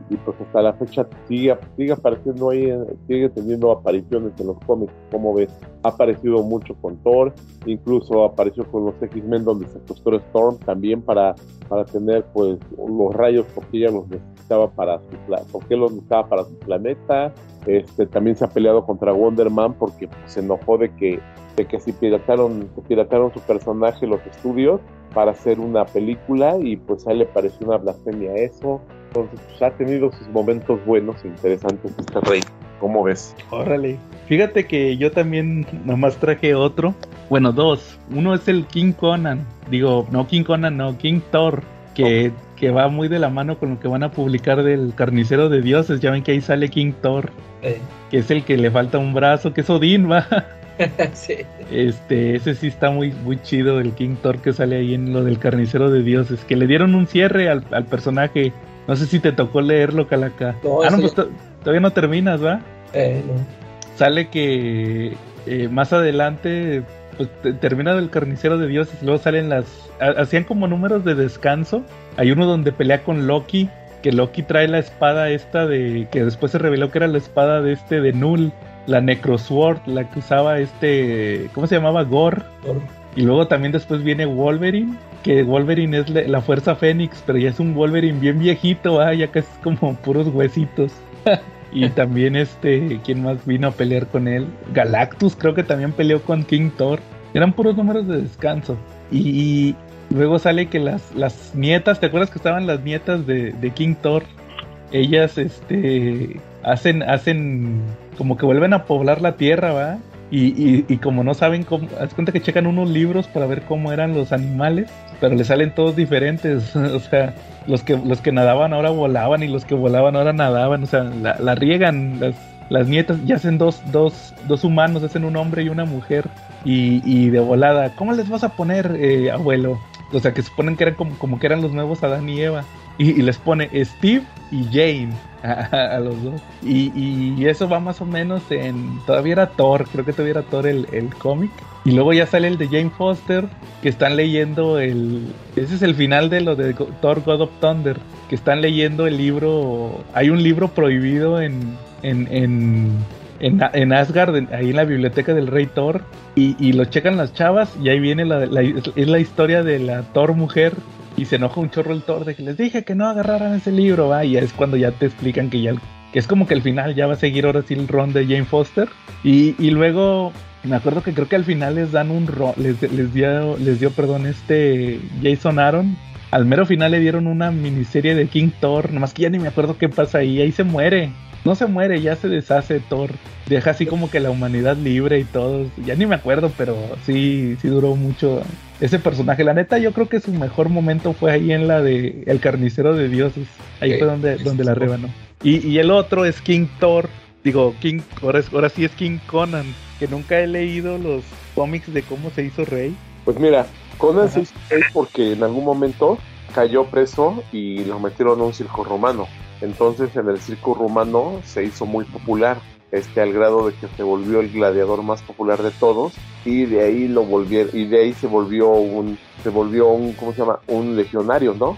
Y pues hasta la fecha sigue, sigue apareciendo ahí, sigue teniendo apariciones en los cómics, como ves, ha aparecido mucho con Thor, incluso apareció con los X-Men donde se acostó Storm también para, para tener pues los rayos porque ella los necesitaba para su porque los necesitaba para su planeta, este también se ha peleado contra Wonder Man porque pues, se enojó de que de que si pirataron, que pirataron su personaje los estudios para hacer una película y pues a él le pareció una blasfemia eso. Entonces pues, ha tenido sus momentos buenos e interesantes este rey. ¿Cómo ves? Órale. Fíjate que yo también nomás traje otro. Bueno, dos. Uno es el King Conan. Digo, no King Conan, no, King Thor. Que, que va muy de la mano con lo que van a publicar del Carnicero de Dioses. Ya ven que ahí sale King Thor. Eh, Que es el que le falta un brazo, que es Odín, va. sí. Este, ese sí está muy, muy chido, el King Thor que sale ahí en lo del Carnicero de Dioses. Que le dieron un cierre al, al personaje. No sé si te tocó leerlo, Calaca. No, ah, no, pues todavía no terminas, ¿va? Eh, no. sale que eh, más adelante pues, te- termina del carnicero de dioses y luego salen las ha- hacían como números de descanso. Hay uno donde pelea con Loki que Loki trae la espada esta de que después se reveló que era la espada de este de Null la Necrosword la que usaba este cómo se llamaba Gore y luego también después viene Wolverine que Wolverine es la, fuerza Fénix pero ya es un Wolverine bien viejito ah, ya que es como puros huesitos y también este, ¿quién más vino a pelear con él? Galactus creo que también peleó con King Thor. Eran puros números de descanso. Y, luego sale que las, las nietas, ¿te acuerdas que estaban las nietas de, de King Thor? Ellas este hacen, hacen como que vuelven a poblar la tierra, ¿va? Y, y, y como no saben cómo, haz cuenta que checan unos libros para ver cómo eran los animales, pero le salen todos diferentes. o sea, los que, los que nadaban ahora volaban y los que volaban ahora nadaban. O sea, la, la riegan las, las nietas y hacen dos, dos, dos humanos, hacen un hombre y una mujer. Y, y de volada, ¿cómo les vas a poner, eh, abuelo? O sea, que suponen que eran como, como que eran los nuevos Adán y Eva. Y, les pone Steve y Jane a, los dos. Y, y eso va más o menos en. Todavía era Thor, creo que todavía era Thor el, el cómic. Y luego ya sale el de Jane Foster, que están leyendo el. Ese es el final de lo de Thor God of Thunder. Que están leyendo el libro. Hay un libro prohibido en. en, en en, Asgard, ahí en la biblioteca del rey Thor, y, y lo checan las chavas, y ahí viene la- es la historia de la Thor mujer, y se enoja un chorro el Thor de que les dije que no agarraran ese libro, va, y es cuando ya te explican que ya, que es como que el final ya va a seguir ahora sí el ron de Jane Foster, y, y luego me acuerdo que creo que al final les dan un ron, les, les dio, les dio, perdón, este Jason Aaron, al mero final le dieron una miniserie de King Thor, nomás que ya ni me acuerdo qué pasa ahí, ahí se muere. No se muere, ya se deshace Thor. Deja así como que la humanidad libre y todo. Ya ni me acuerdo, pero sí, sí duró mucho ese personaje. La neta, yo creo que su mejor momento fue ahí en la de El Carnicero de Dioses. Ahí fue donde, donde la rebanó. Y, y el otro es King Thor. Digo, King, ahora, es- ahora sí es King Conan. Que nunca he leído los cómics de cómo se hizo rey. Pues mira, Conan se hizo rey porque en algún momento cayó preso y lo metieron a un circo romano. Entonces en el circo romano se hizo muy popular, este al grado de que se volvió el gladiador más popular de todos y de ahí lo volvieron y de ahí se volvió un se volvió un ¿cómo se llama? un legionario, ¿no?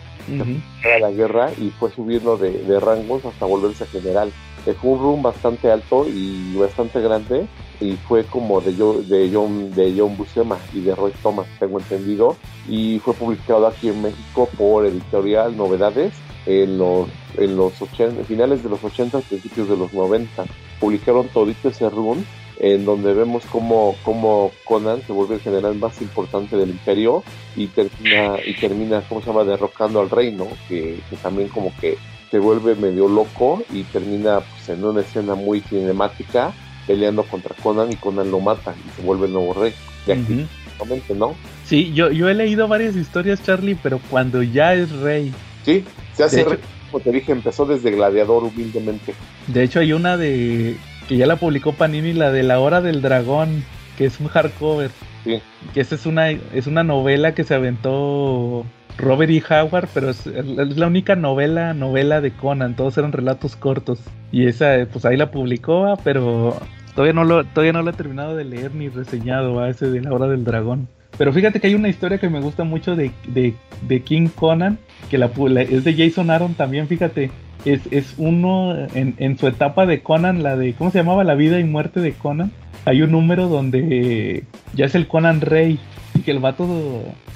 a la guerra y fue subiendo de, de rangos hasta volverse general. Fue un room bastante alto y bastante grande y fue como de, Jo- de John de John Buscema y de Roy Thomas, tengo entendido, y fue publicado aquí en México por Editorial Novedades en los en los 80, finales de los 80, principios de los 90. Publicaron todito ese run en donde vemos cómo, cómo Conan se vuelve el general más importante del imperio y termina, y termina, ¿cómo se llama?, derrocando al reino, que, que también como que se vuelve medio loco y termina pues, en una escena muy cinemática peleando contra Conan y Conan lo mata y se vuelve el nuevo rey. De aquí, ¿no? Sí, yo, yo he leído varias historias, Charlie, pero cuando ya es rey. Sí, se hace De hecho- rey, como te dije, empezó desde gladiador humildemente. De hecho, hay una de que ya la publicó Panini, la de La Hora del Dragón, que es un hardcover. Sí. Que esa es una, es una novela que se aventó Robert E. Howard, pero es, es la única novela, novela de Conan, todos eran relatos cortos. Y esa, pues ahí la publicó, ¿va? pero todavía no lo, todavía no lo he terminado de leer ni reseñado, a ese de la hora del dragón. Pero fíjate que hay una historia que me gusta mucho de, de, de King Conan, que la, la- es de Jason Aaron también, fíjate. Es, es uno en, en su etapa de Conan, la de, ¿cómo se llamaba? La vida y muerte de Conan. Hay un número donde ya es el Conan Rey y que el vato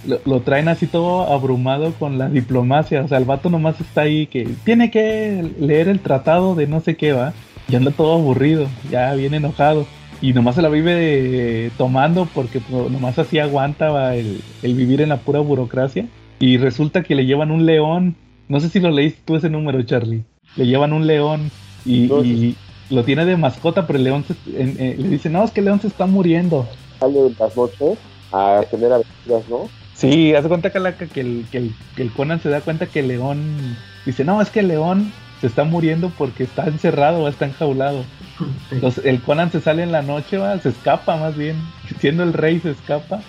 lo, lo traen así todo abrumado con la diplomacia. O sea, el vato nomás está ahí que tiene que leer el tratado de no sé qué va. Y anda todo aburrido, ya bien enojado. Y nomás se la vive tomando porque pues, nomás así aguanta va, el, el vivir en la pura burocracia. Y resulta que le llevan un león. No sé si lo leíste tú ese número, Charlie. Le llevan un león y, lo tiene de mascota, pero el león se- en- eh, le dice, no, es que el león se está muriendo. Sale en las noches a tener aventuras, ¿no? Sí, hace cuenta Calaca que el, que, el, que el Conan se da cuenta que el león dice, no, es que el león se está muriendo porque está encerrado, está enjaulado. Entonces el Conan se sale en la noche, va, se escapa más bien, siendo el rey se escapa,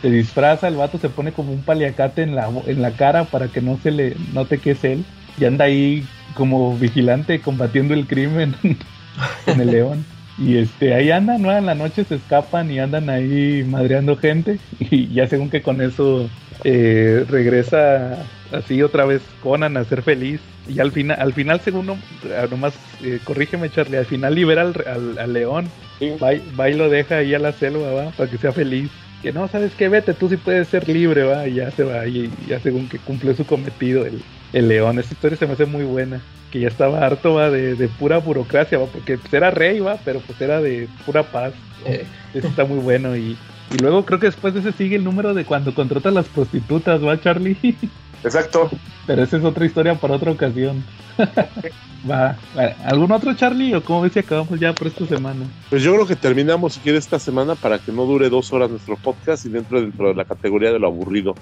se disfraza, el vato se pone como un paliacate en la, en la cara para que no se le note que es él y anda ahí como vigilante combatiendo el crimen con el león. Y este, ahí andan, ¿no? En la noche se escapan y andan ahí madreando gente. Y ya según que con eso eh, regresa así otra vez Conan a ser feliz. Y al final, al final según no- ah, nomás, eh, corrígeme Charlie, al final libera al, al- al león. Sí. Va, y- va y lo deja ahí a la selva, va, para que sea feliz. Que no, ¿sabes qué? Vete, tú sí puedes ser libre, va, y ya se va, y ya según que cumple su cometido el, el león. Esa historia se me hace muy buena. Que ya estaba harto, va, de, de pura burocracia, va, porque pues, era rey, va, pero pues era de pura paz. Eh, Eso está muy bueno. Y, y luego creo que después de ese sigue el número de cuando contrata a las prostitutas, ¿va, Charlie? Exacto. Pero esa es otra historia para otra ocasión. va. ¿Algún otro, Charlie? ¿O cómo ves si acabamos ya por esta semana? Pues yo creo que terminamos, si quieres, esta semana para que no dure dos horas nuestro podcast y dentro, dentro de la categoría de lo aburrido.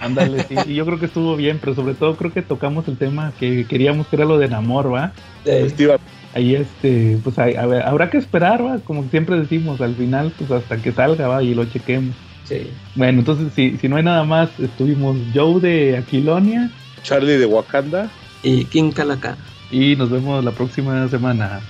Ándale, sí. Y yo creo que estuvo bien, pero sobre todo creo que tocamos el tema que queríamos, que era lo de Namor, ¿va? Efectivamente. Ahí, este, pues hay- a ver, habrá que esperar, ¿va? Como siempre decimos, al final, pues hasta que salga, ¿va? Y lo chequemos. Sí. Bueno, entonces, si, si no hay nada más, estuvimos Joe de Aquilonia Charlie de Wakanda. Y King Calaca. y nos vemos la próxima semana.